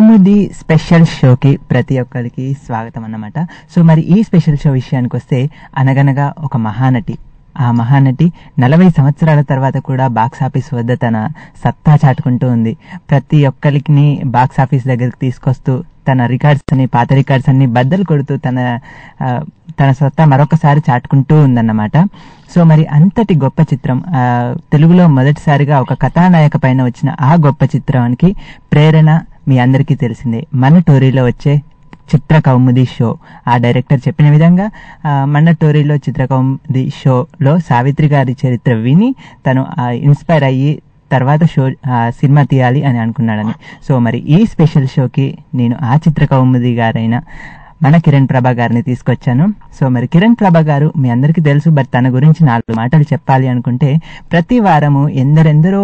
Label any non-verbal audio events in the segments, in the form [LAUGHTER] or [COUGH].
కౌముది special షోకి ప్రతి ఒక్కరికి స్వాగతం అన్నమాట సో మరి ఈ స్పెషల్ షో విషయానికి వస్తే అనగనగా ఒక మహానటి. ఆ మహానటి నలభై సంవత్సరాల తర్వాత కూడా బాక్స్ ఆఫీస్ వద్ద తన సత్తా చాటుకుంటూ ఉంది. ప్రతి ఒక్కరికి బాక్స్ ఆఫీస్ దగ్గరికి తీసుకొస్తూ తన రికార్డ్స్ అన్ని పాత రికార్డ్స్ అన్ని బద్దలు కొడుతూ తన తన సత్తా మరొకసారి చాటుకుంటూ ఉందన్నమాట. సో మరి అంతటి గొప్ప చిత్రం తెలుగులో మొదటిసారిగా ఒక కథానాయక పైన వచ్చిన ఆ గొప్ప చిత్రానికి ప్రేరణ మీ అందరికీ తెలిసిందే. మన టోరీలో వచ్చే చిత్ర కౌముది షో. ఆ డైరెక్టర్ చెప్పిన విధంగా మన టోరీలో చిత్ర కౌముది షోలో సావిత్రి గారి చరిత్ర విని తను ఇన్స్పైర్ అయ్యి తర్వాత షో సినిమా తీయాలి అని అనుకున్నాడని. సో మరి ఈ స్పెషల్ షోకి నేను ఆ చిత్ర కౌముది గారైన మన కిరణ్ ప్రభా గారిని తీసుకొచ్చాను. సో మరి కిరణ్ ప్రభా గారు మీ అందరికీ తెలుసు బట్ తన గురించి నాలుగు మాటలు చెప్పాలి అనుకుంటే ప్రతి వారము ఎందరెందరో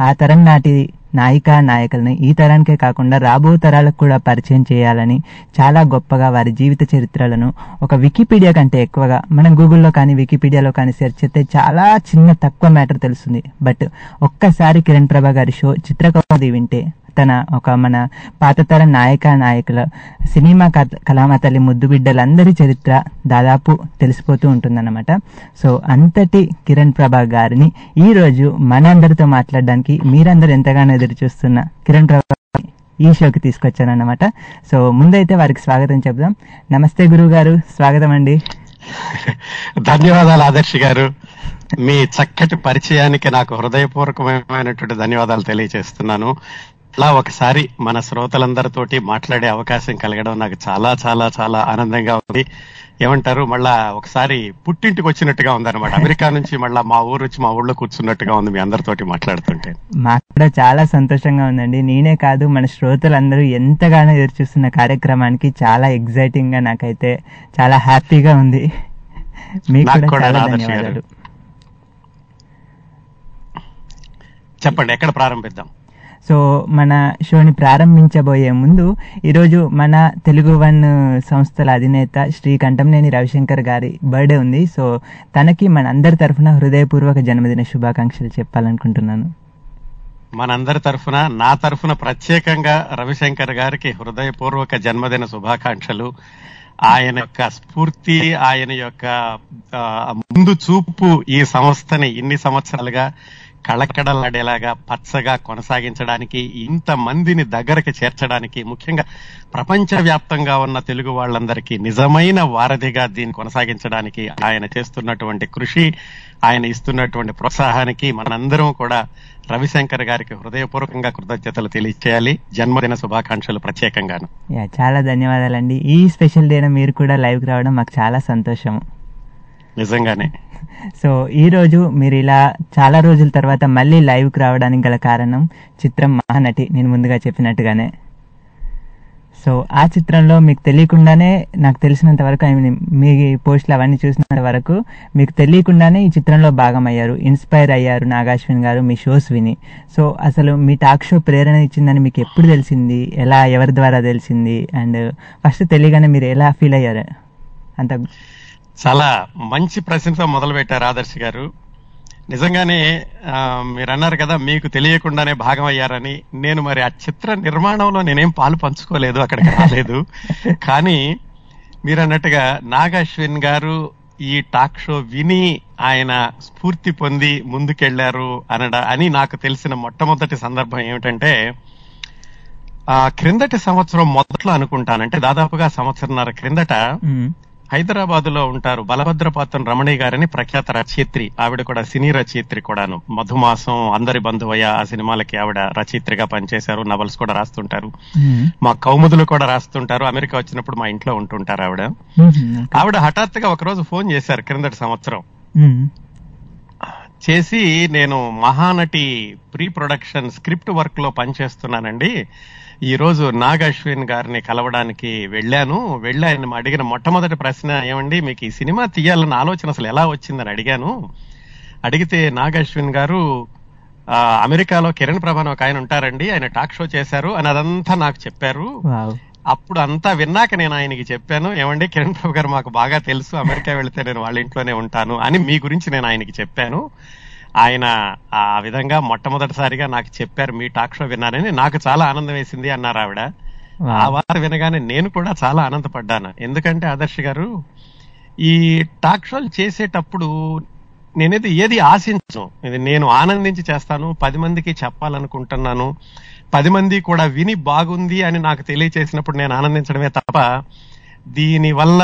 ఆ తరం నాటి నాయికా నాయకులని ఈ తరానికే కాకుండా రాబో తరాలకు కూడా పరిచయం చేయాలని చాలా గొప్పగా వారి జీవిత చరిత్రలను ఒక వికీపీడియా కంటే ఎక్కువగా మనం గూగుల్లో కానీ వికీపీడియాలో కానీ సెర్చ్ చేస్తే చాలా చిన్న తక్కువ మ్యాటర్ తెలుస్తుంది. బట్ ఒక్కసారి కిరణ్ ప్రభా గారి షో చిత్రకౌముది వింటే తన ఒక మన పాతతర నాయక నాయకుల సినిమా కథ కళామ తల్లి ముద్దు బిడ్డలందరి చరిత్ర దాదాపు తెలిసిపోతూ ఉంటుందన్నమాట. సో అంతటి కిరణ్ ప్రభా గారిని ఈ రోజు మనందరితో మాట్లాడడానికి మీరందరూ ఎంతగానో ఎదురు చూస్తున్న కిరణ్ ప్రభా ఈ షోకి తీసుకొచ్చానన్నమాట. సో ముందైతే వారికి స్వాగతం చెప్దాం నమస్తే గురువు గారు స్వాగతం అండి. ధన్యవాదాలు ఆదర్శ్ గారు. మీ చక్కటి పరిచయానికి నాకు హృదయపూర్వకమైనటువంటి ధన్యవాదాలు తెలియజేస్తున్నాను. అలా ఒకసారి మన శ్రోతలందరితోటి మాట్లాడే అవకాశం కలగడం నాకు చాలా చాలా చాలా ఆనందంగా ఉంది. ఏమంటారు? మళ్ళా ఒకసారి పుట్టింటికి వచ్చినట్టుగా ఉందన్నమాట. అమెరికా నుంచి మళ్ళా మా ఊరు వచ్చి మా ఊళ్ళో కూర్చున్నట్టుగా ఉంది మీ అందరితోటి మాట్లాడుతుంటే. మాకు కూడా చాలా సంతోషంగా ఉందండి. నేనే కాదు మన శ్రోతలందరూ ఎంతగానో ఎదురు చూస్తున్న కార్యక్రమానికి చాలా ఎగ్జైటింగ్గా నాకైతే చాలా హ్యాపీగా ఉంది. మీకు నాకు కూడా. ధన్యవాదాలు. చెప్పండి ఎక్కడ ప్రారంభిద్దాం? సో మన షోని ప్రారంభించబోయే ముందు ఈరోజు మన తెలుగు వన్ సంస్థల అధినేత శ్రీ కంఠంనేని రవిశంకర్ గారి బర్త్డే ఉంది. సో తనకి మన అందరి తరఫున హృదయపూర్వక జన్మదిన శుభాకాంక్షలు చెప్పాలనుకుంటున్నాను. మనందరి తరఫున నా తరఫున ప్రత్యేకంగా రవిశంకర్ గారికి హృదయపూర్వక జన్మదిన శుభాకాంక్షలు. ఆయన యొక్క స్ఫూర్తి ఆయన యొక్క ముందు చూపు ఈ సంస్థని ఇన్ని సంవత్సరాలుగా కళకళలాడేలాగా పచ్చగా కొనసాగించడానికి ఇంత మందిని దగ్గరకు చేర్చడానికి ముఖ్యంగా ప్రపంచ వ్యాప్తంగా ఉన్న తెలుగు వాళ్ళందరికీ నిజమైన వారధిగా దీన్ని కొనసాగించడానికి ఆయన చేస్తున్నటువంటి కృషి ఆయన ఇస్తున్నటువంటి ప్రోత్సాహానికి మనందరం కూడా రవిశంకర్ గారికి హృదయపూర్వకంగా కృతజ్ఞతలు తెలియచేయాలి. జన్మదిన శుభాకాంక్షలు ప్రత్యేకంగాను. చాలా ధన్యవాదాలండి. ఈ స్పెషల్ డేన మీరు కూడా లైవ్కి రావడం మాకు చాలా సంతోషం నిజంగానే. సో ఈ రోజు మీరు ఇలా చాలా రోజుల తర్వాత మళ్ళీ లైవ్కి రావడానికి గల కారణం చిత్రం మహానటి. నేను ముందుగా చెప్పినట్టుగానే. సో ఆ చిత్రంలో మీకు తెలియకుండానే నాకు తెలిసినంత వరకు ఐ మీన్ మీ పోస్టులు అవన్నీ చూసినంత వరకు మీకు తెలియకుండానే ఈ చిత్రంలో భాగం అయ్యారు ఇన్స్పైర్ అయ్యారు నాగాశ్విన్ గారు మీ షోస్ విని. సో అసలు మీ టాక్ షో ప్రేరణ ఇచ్చిందని మీకు ఎప్పుడు తెలిసింది? ఎలా ఎవరి ద్వారా తెలిసింది? అండ్ ఫస్ట్ తెలియగానే మీరు ఎలా ఫీల్ అయ్యారు? అంత చాలా మంచి ప్రశ్నతో మొదలు పెట్టారు ఆదర్శ్ గారు. నిజంగానే మీరు అన్నారు కదా మీకు తెలియకుండానే భాగం అయ్యారని నేను మరి ఆ చిత్ర నిర్మాణంలో నేనేం పాలు పంచుకోలేదు అక్కడికి రాలేదు. [LAUGHS] కానీ మీరు అన్నట్టుగా నాగాశ్విన్ గారు ఈ టాక్ షో విని ఆయన స్ఫూర్తి పొంది ముందుకెళ్ళారు అనడ అని నాకు తెలిసిన మొట్టమొదటి సందర్భం ఏమిటంటే ఆ క్రిందటి సంవత్సరం మొదట్లో అనుకుంటాను. అంటే దాదాపుగా సంవత్సరంన్నర క్రిందట. హైదరాబాద్లో ఉంటారు బలభద్రపాతం రమణి గారని ప్రఖ్యాత రచయిత్రి. ఆవిడ కూడా సినీ రచయిత్రి కూడాను. మధుమాసం అందరి బంధువయ్య ఆ సినిమాలకి ఆవిడ రచయిత్రిగా పనిచేశారు. నవల్స్ కూడా రాస్తుంటారు. మా కౌముదులు కూడా రాస్తుంటారు. అమెరికా వచ్చినప్పుడు మా ఇంట్లో ఉంటుంటారు ఆవిడ. ఆవిడ హఠాత్తుగా ఒకరోజు ఫోన్ చేశారు క్రిందటి సంవత్సరం. చేసి నేను మహానటి ప్రీ ప్రొడక్షన్ స్క్రిప్ట్ వర్క్లో పనిచేస్తున్నానండి. ఈ రోజు నాగ్ అశ్విన్ గారిని కలవడానికి వెళ్ళాను. వెళ్ళి ఆయన అడిగిన మొట్టమొదటి ప్రశ్న ఏమండి మీకు ఈ సినిమా తీయాలన్న ఆలోచన అసలు ఎలా వచ్చిందని అడిగాను. అడిగితే నాగ్ అశ్విన్ గారు అమెరికాలో కిరణ్ ప్రభాన్ ఒక ఆయన ఉంటారండి ఆయన టాక్ షో చేశారు అని అదంతా నాకు చెప్పారు. అప్పుడు అంతా విన్నాక నేను ఆయనకి చెప్పాను ఏమండి కిరణ్ ప్రభు గారు మాకు బాగా తెలుసు అమెరికా వెళితే నేను వాళ్ళ ఇంట్లోనే ఉంటాను అని మీ గురించి నేను ఆయనకి చెప్పాను. ఆయన ఆ విధంగా మొట్టమొదటిసారిగా నాకు చెప్పారు మీ టాక్ షో విన్నానని నాకు చాలా ఆనందం వేసింది అన్నారు ఆవిడ. ఆ వార్త వినగానే నేను కూడా చాలా ఆనందపడ్డాను. ఎందుకంటే ఆదర్శ్ గారు ఈ టాక్ షోలు చేసేటప్పుడు నేనేది ఏది ఆశించను. ఇది నేను ఆనందించి చేస్తాను పది మందికి చెప్పాలనుకుంటున్నాను పది మంది కూడా విని బాగుంది అని నాకు తెలియచేసినప్పుడు నేను ఆనందించడమే తప్ప దీని వల్ల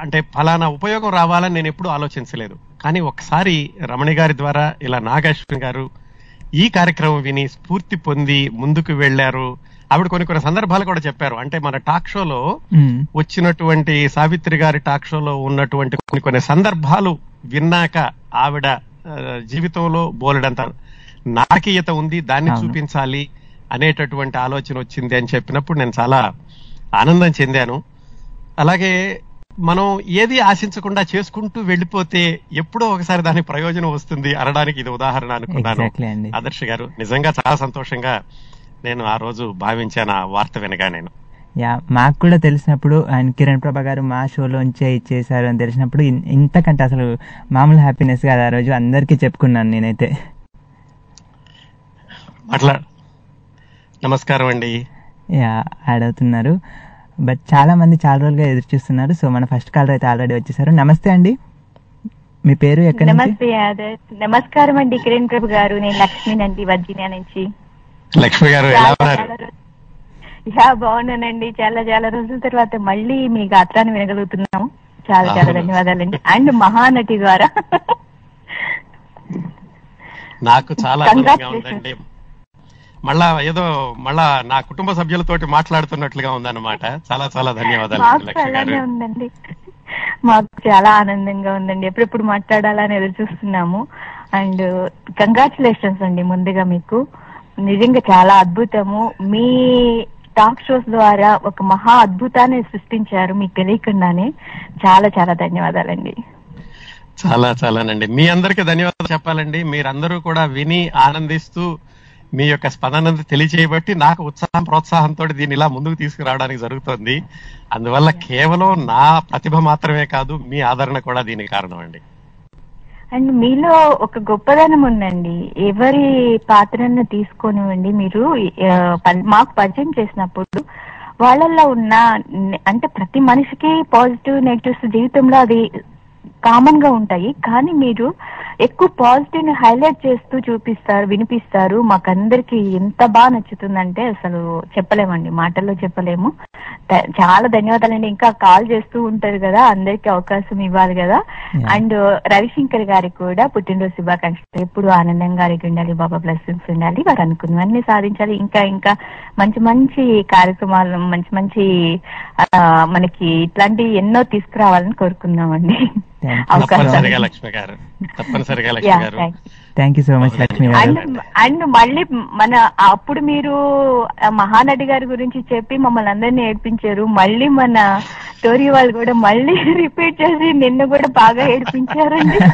అంటే ఫలానా ఉపయోగం రావాలని నేను ఎప్పుడూ ఆలోచించలేదు. కానీ ఒకసారి రమణి గారి ద్వారా ఇలా నాగేశ్వరి గారు ఈ కార్యక్రమం విని స్ఫూర్తి పొంది ముందుకు వెళ్ళారు ఆవిడ కొన్ని కొన్ని సందర్భాలు కూడా చెప్పారు. అంటే మన టాక్ షోలో వచ్చినటువంటి సావిత్రి గారి టాక్ షోలో ఉన్నటువంటి కొన్ని కొన్ని సందర్భాలు విన్నాక ఆవిడ జీవితంలో బోలెడంత నాటకీయత ఉంది దాన్ని. చూపించాలి అనేటటువంటి ఆలోచన వచ్చింది అని చెప్పినప్పుడు నేను చాలా ఆనందం చెందాను. అలాగే మనం ఏది ఆశించకుండా చేసుకుంటూ వెళ్ళిపోతే ఎప్పుడో ఒకసారి దాని ప్రయోజనం వస్తుంది అనడానికి ఇది ఉదాహరణ అనుకున్నాను. అండి. ఆదర్శ్ గారు నిజంగా చాలా సంతోషంగా నేను ఆ రోజు భావించాను ఆ వార్త వినగా నేను. యా మాకు కూడా తెలిసినప్పుడు ఆయన కిరణ్ ప్రభా గారు మా షోలోంచే ఇచ్చేసారు అని తెలిసినప్పుడు ఇంతకంటే అసలు మామూలు హ్యాపీనెస్ కాదు ఆ రోజు అందరికీ చెప్పుకున్నాను నేనైతే. మాట్లా నమస్కారం అండి. యా యాడ్ అవుతున్నారు. బట్ చాలా మంది చాలా రోజులుగా ఎదురు చూస్తున్నారు. సో మన ఫస్ట్ కాలర్ అయితే ఆల్రెడీ వచ్చేసారు. నమస్తే అండి. మీ పేరు ఎక్కడి నుంచి? నమస్తే నమస్కారం అండి కిరణ్ ప్రభు గారు. నేను లక్ష్మీనండి వర్జీనియా నుంచి. లక్ష్మి గారు ఎలా చాలా ఉన్నారు? యా బాగున్నానండి. చాలా చాలా రోజుల తర్వాత మళ్ళీ మీ గాత్రాన్ని వినగలుగుతున్నాము. చాలా చాలా. ధన్యవాదాలండి. అండ్ మహానటి ద్వారా. నాకు చాలా. ఉందండి. మళ్ళా ఏదో మళ్ళా నా కుటుంబ సభ్యులతోటి మాట్లాడుతున్నట్లుగా ఉందన్నమాట. చాలా చాలా ధన్యవాదాలు మాకు చాలా ఆనందంగా ఉందండి. ఎప్పుడెప్పుడు మాట్లాడాలని ఎదురు చూస్తున్నాము. అండ్ కంగ్రాచులేషన్స్ అండి ముందుగా మీకు. నిజంగా చాలా అద్భుతము. మీ టాక్ షోస్ ద్వారా ఒక మహా అద్భుతాన్ని సృష్టించారు మీకు తెలియకుండానే. చాలా చాలా ధన్యవాదాలండి. చాలా చాలానండి. మీ అందరికీ ధన్యవాదాలు చెప్పాలండి. మీరందరూ కూడా విని ఆనందిస్తూ మీ యొక్క స్పందన తెలియచేయబట్టి నాకు ఉత్సాహం ప్రోత్సాహంతో దీన్ని ఇలా ముందుకు తీసుకురావడానికి జరుగుతోంది. అందువల్ల కేవలం నా ప్రతిభ మాత్రమే కాదు మీ ఆదరణ కూడా దీనికి కారణం అండి అండ్ మీలో ఒక గొప్పదనం ఉందండి. ఎవరి పాత్రను తీసుకొనివ్వండి మీరు. మాకు పరిచయం చేసినప్పుడు వాళ్ళల్లో ఉన్న అంటే ప్రతి మనిషికి పాజిటివ్ నెగిటివ్స్ జీవితంలో అది కామన్గా ఉంటాయి. కానీ మీరు ఎక్కువ పాజిటివ్ని హైలైట్ చేస్తూ చూపిస్తారు వినిపిస్తారు. మాకందరికి ఎంత బాగా నచ్చుతుందంటే అసలు చెప్పలేమండి మాటల్లో చెప్పలేము. చాలా ధన్యవాదాలండి. ఇంకా కాల్ చేస్తూ ఉంటారు కదా అందరికి అవకాశం ఇవ్వాలి కదా. అండ్ రవిశంకర్ గారికి కూడా పుట్టినరోజు శుభాకాంక్షలు. ఎప్పుడు ఆనందంగా గారికి ఉండాలి బాబా బ్లెస్సింగ్స్ ఉండాలి వారు అనుకున్నవన్నీ సాధించాలి. ఇంకా ఇంకా మంచి మంచి కార్యక్రమాలు మంచి మంచి మనకి ఇట్లాంటి ఎన్నో తీసుకురావాలని కోరుకుందామండి. తప్పనిసరిగా లక్ష్మి గారు. తప్పనిసరిగా Lakshmi Yeah, garu thanks. Thank you so much Lakshmi garu. And and మళ్ళీ మన అప్పుడు మీరు మహానటి గారి గురించి చెప్పి మమ్మల్ని అందరినీ ఏడ్పించారు. మళ్ళీ మన స్టోరీ వాళ్ళు కూడా మళ్ళీ [LAUGHS] రిపీట్ చేసి నిన్ను కూడా బాగా ఏడ్పించారండి. [LAUGHS]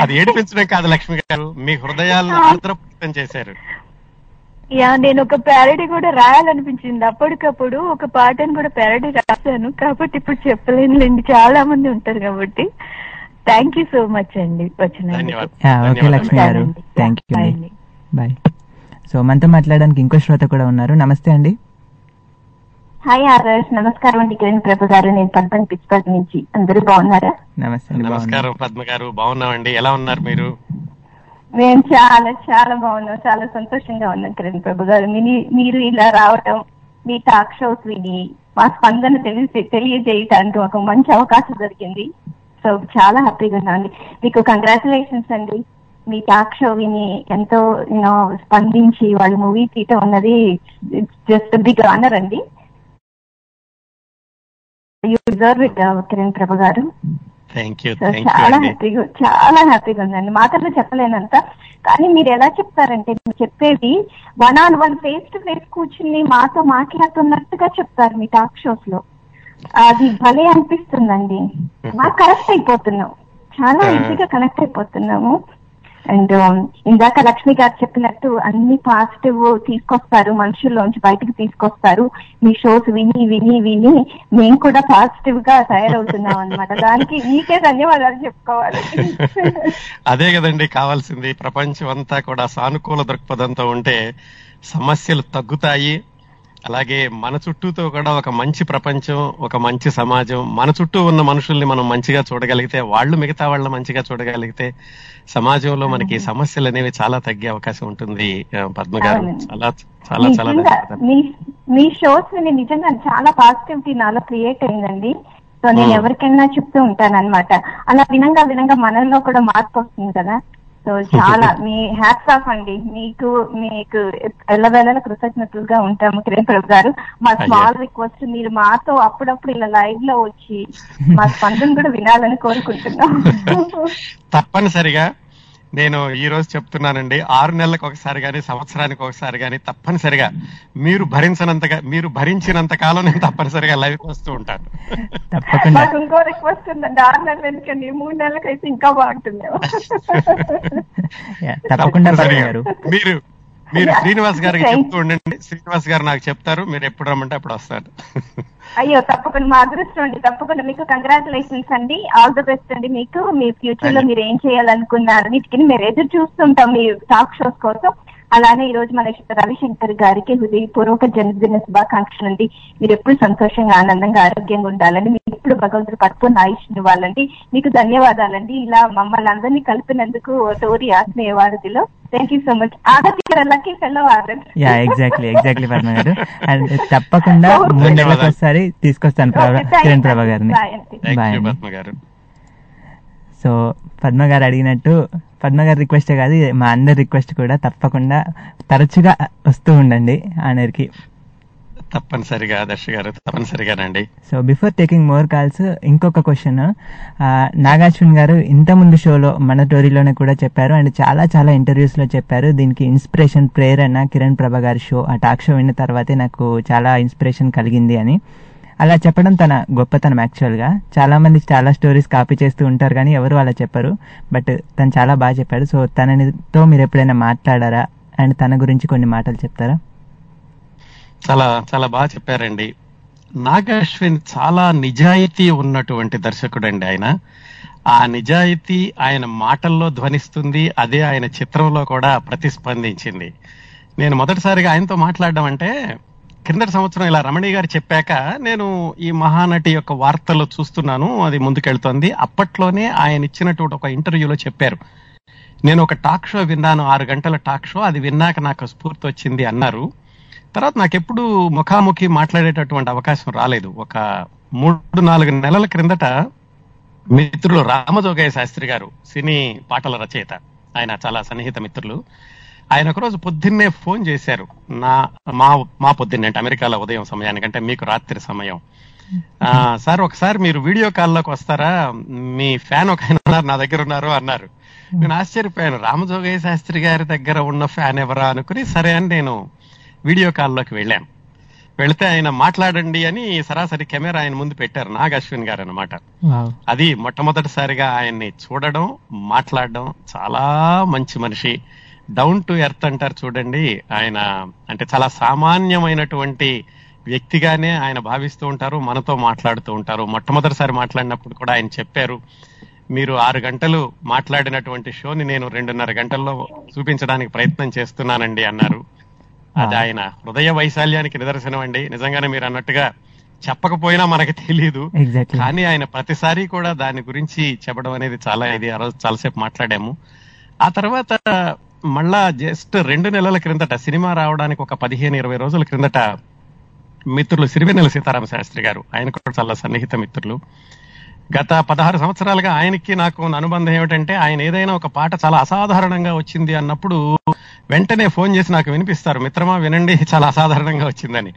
అది ఏడిపించడం కాదు లక్ష్మి గారు. మీ హృదయాలను చేశారు. యా నేను ఒక ప్యారడీ కూడా రాయాలనిపించింది. అప్పటికప్పుడు ఒక పాటను కూడా ప్యారడీ రాశాను. కాబట్టి ఇప్పుడు చెప్పలేనులేండి చాలా మంది ఉంటారు కాబట్టి. థ్యాంక్ యూ సో మచ్ అండి. వచ్చిన. బాయ్ సో మనతో మాట్లాడడానికి ఇంకో శ్రోత కూడా ఉన్నారు. నమస్తే అండి. హాయ్ ఆదర్శ్. నమస్కారం అండి. కిరణ్ ప్రభు గారు. నేను పల్పన్ పిచ్పర్తి నుంచి. అందరూ బాగున్నారా? నమస్తే. నమస్కారం పద్మ గారు. బాగున్నామండి. ఎలా ఉన్నారు మీరు? మేము చాలా చాలా బాగున్నాం చాలా సంతోషంగా ఉన్నాం కిరణ్ ప్రభు గారు. మీరు ఇలా రావటం మీ టాక్ షోస్ విని మా స్పందన తెలిసి తెలియజేయటానికి ఒక మంచి అవకాశం దొరికింది. సో చాలా హ్యాపీగా ఉన్నాండి మీకు కంగ్రాచులేషన్స్ అండి. మీ టాక్ షో విని ఎంతో యూనో స్పందించి వాళ్ళు మూవీ తీయటం ఉన్నది జస్ట్ బిగ్ ఆనర్ అండి. You deserve it Kiran Prabhu garu. Thank you చాలా హ్యాపీగా చాలా హ్యాపీగా ఉందండి. మాటల్లో చెప్పలేనంత. కానీ మీరు ఎలా చెప్తారంటే మీరు చెప్పేది one on one face to face కూర్చుని మాతో మాట్లాడుతున్నట్టుగా చెప్తారు మీ టాక్ షోస్లో. అది భలే అనిపిస్తుందండి. [LAUGHS] మాకు కనెక్ట్ అయిపోతున్నాం చాలా. ఈజీగా కనెక్ట్ అయిపోతున్నాము. అండ్ um, ఇందాక లక్ష్మి గారు చెప్పినట్టు అన్ని పాజిటివ్ తీసుకొస్తారు మనుషుల్లోంచి బయటకు తీసుకొస్తారు. మీ షోస్ విని విని విని మేము కూడా పాజిటివ్గా తయారవుతున్నాం అనమాట దానికి మీకే ధన్యవాదాలు చెప్పుకోవాలి. [LAUGHS] అదే కదండి కావాల్సింది ప్రపంచం అంతా కూడా సానుకూల దృక్పథంతో ఉంటే సమస్యలు తగ్గుతాయి. అలాగే మన చుట్టూతో కూడా ఒక మంచి ప్రపంచం ఒక మంచి సమాజం మన చుట్టూ ఉన్న మనుషుల్ని మనం మంచిగా చూడగలిగితే వాళ్ళు మిగతా వాళ్ళ మంచిగా చూడగలిగితే సమాజంలో మనకి సమస్యలు అనేవి చాలా తగ్గే అవకాశం ఉంటుంది పద్మ గారు. చాలా చాలా చాలా. మీ షోస్ విని నిజంగా చాలా పాజిటివిటీ నాలో క్రియేట్ అయిందండి సో నేను. ఎవరికైనా చెప్తూ ఉంటాను అనమాట అలా వినంగా వినంగా మనలో కూడా మార్పు వస్తుంది కదా సో చాలా మీ హ్యాట్స్ ఆఫ్ అండి. మీకు మీకు ఎల్లవేళ కృతజ్ఞతలుగా ఉంటాము కిరణ్ ప్రభు గారు. మా. స్మాల్ రిక్వెస్ట్ మీరు మాతో అప్పుడప్పుడు ఇలా లైవ్లో వచ్చి మా స్పందన కూడా వినాలని కోరుకుంటున్నాం [LAUGHS] తప్పనిసరిగా. నేను ఈ రోజు చెప్తున్నానండి ఆరు నెలలకు ఒకసారి కానీ సంవత్సరానికి ఒకసారి కానీ తప్పనిసరిగా మీరు భరించినంతగా మీరు భరించినంత కాలం నేను తప్పనిసరిగా లైవ్ వస్తూ ఉంటాను. ఇంకో రిక్వెస్ట్ ఉందండి ఆరు నెలలు ఎందుకండి? మూడు నెలలకైతే ఇంకా బాగుంటుంది [LAUGHS] తప్పకుండా మీరు మీరు శ్రీనివాస్ గారికి చెప్తూ ఉండండి. శ్రీనివాస్ గారు నాకు చెప్తారు మీరు ఎప్పుడు రమ్మంటే అప్పుడు వస్తారు. అయ్యో తప్పకుండా. మా అదృష్టం అండి. తప్పకుండా మీకు కంగ్రాచులేషన్స్ అండి. ఆల్ ది బెస్ట్ అండి మీకు. మీ ఫ్యూచర్లో. మీరు ఏం చేయాలనుకున్నారు? వీటికి మేము ఎదురు చూస్తుంటాం మీ టాక్ షోస్ కోసం. అలానే ఈ రోజు మన రవిశంకర్ గారికి హృదయపూర్వక జన్మదిన శుభాకాంక్షలు అండి. మీరు ఎప్పుడు సంతోషంగా ఆనందంగా ఆరోగ్యంగా ఉండాలండి. మీకు ఎప్పుడు భగవంతుడు పరిపూర్ణ ఆయుష్ ఇవ్వాలండి మీకు ధన్యవాదాలండి. ఇలా మమ్మల్ని అందరినీ కలిపినందుకు తోరి ఆత్మీయ వారధిలో. థ్యాంక్ యూ సో మచ్ ఆగతి lucky fellow order yeah exactly exactly Padma garu. And తప్పకుండా మూడు నెలలకు ఒకసారి తీసుకొస్తాను కిరణ్ ప్రభా గారిని. బాయ్ సో పద్మ గారు అడిగినట్టు పద్మ గారి రిక్వెస్టే కాదు మా అందరి రిక్వెస్ట్ కూడా తప్పకుండా తరచుగా వస్తూ ఉండండి ఆనర్కి. తప్పనిసరిగా దర్శ గారు తప్పనిసరిగానండి so before taking more calls ఇంకొక క్వశ్చన్ నాగార్జున్ గారు ఇంత ముందు షోలో మన టోరీలోనే కూడా చెప్పారు. అండ్ చాలా చాలా ఇంటర్వ్యూస్లో చెప్పారు. దీనికి ఇన్స్పిరేషన్ ప్రేరణ కిరణ్ ప్రభ గారి షో ఆ టాక్ షో విన్న తర్వాతే నాకు చాలా ఇన్స్పిరేషన్ కలిగింది అని. అలా చెప్పడం తన గొప్పతనం యాక్చువల్గా. చాలా మంది చాలా స్టోరీస్ కాపీ చేస్తూ ఉంటారు కానీ ఎవరు అలా చెప్పరు. బట్ తను చాలా బాగా చెప్పాడు. సో తనతో మీరు ఎప్పుడైనా మాట్లాడారా? అండ్ తన గురించి కొన్ని మాటలు చెప్తారా? చాలా చాలా బాగా చెప్పారండి. నాగాశ్విన్ చాలా నిజాయితీ ఉన్నటువంటి దర్శకుడు అండి ఆయన. ఆ నిజాయితీ ఆయన మాటల్లో ధ్వనిస్తుంది. అదే ఆయన చిత్రంలో కూడా ప్రతిస్పందించింది. నేను మొదటిసారిగా ఆయనతో మాట్లాడడం అంటే కిందటి సంవత్సరం ఇలా రమణి గారు చెప్పాక నేను ఈ మహానటి యొక్క వార్తలు చూస్తున్నాను అది ముందుకెళ్తోంది. అప్పట్లోనే ఆయన ఇచ్చినటువంటి ఒక ఇంటర్వ్యూలో చెప్పారు. నేను ఒక టాక్ షో విన్నాను ఆరు గంటల టాక్ షో అది విన్నాక నాకు స్ఫూర్తి వచ్చింది అన్నారు. తర్వాత నాకు ఎప్పుడు ముఖాముఖి మాట్లాడేటటువంటి అవకాశం రాలేదు. ఒక మూడు నాలుగు నెలల క్రిందట మిత్రులు రామజోగయ్య శాస్త్రి గారు సినీ పాటల రచయిత ఆయన చాలా సన్నిహిత మిత్రులు. ఆయన ఒకరోజు పొద్దున్నే ఫోన్ చేశారు. నా మా మా పొద్దున్నే అంటే అమెరికాలో ఉదయం సమయానికంటే మీకు రాత్రి సమయం. ఆ, సార్ ఒకసారి మీరు వీడియో కాల్లోకి వస్తారా? మీ ఫ్యాన్ ఒక ఆయన ఉన్నారు నా దగ్గర ఉన్నారు అన్నారు. నేను ఆశ్చర్యపోయాను. రామజోగయ్య శాస్త్రి గారి దగ్గర ఉన్న ఫ్యాన్ ఎవరా అనుకుని సరే అని నేను వీడియో కాల్లోకి వెళ్ళాను. వెళితే ఆయన మాట్లాడండి అని సరాసరి కెమెరా ఆయన ముందు పెట్టారు నాగ్ అశ్విన్ గారు అనమాట అది మొట్టమొదటిసారిగా ఆయన్ని చూడడం మాట్లాడడం చాలా మంచి మనిషి. డౌన్ టు ఎర్త్ అంటారు చూడండి. ఆయన అంటే చాలా సామాన్యమైనటువంటి వ్యక్తిగానే ఆయన భావిస్తూ ఉంటారు మనతో మాట్లాడుతూ ఉంటారు. మొట్టమొదటిసారి మాట్లాడినప్పుడు కూడా ఆయన చెప్పారు మీరు ఆరు గంటలు మాట్లాడినటువంటి షోని నేను రెండున్నర గంటల్లో చూపించడానికి ప్రయత్నం చేస్తున్నానండి అన్నారు. అది ఆయన హృదయ వైశాల్యానికి నిదర్శనం అండి. నిజంగానే మీరు అన్నట్టుగా చెప్పకపోయినా మనకి తెలియదు కానీ ఆయన ప్రతిసారి కూడా దాని గురించి చెప్పడం అనేది చాలా ఇది ఆ రోజు చాలాసేపు మాట్లాడాము. ఆ తర్వాత మళ్ళా జస్ట్ రెండు నెలల క్రిందట సినిమా రావడానికి ఒక పదిహేను ఇరవై రోజుల క్రిందట మిత్రులు సిరివెన్నెల సీతారామ శాస్త్రి గారు ఆయన కూడా చాలా సన్నిహిత మిత్రులు. గత పదహారు సంవత్సరాలుగా ఆయనకి నాకు అనుబంధం ఏమిటంటే ఆయన ఏదైనా ఒక పాట చాలా అసాధారణంగా వచ్చింది అన్నప్పుడు వెంటనే ఫోన్ చేసి నాకు వినిపిస్తారు మిత్రమా వినండి చాలా అసాధారణంగా వచ్చిందని.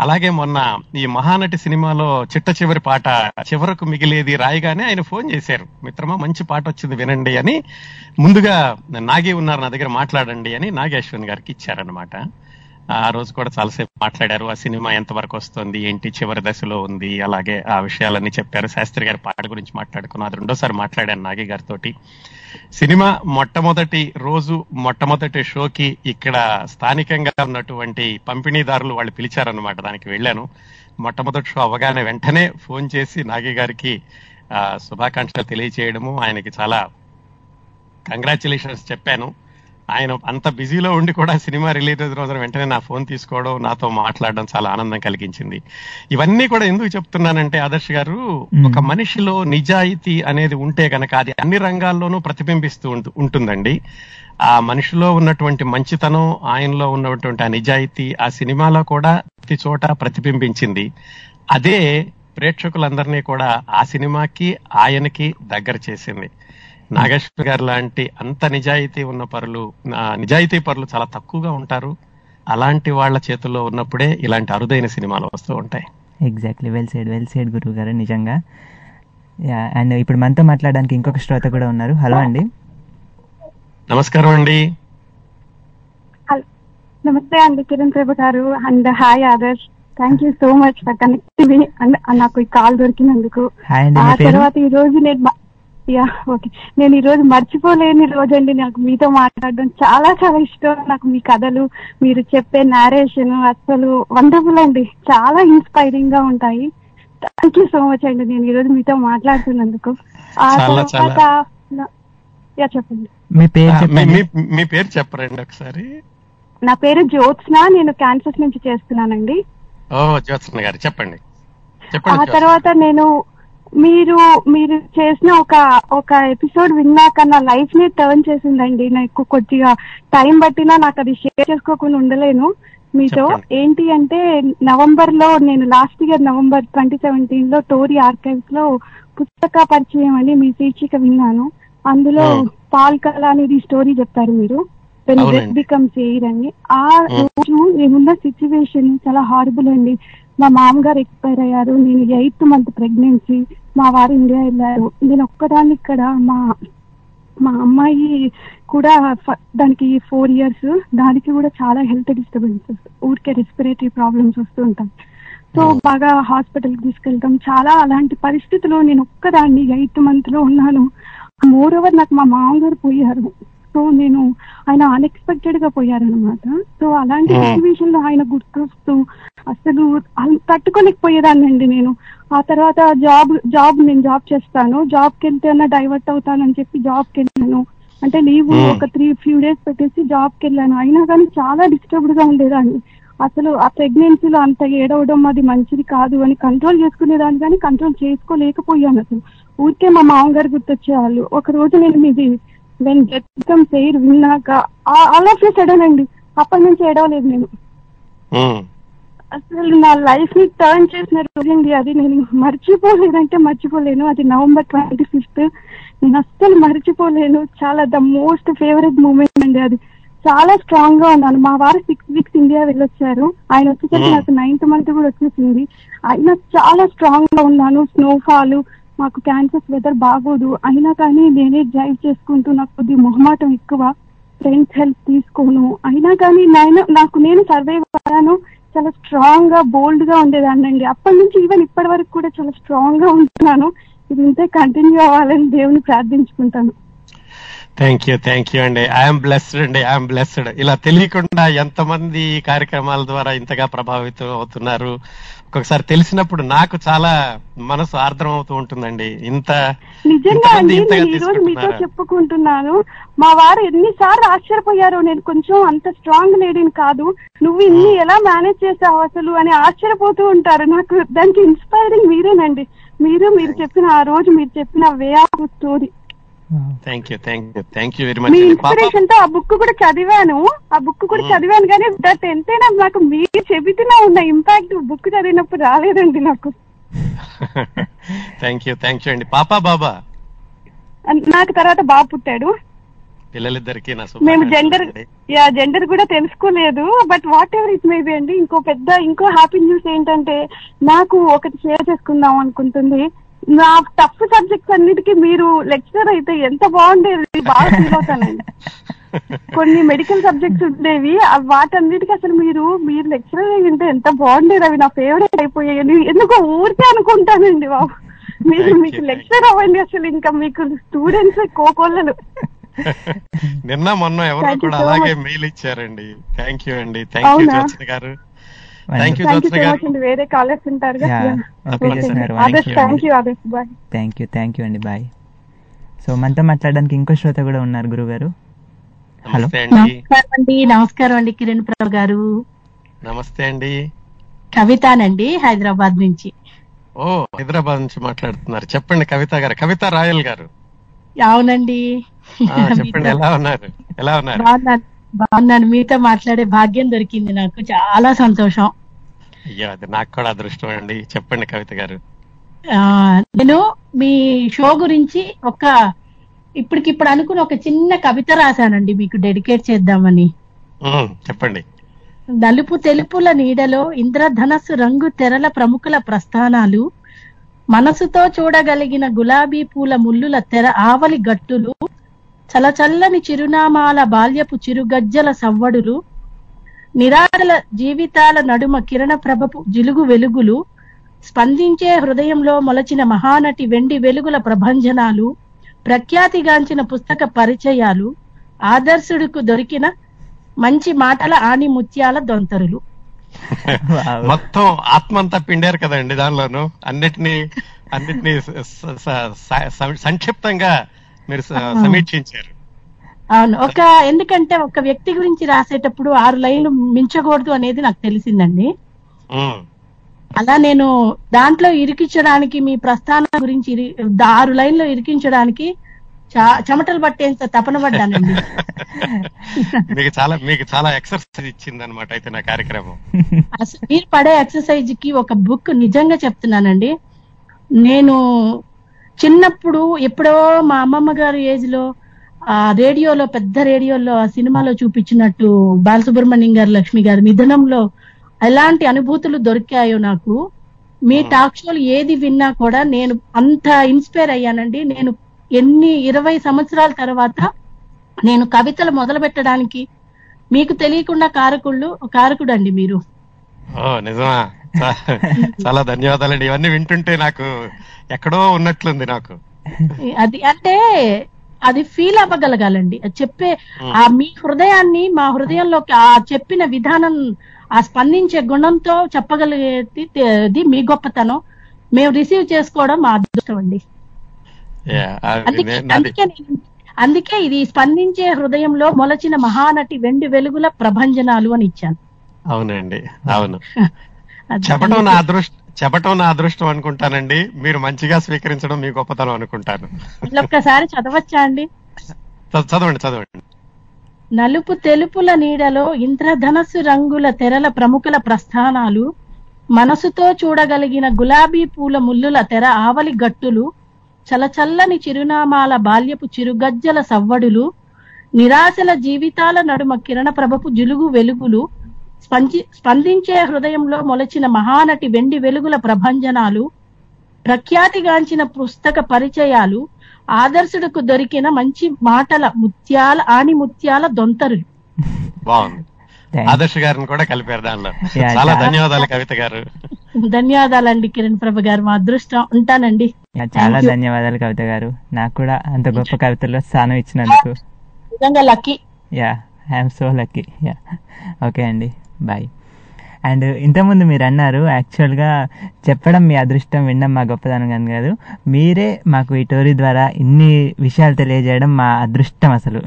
అలాగే మొన్న ఈ మహానటి సినిమాలో చిట్ట చివరి పాట చివరకు మిగిలేది రాయిగానే ఆయన ఫోన్ చేశారు మిత్రమా మంచి పాట వచ్చింది వినండి అని. ముందుగా నాగి ఉన్నారు నా దగ్గర మాట్లాడండి అని నాగేశ్వన్ గారికి ఇచ్చారనమాట ఆ రోజు కూడా చాలాసేపు మాట్లాడారు. ఆ సినిమా ఎంతవరకు వస్తుంది? ఏంటి? చివరి దశలో ఉంది. అలాగే ఆ విషయాలన్నీ చెప్పారు. శాస్త్రి గారి పాట గురించి మాట్లాడుకున్నాం. అది రెండోసారి మాట్లాడాను నాగి గారితోటి. సినిమా మొట్టమొదటి రోజు మొట్టమొదటి షోకి ఇక్కడ స్థానికంగా ఉన్నటువంటి పంపిణీదారులు వాళ్ళు పిలిచారనమాట దానికి వెళ్ళాను. మొట్టమొదటి షో అవగానే వెంటనే ఫోన్ చేసి నాగి గారికి శుభాకాంక్షలు తెలియచేయడము. ఆయనకి చాలా కంగ్రాచులేషన్స్ చెప్పాను. ఆయన అంత బిజీలో ఉండి కూడా సినిమా రిలీజ్ అయిన రోజున వెంటనే నా ఫోన్ తీసుకోవడం నాతో మాట్లాడడం చాలా ఆనందం కలిగించింది. ఇవన్నీ కూడా ఎందుకు చెప్తున్నానంటే ఆదర్శ్ గారు. ఒక మనిషిలో నిజాయితీ అనేది ఉంటే గనక అది అన్ని రంగాల్లోనూ ప్రతిబింబిస్తూ ఉంటు- ఉంటుందండి. ఆ మనిషిలో ఉన్నటువంటి మంచితనం ఆయనలో ఉన్నటువంటి ఆ నిజాయితీ ఆ సినిమాలో కూడా ప్రతి చోట ప్రతిబింబించింది. అదే ప్రేక్షకులందరినీ కూడా ఆ సినిమాకి ఆయనకి దగ్గర చేసింది. నాగేశ్వర్ గారు లాంటి అంత నిజాయితీ ఉన్న పరులు నిజాయితీ పరులు చాలా తక్కువగా ఉంటారు. అలాంటి వాళ్ళ చేతుల్లో ఉన్నప్పుడే ఇలాంటి అరుదైన సినిమాలు వస్తూ ఉంటాయి. Exactly well said well said గురువు గారు నిజంగా. అండ్ ఇప్పుడు మనతో మాట్లాడడానికి ఇంకొక శ్రోత కూడా ఉన్నారు. హలో అండి. నమస్కారం అండి. హలో. నమస్తే అండి Kiran Prabhu garu and hi Adarsh. Thank you so much for connecting and నాకు ఈ కాల్ దొరికినందుకు. హాయ్ అండి ఆ తర్వాత ఈ రోజు నేను యా ఓకే నేను ఈ రోజు మర్చిపోలేని రోజు అండి నాకు మీతో మాట్లాడడం. చాలా చాలా ఇష్టం నాకు మీ కథలు మీరు చెప్పే నేరేషన్ అసలు వండర్ఫుల్ అండి. చాలా ఇన్స్పైరింగ్గా ఉంటాయి. థ్యాంక్ యూ సో మచ్ అండి నేను ఈ రోజు మీతో మాట్లాడుతున్నందుకు. ఆ చాలా, తర్వాత యా చెప్పండి. మీ పేరు మీ- చెప్పరండి ఒకసారి. నా పేరు జ్యోత్స్న నేను క్యాన్సర్ నుంచి చేస్తున్నానండి. ఓ జ్యోత్సన గారు చెప్పండి. ఆ తర్వాత నేను మీరు మీరు చేసిన ఒక ఒక ఎపిసోడ్ విన్నాక నా లైఫ్ని టర్న్ చేసిందండి. నాకు కొద్దిగా టైం పట్టినా నాకు అది షేర్ చేసుకోకుండా ఉండలేను. మీతో. ఏంటి అంటే నవంబర్లో నేను లాస్ట్ ఇయర్ నవంబర్ ట్వంటీ సెవెంటీన్లో టోరీ ఆర్కైవ్స్లో పుస్తక పరిచయం అని మీ శీర్షిక విన్నాను. అందులో. పాల్ కళ అనేది స్టోరీ చెప్పారు మీరు. ఎయిర్ అని ఆ. రోజు నేనున్న సిచ్యువేషన్ చాలా హారబుల్ అండి. మా మామగారు ఎక్స్పైర్ అయ్యారు. నేను ఎయిత్ మంత్ ప్రెగ్నెన్సీ మా వారు ఇండియా వెళ్ళారు. నేను ఒక్కదాన్ని ఇక్కడ మా మా అమ్మాయి కూడా దానికి ఫోర్ ఇయర్స్ దానికి కూడా చాలా హెల్త్ డిస్టర్బెన్సెస్ ఊరికే రెస్పిరేటరీ ప్రాబ్లమ్స్ వస్తూ ఉంటాయి. సో బాగా హాస్పిటల్కి తీసుకెళ్తాం. చాలా అలాంటి పరిస్థితిలో నేను ఒక్కదాన్ని ఎయిత్ మంత్లో ఉన్నాను. మోర్ ఓవర్ నాకు మా మామగారు పోయారు. సో నేను ఆయన అన్ఎక్స్పెక్టెడ్గా పోయారనమాట సో అలాంటి. సిచ్యువేషన్లో ఆయన గుర్తొస్తూ అసలు అల్- తట్టుకోలేకపోయేదాన్నండి నేను. ఆ తర్వాత జాబ్ జాబ్ నేను జాబ్ చేస్తాను. జాబ్కి వెళ్తే అన్న డైవర్ట్ అవుతానని చెప్పి జాబ్కి వెళ్ళాను అంటే లీవ్. ఒక త్రీ ఫ్యూ డేస్ పెట్టేసి జాబ్కి వెళ్ళాను అయినా కానీ చాలా డిస్టర్బ్డ్గా ఉండేదాన్ని. అసలు ఆ ప్రెగ్నెన్సీలో అంత ఏడవడం అది మంచిది కాదు అని కంట్రోల్ చేసుకునేదాన్ని కానీ కంట్రోల్ చేసుకోలేకపోయాను అసలు. ఊరికే మా మామగారు గుర్తొచ్చేవాళ్ళు. ఒక రోజు నేను మీది వెన్ గెట్ పేరు విన్నాక ఆల్ ఆఫ్ సడన్ అండి. అప్పటి నుంచి ఏడవలేదు నేను. ఉమ్. అసలు నా లైఫ్ని టర్న్ చేసిన రోజండి అది. నేను మర్చిపోలేదంటే మర్చిపోలేను. అది నవంబర్ ట్వంటీ ఫిఫ్త్ నేను అస్సలు మర్చిపోలేను. చాలా ద మోస్ట్ ఫేవరెట్ మూమెంట్ అండి అది. చాలా స్ట్రాంగ్గా ఉన్నాను. మా వారు సిక్స్ వీక్స్ ఇండియా వెళ్ళొచ్చారు. ఆయన వచ్చేసరికి Hmm. నాకు నైన్త్ మంత్ కూడా వచ్చేసింది. అయినా చాలా స్ట్రాంగ్గా ఉన్నాను. స్నోఫాల్ మాకు క్యాన్సర్ వెదర్ బాగోదు. అయినా కానీ నేనే డ్రైవ్ చేసుకుంటూ నాకు కొద్ది మొహమాటం ఎక్కువ. ఫ్రెండ్స్ హెల్ప్ తీసుకోను. అయినా కానీ నేను నాకు నేను సర్వైవ్ అయ్యాను చాలా స్ట్రాంగ్గా బోల్డ్గా ఉండేదాన్ని అండి. అప్పటి నుంచి ఈవెన్ ఇప్పటి వరకు కూడా చాలా స్ట్రాంగ్గా ఉంటున్నాను. ఇది ఇంతే కంటిన్యూ అవ్వాలని దేవుని ప్రార్థించుకుంటాను. థ్యాంక్ యూ థ్యాంక్ యూ అండి. ఐఎమ్ బ్లెస్డ్ అండి ఐఎమ్ బ్లెస్డ్ ఇలా తెలియకుండా ఎంతమంది ఈ కార్యక్రమాల ద్వారా ఇంతగా ప్రభావితం అవుతున్నారు. ఒక్కొక్కసారి తెలిసినప్పుడు నాకు చాలా మనసు ఆర్ద్రం అవుతూ ఉంటుందండి. ఇంత నిజంగా అండి నేను ఈ రోజు మీతో? చెప్పుకుంటున్నాను. మా వారు ఎన్నిసార్లు ఆశ్చర్యపోయారు నేను కొంచెం అంత స్ట్రాంగ్ లేడీని కాదు. నువ్వు ఇన్ని ఎలా మేనేజ్ చేసావు అసలు అని ఆశ్చర్యపోతూ ఉంటారు. నాకు దానికి ఇన్స్పైరింగ్ మీరేనండి. మీరు మీరు చెప్పిన ఆ రోజు మీరు చెప్పిన way of story thank you thank you thank you very me much పాప ఇన్స్పిరేషన్తో ఆ బుక్ కూడా చదివాను. ఆ బుక్ కూడా Hmm. చదివాను కానీ దట్ ఎంతైనా నాకు మీరు చెబితేనే ఉన్న ఇంపాక్ట్ బుక్ చదివినప్పుడు రాలేదండి నాకు. థ్యాంక్ యూ థ్యాంక్ యూ అండి. పాప బాబా? నాకు తర్వాత బాబు పుట్టాడు. పిల్లలిద్దరికి మేము జెండర్. యా జెండర్ కూడా తెలుసుకోలేదు but whatever it maybe అండి ఇంకో పెద్ద ఇంకో హ్యాపీ న్యూస్ ఏంటంటే నాకు ఒకటి షేర్ చేసుకుందాం అనుకుంటుంది. నా టఫ్ సబ్జెక్ట్స్ అన్నిటికీ మీరు లెక్చరర్ అయితే ఎంత బాగుండేది బాగా ఫీల్ అవుతానండి కొన్ని మెడికల్ సబ్జెక్ట్స్ ఉండేవి వాటన్నిటికీ అసలు మీరు మీరు లెక్చరర్ అయ్యింటే ఎంత బాగుండేది అవి నా ఫేవరెట్ అయిపోయాయి ఎందుకో ఊరికే అనుకుంటానండి బాబు. మీరు మీకు లెక్చర్ అవ్వండి అసలు ఇంకా మీకు స్టూడెంట్స్ కోకోళ్ళలు నిన్న మొన్న ఎవరో కూడా అలాగే. మెయిల్ ఇచ్చారండి. థ్యాంక్ యూ అండి. Thank you garu. Thank you garu అండి. వేరే కాలర్స్ ఉంటారు థ్యాంక్ అండి. You bye thank you thank you అండి. బాయ్ సో మనతో మాట్లాడడానికి ఇంకో శ్రోత కూడా ఉన్నారు గురుగారు. హలో నమస్తే అండి. నమస్కారం అండి. నమస్కారం అండి కిరణ్ ప్రభు గారు. నమస్తే అండి. కవితానండి హైదరాబాద్ నుంచి. ఓ హైదరాబాద్ నుంచి మాట్లాడుతున్నారు. చెప్పండి కవిత గారు. కవిత రాయల్ గారు. అవునండి. ఆ, చెప్పండి. ఎలా ఉన్నారు? ఎలా ఉన్నారు? బాగున్నాను మీతో మాట్లాడే భాగ్యం దొరికింది నాకు. చాలా సంతోషం. అయ్యో అది నాకు కూడా అదృష్టం అండి. చెప్పండి కవిత గారు. నేను మీ షో గురించి ఒక ఇప్పటికిప్పుడు అనుకుని ఒక చిన్న కవిత రాశానండి. మీకు డెడికేట్ చేద్దామని. చెప్పండి. నలుపు తెలుపుల నీడలో ఇంద్రధనస్సు రంగు తెరల ప్రముఖుల ప్రస్థానాలు మనసుతో చూడగలిగిన గులాబీ పూల ముల్లుల తెర ఆవలి గట్టులు చలచల్లని చిరునామాల బాల్యపు చిరుగజ్జల సవ్వడులు నిరాశల జీవితాల నడుమ కిరణ ప్రభపు జిలుగు వెలుగులు స్పందించే హృదయంలో మొలచిన మహానటి వెండి వెలుగుల ప్రభంజనాలు ప్రఖ్యాతిగాంచిన పుస్తక పరిచయాలు ఆదర్శుడికు దొరికిన మంచి మాటల ఆని ముత్యాల దొంతరులు. [LAUGHS] మొత్తం ఆత్మ అంతా పిండారు కదండి దానిలోను. అన్నిటినీ అన్నిటినీ సంక్షిప్తంగా మీరు సమీక్షించారు. అవును. ఒక ఎందుకంటే ఒక వ్యక్తి గురించి రాసేటప్పుడు ఆరు లైన్లు మించకూడదు అనేది నాకు తెలిసిందండి. అలా నేను దాంట్లో ఇరికించడానికి మీ ప్రస్థానం గురించి ఆరు లైన్లో ఇరికించడానికి చెమటలు పట్టేంత తపన పడ్డానండి. [LAUGHS] మీకు చాలా మీకు చాలా ఎక్సర్సైజ్ ఇచ్చింది అనమాట అయితే నా కార్యక్రమం. అసలు మీరు పడే ఎక్సర్సైజ్కి ఒక బుక్ నిజంగా చెప్తున్నానండి. నేను చిన్నప్పుడు ఎప్పుడో మా అమ్మమ్మ గారి ఏజ్లో ఆ రేడియోలో పెద్ద రేడియోలో ఆ సినిమాలో చూపించినట్టు బాలసుబ్రహ్మణ్యం గారు లక్ష్మి గారు మిథునంలో ఎలాంటి అనుభూతులు దొరికాయో నాకు. మీ టాక్ షోలు ఏది విన్నా కూడా నేను అంత ఇన్స్పైర్ అయ్యానండి. నేను ఎన్ని ఇరవై సంవత్సరాల తర్వాత నేను కవితలు మొదలు పెట్టడానికి మీకు తెలియకుండా కారకుళ్ళు కారకుడు అండి మీరు నిజమా? చాలా ధన్యవాదాలండి. ఇవన్నీ వింటుంటే నాకు ఎక్కడో ఉన్నట్లుంది నాకు. అది అంటే అది ఫీల్ అవ్వగలగాలండి. చెప్పే ఆ మీ హృదయాన్ని మా హృదయంలోకి ఆ చెప్పిన విధానం ఆ స్పందించే గుణంతో చెప్పగలిగేది మీ గొప్పతనం. మేము రిసీవ్ చేసుకోవడం మా అదృష్టం అండి. అందుకే ఇది స్పందించే హృదయంలో మొలచిన మహానటి వెండి వెలుగుల ప్రభంజనాలు అని ఇచ్చాను. అవునండి. అవును. చెప్పటం నా అదృష్టం చెప్పటం నా అదృష్టం అనుకుంటానండి. మీరు మంచిగా స్వీకరించడం మీ గొప్పతనం అనుకుంటాను. ఒక్కసారి చదవచ్చా అండి? చదవండి చదవండి. నలుపు తెలుపుల నీడలో ఇంద్రధనస్సు రంగుల తెరల ప్రముఖుల ప్రస్థానాలు మనసుతో చూడగలిగిన గులాబీ పూల ముల్లుల తెర ఆవలి గట్టులు చలచల్లని చిరునామాల బాల్యపు చిరుగజ్జల సవ్వడులు నిరాశల జీవితాల నడుమ కిరణ ప్రభపు జులుగు వెలుగులు స్పంచి స్పందించే హృదయంలో మొలచిన మహానటి వెండి వెలుగుల ప్రభంజనాలు ప్రఖ్యాతిగాంచిన పుస్తక పరిచయాలు ఆదర్శుడికి దొరికిన మంచి మాటల ముత్యాల ఆణి ముత్యాల దొంతరులు. బాగుంది. ఆదర్శ్ గారిని కూడా కలిపారు దానిలో. చాలా ధన్యవాదాలు కవిత గారు. ధన్యవాదాలండి కిరణ్ ప్రభ గారు మా అదృష్టం. ఉంటానండి. యా, చాలా. ధన్యవాదాలు కవిత గారు. నాకు కూడా అంత గొప్ప కవితల్లో స్థానం ఇచ్చినందుకు. [LAUGHS] నిజంగా lucky yeah I'm so lucky yeah okay అండి. బాయ్ అండ్ ఇంతకుముందు మీరు అన్నారు యాక్చువల్గా చెప్పడం మీ అదృష్టం వినడం మా గొప్పదనం కానీ కాదు. మీరే మాకు ఈ టోరీ ద్వారా ఇన్ని విషయాలు తెలియజేయడం మా అదృష్టం అసలు.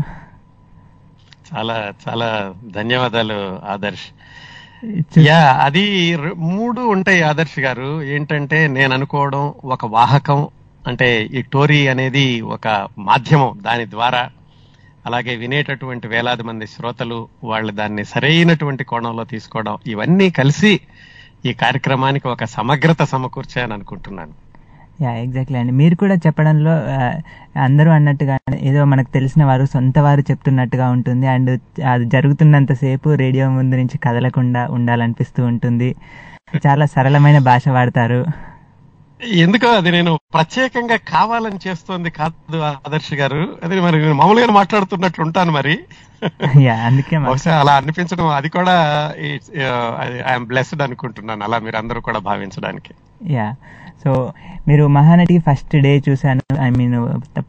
చాలా చాలా ధన్యవాదాలు ఆదర్శ్. యా అది మూడు ఉంటాయి ఆదర్శ్ గారు. ఏంటంటే నేను అనుకోవడం ఒక వాహకం. అంటే ఈ టోరీ అనేది ఒక మాధ్యమం. దాని ద్వారా అలాగే వినేటటువంటి వేలాది మంది శ్రోతలు వాళ్ళు దాన్ని సరైనటువంటి కోణంలో తీసుకోవడం ఇవన్నీ కలిసి ఈ కార్యక్రమానికి ఒక సమగ్రత సమకూర్చాయని అనుకుంటున్నాను. యా ఎగ్జాక్ట్లీ అండి. మీరు కూడా చెప్పడంలో అందరూ అన్నట్టుగా ఏదో మనకు తెలిసిన వారు సొంత వారు చెప్తున్నట్టుగా ఉంటుంది. అండ్ అది జరుగుతున్నంతసేపు రేడియో ముందు నుంచి కదలకుండా ఉండాలనిపిస్తూ ఉంటుంది. చాలా సరళమైన భాష వాడతారు. ఎందుకో అది నేను ప్రత్యేకంగా కావాలని చేస్తోంది కాదు ఆదర్శ్ గారు. అది మరి నేను మామూలుగా మాట్లాడుతున్నట్లు ఉంటాను మరి. యా అందుకే బహుశా అలా అనిపించడం అది కూడా ఐఎమ్ బ్లెస్డ్ అనుకుంటున్నాను అలా మీరు అందరూ కూడా భావించడానికి. యా సో మీరు మహానటి ఫస్ట్ డే చూశాను ఐ మీన్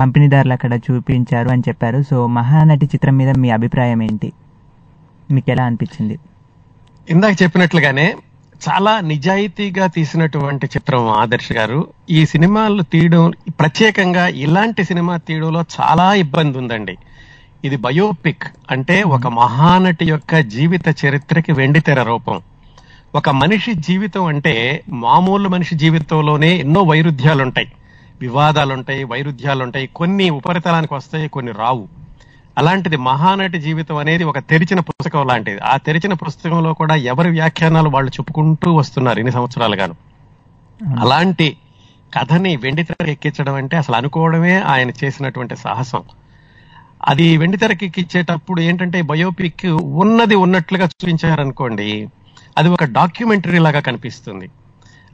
పంపిణీదారులు అక్కడ చూపించారు అని చెప్పారు. సో మహానటి చిత్రం మీద మీ అభిప్రాయం ఏంటి? మీకు ఎలా అనిపించింది? ఇందాక చెప్పినట్లుగానే చాలా నిజాయితీగా తీసినటువంటి చిత్రం ఆదర్శ్ గారు. ఈ సినిమాలు తీయడం ప్రత్యేకంగా ఇలాంటి సినిమా తీయడంలో చాలా ఇబ్బంది ఉందండి. ఇది బయోపిక్ అంటే ఒక మహానటి యొక్క జీవిత చరిత్రకి వెండితెర రూపం. ఒక మనిషి జీవితం అంటే మామూలు మనిషి జీవితంలోనే ఎన్నో వైరుధ్యాలుంటాయి. వివాదాలుంటాయి వైరుధ్యాలుంటాయి. కొన్ని ఉపరితలానికి వస్తాయి కొన్ని రావు. అలాంటిది మహానటి జీవితం అనేది ఒక తెరిచిన పుస్తకం లాంటిది. ఆ తెరిచిన పుస్తకంలో కూడా ఎవరి వ్యాఖ్యానాలు వాళ్ళు చెప్పుకుంటూ వస్తున్నారు ఇన్ని సంవత్సరాలుగాను. అలాంటి కథని వెండితెర ఎక్కించడం అంటే అసలు అనుకోవడమే ఆయన చేసినటువంటి సాహసం. అది వెండితెరకి ఎక్కించేటప్పుడు ఏంటంటే బయోపిక్ ఉన్నది ఉన్నట్లుగా చూపించారనుకోండి అది ఒక డాక్యుమెంటరీ లాగా కనిపిస్తుంది.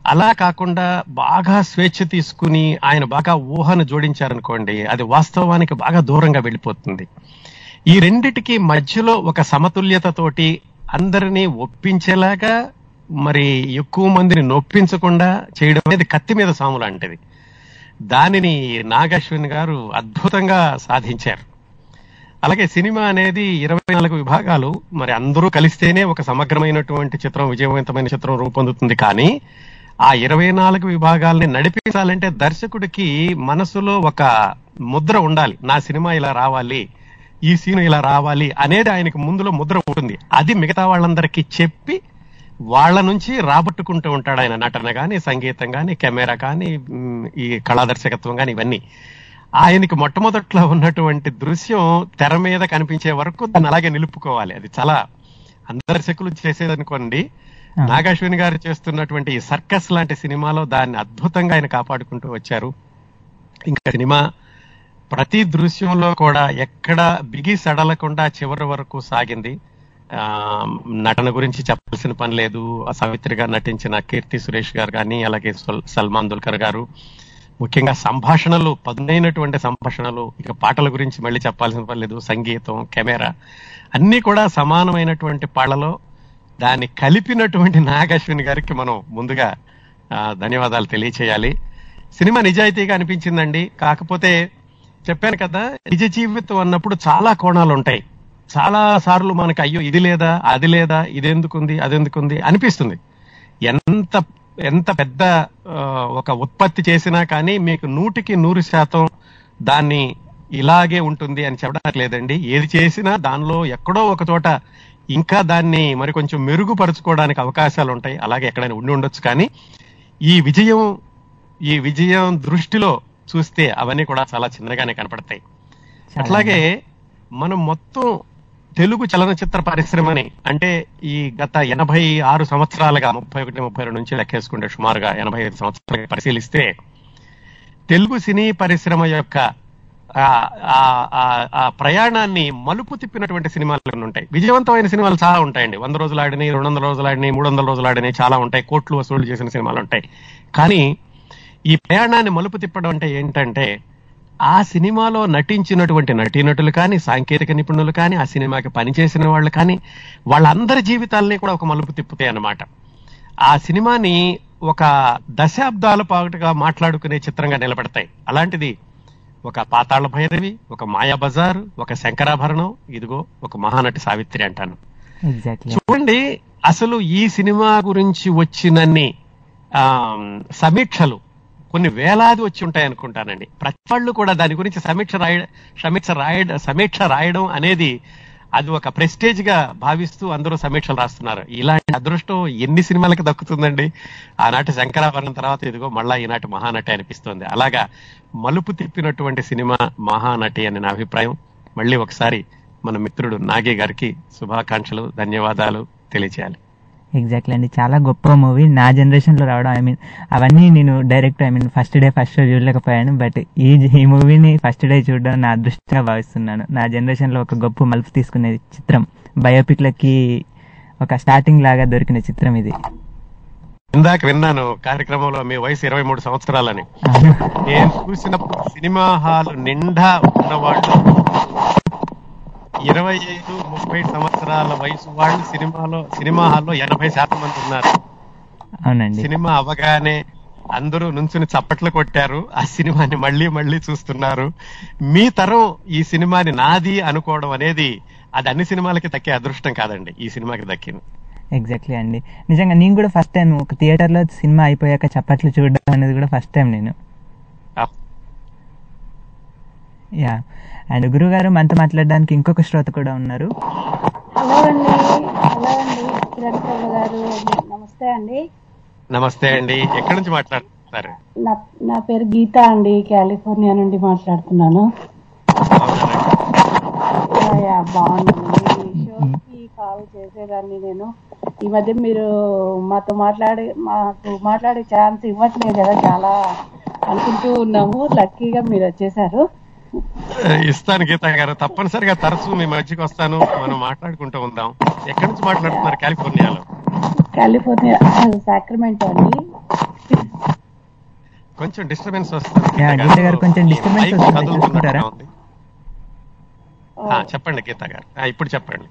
అలా కాకుండా బాగా స్వేచ్ఛ తీసుకుని ఆయన బాగా ఊహను జోడించారనుకోండి అది వాస్తవానికి బాగా దూరంగా వెళ్ళిపోతుంది. ఈ రెండిటికి మధ్యలో ఒక సమతుల్యతతోటి అందరినీ ఒప్పించేలాగా మరి ఎక్కువ మందిని నొప్పించకుండా చేయడం అనేది కత్తి మీద సాము లాంటిది. దానిని నాగశ్విన్ గారు అద్భుతంగా సాధించారు. అలాగే సినిమా అనేది ఇరవై నాలుగు విభాగాలు మరి అందరూ కలిస్తేనే ఒక సమగ్రమైనటువంటి చిత్రం విజయవంతమైన చిత్రం రూపొందుతుంది. కానీ ఆ ఇరవై నాలుగు విభాగాల్ని నడిపించాలంటే దర్శకుడికి మనసులో ఒక ముద్ర ఉండాలి. నా సినిమా ఇలా రావాలి ఈ సీన్ ఇలా రావాలి అనేది ఆయనకు ముందులో ముద్ర ఉంటుంది. అది మిగతా వాళ్ళందరికీ చెప్పి వాళ్ళ నుంచి రాబట్టుకుంటూ ఉంటాడు ఆయన నటన కానీ సంగీతం కానీ కెమెరా కానీ ఈ కళాదర్శకత్వం కానీ ఇవన్నీ. ఆయనకి మొట్టమొదట్లో ఉన్నటువంటి దృశ్యం తెర మీద కనిపించే వరకు దాన్ని అలాగే నిలుపుకోవాలి. అది చాలా అందర్శకులు చేసేదనుకోండి అనుకోండి నాగాశ్విని గారు చేస్తున్నటువంటి ఈ సర్కస్ లాంటి సినిమాలో దాన్ని అద్భుతంగా ఆయన కాపాడుకుంటూ వచ్చారు. ఇంకా సినిమా ప్రతి దృశ్యంలో కూడా ఎక్కడ బిగి సడలకుండా చివరి వరకు సాగింది. ఆ, నటన గురించి చెప్పాల్సిన పని లేదు. ఆ సావిత్రిగా నటించిన కీర్తి సురేష్ గారు కానీ అలాగే సల్- సల్మాన్ దుల్కర్ గారు. ముఖ్యంగా సంభాషణలు పదునైనటువంటి సంభాషణలు ఇక పాటల గురించి మళ్ళీ చెప్పాల్సిన పని లేదు. సంగీతం కెమెరా అన్ని కూడా సమానమైనటువంటి పాటలో దాన్ని కలిపినటువంటి నాగశ్విని గారికి మనం ముందుగా ధన్యవాదాలు తెలియచేయాలి. సినిమా నిజాయితీగా అనిపించిందండి. కాకపోతే చెప్పాను కదా నిజ జీవితం అన్నప్పుడు చాలా కోణాలు ఉంటాయి చాలా సార్లు మనకి అయ్యో ఇది లేదా అది లేదా ఇదెందుకుంది అదెందుకుంది అనిపిస్తుంది. ఎంత ఎంత పెద్ద ఒక ఉత్పత్తి చేసినా కానీ మీకు నూటికి నూరు శాతం దాన్ని ఇలాగే ఉంటుంది అని చెప్పడానికి లేదండి ఏది చేసినా దానిలో ఎక్కడో ఒక చోట ఇంకా దాన్ని మరి కొంచెం మెరుగుపరుచుకోవడానికి అవకాశాలు ఉంటాయి. అలాగే ఎక్కడైనా ఉండి ఉండొచ్చు. కానీ ఈ విజయం ఈ విజయం దృష్టిలో చూస్తే అవన్నీ కూడా చాలా చిన్నగానే కనపడతాయి. అట్లాగే మనం మొత్తం తెలుగు చలనచిత్ర పరిశ్రమని అంటే ఈ గత ఎనభై ఆరు సంవత్సరాలుగా ముప్పై ఒకటి ముప్పై రెండు నుంచి లెక్కేసుకుంటే సుమారుగా ఎనభై ఐదు సంవత్సరాలుగా పరిశీలిస్తే తెలుగు సినీ పరిశ్రమ యొక్క ఆ- ప్రయాణాన్ని మలుపు తిప్పినటువంటి సినిమాలు ఉంటాయి? విజయవంతమైన సినిమాలు చాలా ఉంటాయండి. వంద రోజులు ఆడినాయి రెండు వందల రోజులు ఆడినాయి మూడు వందల రోజులు ఆడినాయి చాలా ఉంటాయి. కోట్లు వసూలు చేసిన సినిమాలు ఉంటాయి. కానీ ఈ ప్రయాణాన్ని మలుపు తిప్పడం అంటే ఏంటంటే ఆ సినిమాలో నటించినటువంటి నటీనటులు కానీ సాంకేతిక నిపుణులు కానీ ఆ సినిమాకి పనిచేసిన వాళ్ళు కానీ వాళ్ళందరి జీవితాలని కూడా ఒక మలుపు తిప్పుతాయి అన్నమాట. ఆ సినిమాని ఒక దశాబ్దాల పాటుగా మాట్లాడుకునే చిత్రంగా నిలబడతాయి. అలాంటిది ఒక పాతాళ భైరవి ఒక మాయా బజార్ ఒక శంకరాభరణం ఇదిగో ఒక మహానటి సావిత్రి అంటాను. చూడండి అసలు ఈ సినిమా గురించి వచ్చినన్ని ఆ, సమీక్షలు కొన్ని వేలాది వచ్చి ఉంటాయి అనుకుంటానండి. ప్రతి వాళ్ళు కూడా దాని గురించి సమీక్ష రాయ సమీక్ష రాయడం సమీక్ష రాయడం అనేది అది ఒక ప్రెస్టేజ్గా భావిస్తూ అందరూ సమీక్షలు రాస్తున్నారు. ఇలాంటి అదృష్టం ఎన్ని సినిమాలకు దక్కుతుందండి? ఆనాటి శంకరాభరణం తర్వాత ఇదిగో మళ్ళా ఈనాటి మహానటి అనిపిస్తుంది. అలాగా మలుపు తిప్పినటువంటి సినిమా మహానటి అని నా అభిప్రాయం. మళ్ళీ ఒకసారి మన మిత్రుడు నాగే గారికి శుభాకాంక్షలు ధన్యవాదాలు తెలియజేయాలి ఎగ్జాక్ట్లీ అండి. చాలా గొప్ప మూవీ. నా జనరేషన్లో రావడం ఐ మీన్ అవన్నీ నేను direct I mean first day first show చూడలేకపోయాను. But ఈ ఈ మూవీని ఫస్ట్ డే చూడడం నా అదృష్టంగా భావిస్తున్నాను. నా జనరేషన్లో ఒక గొప్ప మలుపు తీసుకునే చిత్రం. బయోపిక్ లకి ఒక స్టార్టింగ్ లాగా దొరికిన చిత్రం ఇది. ఇందాక విన్నాను కార్యక్రమంలో మీ వయసు ఇరవై మూడు సంవత్సరాలని. నేను చూసినప్పుడు సినిమా హాల్ నిండా ఉన్నవాళ్ళు ఇరవై ఐదు ముప్పై సంవత్సరాల వయసు వాళ్ళు సినిమాలో సినిమా హాల్లో ఎనభై శాతం మంది ఉన్నారు. అవునండి. సినిమా అవగానే అందరూ నుంచుని చప్పట్లు కొట్టారు. ఆ సినిమాని మళ్ళీ మళ్ళీ చూస్తున్నారు. మీ తరం ఈ సినిమాని నాది అనుకోవడం అనేది అది అన్ని సినిమాలకి దక్కే అదృష్టం కాదండి. ఈ సినిమాకి దక్కింది. ఎగ్జాక్ట్లీ అండి. నిజంగా నేను కూడా ఫస్ట్ టైం ఒక థియేటర్లో సినిమా అయిపోయాక చప్పట్లు చూడడం అనేది కూడా ఫస్ట్ టైం నేను. యా అండ్ గురువు గారు మనతో మాట్లాడడానికి ఇంకొక శ్రోత కూడా ఉన్నారు. హలో అండి హలో అండి కిరణ్ గారు నమస్తే అండి. నమస్తే అండి. ఎక్కడి నుంచి మాట్లాడుతున్నారు? నా నా పేరు గీత అండి కాలిఫోర్నియా నుండి మాట్లాడుతున్నాను. షోకి కాల్ చేసేదాన్ని నేను. ఈ మధ్య మీరు మాతో మాట్లాడే మాకు మాట్లాడే ఛాన్స్ ఇవ్వట్లేదు కదా చాలా అనుకుంటూ ఉన్నాము. లక్కీగా మీరు వచ్చేసారు. ఇస్తాను గీత గారు. తప్పనిసరిగా తరచూ మీ మధ్యకి వస్తాను. మనం మాట్లాడుకుంటూ ఉందాం. ఎక్కడి నుంచి మాట్లాడుతున్నారు కాలిఫోర్నియాలో? కాలిఫోర్నియా సాక్రమెంటో అండి. కొంచెం డిస్టర్బెన్స్ వస్తుంది కొంచెం చెప్పండి గీత గారు. ఆ, ఇప్పుడు చెప్పండి.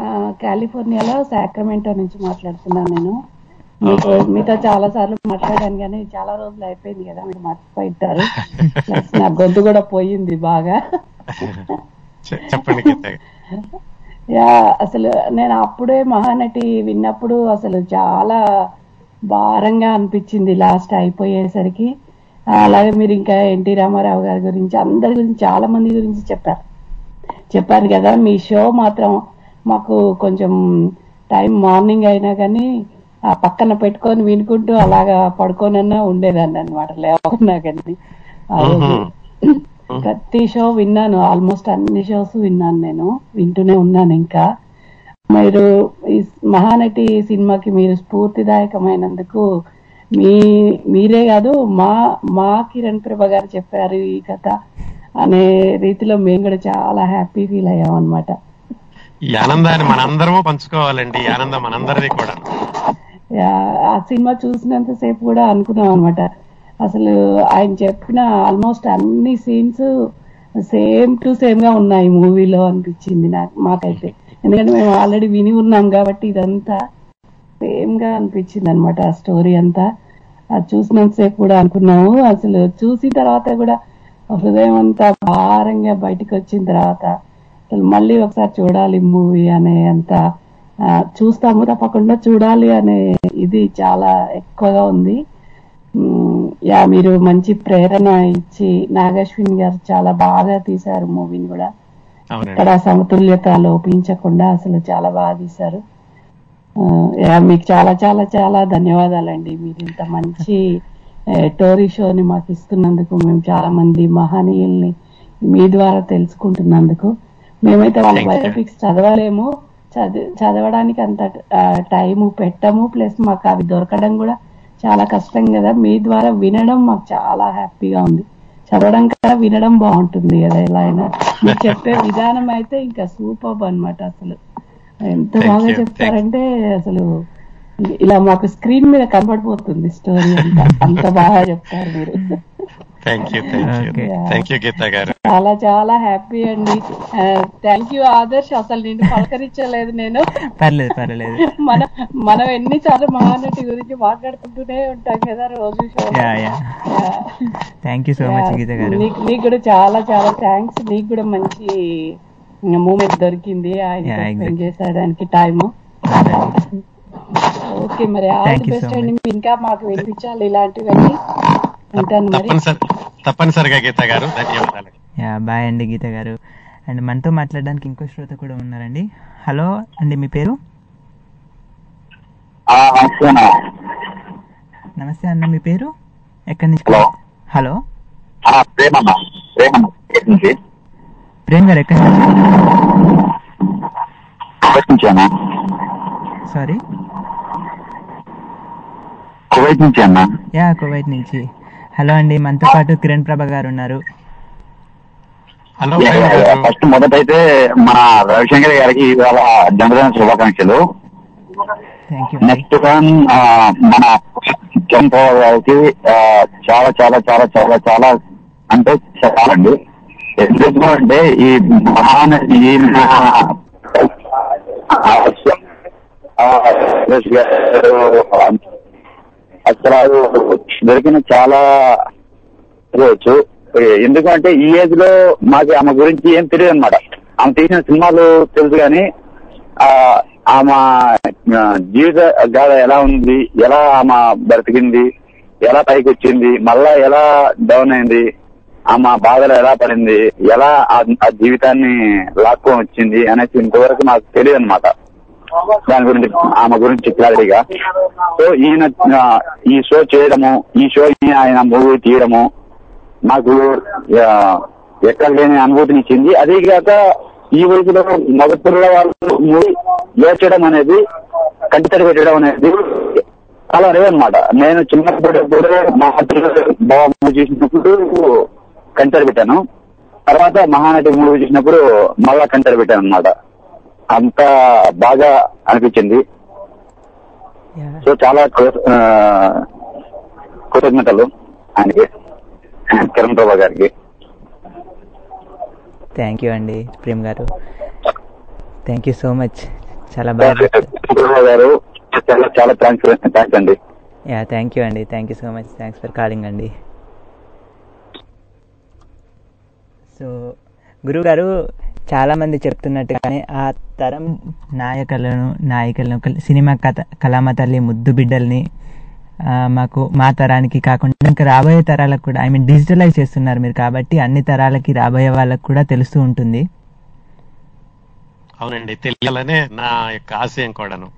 ఆ, కాలిఫోర్నియాలో సాక్రమెంటో నుంచి మాట్లాడుతున్నాను నేను. మీకు మీతో చాలా సార్లు మాట్లాడాను కానీ చాలా రోజులు అయిపోయింది కదా మీరు మర్చిపోయింటారు నా గొంతు కూడా పోయింది బాగా. చెప్పండి యా అసలు నేను అప్పుడే మహానటి విన్నప్పుడు అసలు చాలా భారంగా అనిపించింది లాస్ట్ అయిపోయేసరికి. అలాగే మీరు ఇంకా ఎన్టీ రామారావు గారి గురించి అందరి గురించి చాలా మంది గురించి చెప్పారు. చెప్పాను కదా మీ షో మాత్రం మాకు కొంచెం టైం మార్నింగ్ అయినా కానీ ఆ పక్కన పెట్టుకొని వినుకుంటూ అలాగా పడుకోనన్నా ఉండేదాన్ని అనమాట లేవకున్నా కానీ ప్రతి షో విన్నాను ఆల్మోస్ట్ అన్ని షోస్ విన్నాను నేను వింటూనే ఉన్నాను ఇంకా. మీరు ఈ మహానటి సినిమాకి మీరు స్ఫూర్తిదాయకమైనందుకు మీ మీరే కాదు మా మా కిరణ్ ప్రభ గారు చెప్పారు ఈ కథ అనే రీతిలో మేము కూడా చాలా హ్యాపీ ఫీల్ అయ్యాం అనమాట ఈ ఆనందాన్ని మనందరము పంచుకోవాలండి ఈ ఆనందం మనందరిది కూడా. ఆ సినిమా చూసినంత సేపు కూడా అనుకున్నాం అనమాట అసలు ఆయన చెప్పిన ఆల్మోస్ట్ అన్ని సీన్స్ సేమ్ టు సేమ్గా ఉన్నాయి మూవీలో అనిపించింది నాకు మాకైతే. ఎందుకంటే మేము ఆల్రెడీ విని ఉన్నాం కాబట్టి ఇదంతా సేమ్గా అనిపించింది అనమాట ఆ స్టోరీ అంతా. అది చూసినంతసేపు కూడా అనుకున్నాము. అసలు చూసిన తర్వాత కూడా హృదయం అంతా భారంగా బయటకు వచ్చిన తర్వాత అసలు మళ్ళీ ఒకసారి చూడాలి మూవీ అనే అంత చూస్తాము తప్పకుండా చూడాలి అనే ఇది చాలా ఎక్కువగా ఉంది. యా మీరు మంచి ప్రేరణ ఇచ్చి నాగశ్విన్ గారు చాలా బాగా తీశారు మూవీని కూడా. ఇక్కడ సమతుల్యత లోపించకుండా అసలు చాలా బాగా తీశారు. యా మీకు చాలా చాలా చాలా ధన్యవాదాలండి. మీరు ఇంత మంచి టోరీ షోని మాకు ఇస్తున్నందుకు మేము చాలా మంది మహనీయుల్ని మీ ద్వారా తెలుసుకుంటున్నందుకు. మేమైతే వాళ్ళ. బయోపిక్స్ చదవలేము. చదివి చదవడానికి అంత టైము పెట్టము. ప్లస్ మాకు అవి దొరకడం కూడా చాలా కష్టం కదా. మీ ద్వారా వినడం మాకు చాలా హ్యాపీగా ఉంది. చదవడం కన్నా వినడం బాగుంటుంది కదా ఎలా అయినా. [LAUGHS] మీరు చెప్పే విధానం అయితే ఇంకా సూపర్ అన్నమాట అసలు. ఎంత బాగా. చెప్తారంటే అసలు ఇలా మాకు స్క్రీన్ మీద కనబడిపోతుంది స్టోరీ అంతా. అంత బాగా చెప్తారు మీరు. [LAUGHS] Thank you thank you Okay. Thank you Geetha garu. చాలా చాలా హ్యాపీ అండి. థ్యాంక్ యూ ఆదర్శ్ అసలు నిన్ను పలకరించలేదు నేను. పర్లేదు పర్లేదు. [LAUGHS] మనం మనం ఎన్నిసార్లు మహానటి గురించి మాట్లాడుకుంటూనే ఉంటాం కదా రోజు show. Yeah yeah thank you so much Geetha garu. నీకు కూడా చాలా చాలా థ్యాంక్స్ నీకు కూడా మంచి మూమెంట్ దొరికింది. ఆయన. చేసేయడానికి టైం ఓకే మరి ఆల్ Thank ది బెస్ట్ అండి. ఇంకా మాకు వినిపించాలి ఇలాంటివన్నీ. ఉంటాను మరి. తప్పనిసరిగా గీత గారు. ధన్యవాదాలు. యా బాయ్ అండి గీత గారు. అండ్ మనతో మాట్లాడడానికి ఇంకో శ్రోత కూడా ఉన్నారండి. హలో అండి మీ పేరు? నమస్తే అన్న మీ పేరు? ఎక్కడి నుంచి? హలో. ప్రేమ్ గారు ఎక్కడి నుంచి? సారీ? కువైట్ నుంచి అన్న. యా కువైట్ నుంచి. హలో అండి మనతో పాటు కిరణ్ ప్రభ గారు ఉన్నారు హలో ఫస్ట్ మొదటైతే మన రవిశంకర్ గారికి ఇవాళ జన్మదిన శుభాకాంక్షలు నెక్స్ట్ వన్ ఆ, మన కిరణ్ పవార్ గారికి చాలా చాలా చాలా చాలా చాలా అంటే చాలండి ఎందుకు అంటే ఈ మహాన్ ఈయన సురేష్ గారు, అసలు దొరికిన చాలా రోజు. ఎందుకంటే ఈ ఏజ్లో మాకు ఆమె గురించి ఏం తెలియదు అనమాట ఆమె తీసిన సినిమాలు తెలుసు కానీ ఆ, ఆమె జీవిత గాథ ఎలా ఉంది ఎలా ఆమె బ్రతికింది ఎలా పైకి వచ్చింది మళ్ళా ఎలా డౌన్ అయింది ఆమె బాధలో ఎలా పడింది ఎలా ఆ- ఆ జీవితాన్ని లాక్కొని వచ్చింది అనేసి ఇంతవరకు నాకు తెలియదు అనమాట దాని గురించి ఆమె గురించి క్లారిటీగా సో ఈయన ఈ షో చేయడము ఈ షో ఆయన మూవీ తీయడము నాకు ఎక్కడ లేని అనుభూతిని ఇచ్చింది. అదే కాక ఈ వయసులో మగపిల్ల వాళ్ళు మూవీ ఏడ్చడం అనేది కంటితడి పెట్టడం అనేది చాలా రే అనమాట నేను చిన్నప్పుడు కూడా మా బాబా మూవీ చూసినప్పుడు కంటితడి పెట్టాను. తర్వాత మహానటి మూవీ చూసినప్పుడు మళ్ళా కంటితడి పెట్టాను అనమాట అంత బాగా అనిపించింది. సో చాలా కృతజ్ఞతలు ఆయనకి కిరణ్ ప్రభా గారికి. థ్యాంక్ యూ అండి ప్రేమ్ గారు. థ్యాంక్ యూ సో మచ్ చాలా బాగా గారు చాలా చాలా థ్యాంక్స్ థ్యాంక్స్ అండి. యా థ్యాంక్ యూ అండి thank you so much thanks for calling అండి. సో గురుగారు చాలా మంది చెప్తున్నట్టుగానే ఆ తరం నాయకులను నాయకులను సినిమా కథ కళామ తల్లి ముద్దు బిడ్డల్ని మాకు మా తరానికి కాకుండా ఇంకా రాబోయే తరాలకు కూడా ఐ మీన్ డిజిటలైజ్ చేస్తున్నారు మీరు కాబట్టి అన్ని తరాలకి రాబోయే వాళ్ళకి కూడా తెలుస్తూ ఉంటుంది. అవునండి తెలియాలనే నా యొక్క ఆశయం కూడాను.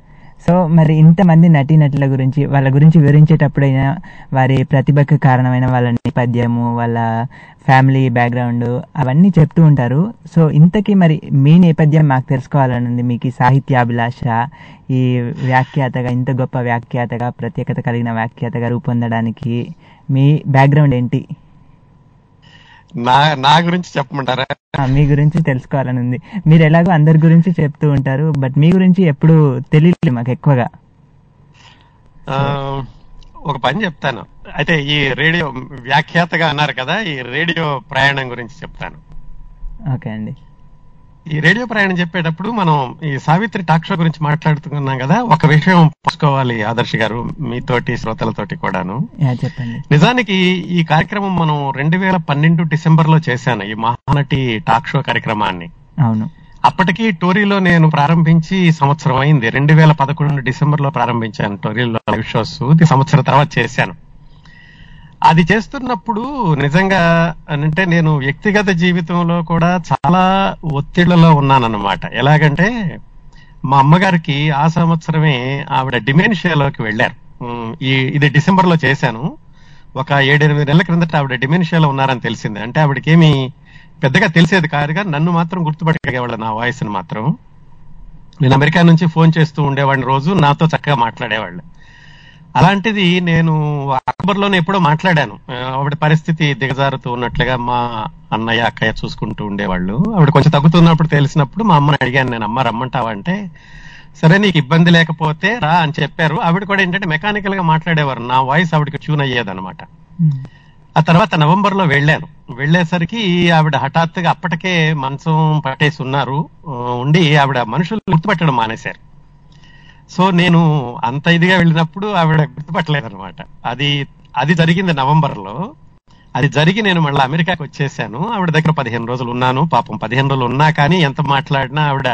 సో మరి ఇంతమంది నటీనటుల గురించి వాళ్ళ గురించి వివరించేటప్పుడైనా వారి ప్రతిభకు కారణమైన వాళ్ళ నేపథ్యము వాళ్ళ ఫ్యామిలీ బ్యాక్గ్రౌండ్ అవన్నీ చెప్తూ ఉంటారు. సో ఇంతకీ మరి మీ నేపథ్యం మాకు తెలుసుకోవాలని ఉంది మీకు సాహిత్యాభిలాష ఈ వ్యాఖ్యాతగా ఇంత గొప్ప వ్యాఖ్యాతగా ప్రత్యేకత కలిగిన వ్యాఖ్యాతగా రూపొందడానికి మీ బ్యాక్గ్రౌండ్ ఏంటి? నా నా గురించి చెప్పమంటారా? మీ గురించి తెలుసుకోవాలని ఉంది మీరు ఎలాగో అందరి గురించి చెప్తూ ఉంటారు బట్ మీ గురించి ఎప్పుడు తెలియదు మాకు ఎక్కువగా. ఆ, ఒక పని చెప్తాను. అయితే ఈ రేడియో వ్యాఖ్యాతగా అన్నారు కదా ఈ రేడియో ప్రయాణం గురించి చెప్తాను. ఓకే అండి. ఈ రేడియో ప్రయాణం చెప్పేటప్పుడు మనం ఈ సావిత్రి టాక్ షో గురించి మాట్లాడుతున్నాం కదా. ఒక విషయం పంచుకోవాలి ఆదర్శ్ గారు మీతోటి శ్రోతలతోటి కూడాను. చెప్పండి. నిజానికి ఈ కార్యక్రమం మనం రెండు వేల పన్నెండు డిసెంబర్లో చేశాను ఈ మహానటి టాక్ షో కార్యక్రమాన్ని. అవును. అప్పటికి టోరీలో నేను ప్రారంభించి సంవత్సరం అయింది. రెండు వేల పదకొండు డిసెంబర్లో ప్రారంభించాను. టోరీలో లైవ్ షోస్ సంవత్సరం తర్వాత చేశాను. అది చేస్తున్నప్పుడు నిజంగా అంటే నేను వ్యక్తిగత జీవితంలో కూడా చాలా ఒత్తిళ్ళలో ఉన్నానన్నమాట. ఎలాగంటే మా అమ్మగారికి ఆ సంవత్సరమే ఆవిడ డిమెన్షియాలోకి వెళ్ళారు. ఈ ఇది డిసెంబర్లో చేశాను. ఒక ఏడెనిమిది నెలల క్రిందట ఆవిడ డిమెన్షియాలో ఉన్నారని తెలిసింది. అంటే ఆవిడకేమి పెద్దగా తెలిసేది కాదుగా నన్ను మాత్రం గుర్తుపట్టగలిగేవాళ్ళు నా వాయిస్ని మాత్రం. నేను అమెరికా నుంచి ఫోన్ చేస్తూ ఉండేవాడిని రోజు నాతో చక్కగా మాట్లాడేవాళ్ళు. అలాంటిది నేను అక్టోబర్లోనే ఎప్పుడో మాట్లాడాను. ఆవిడ పరిస్థితి దిగజారుతూ ఉన్నట్లుగా మా అన్నయ్య అక్కయ్య చూసుకుంటూ ఉండేవాళ్ళు. ఆవిడ కొంచెం తగ్గుతున్నప్పుడు తెలిసినప్పుడు మా అమ్మని అడిగాను నేను అమ్మ రమ్మంటావా? అంటే సరే నీకు ఇబ్బంది లేకపోతే రా అని చెప్పారు. ఆవిడ కూడా ఏంటంటే మెకానికల్గా మాట్లాడేవారు. నా వాయిస్ ఆవిడకి ట్యూన్ అయ్యేదన్నమాట. ఆ తర్వాత నవంబర్లో వెళ్ళాను. వెళ్ళేసరికి ఆవిడ హఠాత్తుగా అప్పటికే మంచం పట్టేసి ఉన్నారు. ఉండి ఆవిడ మనుషులు గుర్తుపట్టడం మానేశారు. సో నేను అంత ఇదిగా వెళ్ళినప్పుడు ఆవిడ గుర్తుపట్టలేదన్నమాట. అది అది జరిగింది నవంబర్లో అది జరిగి నేను మళ్ళీ అమెరికాకి వచ్చేసాను. ఆవిడ దగ్గర పదిహేను రోజులు ఉన్నాను. పాపం పదిహేను రోజులు ఉన్నా కానీ ఎంత మాట్లాడినా ఆవిడ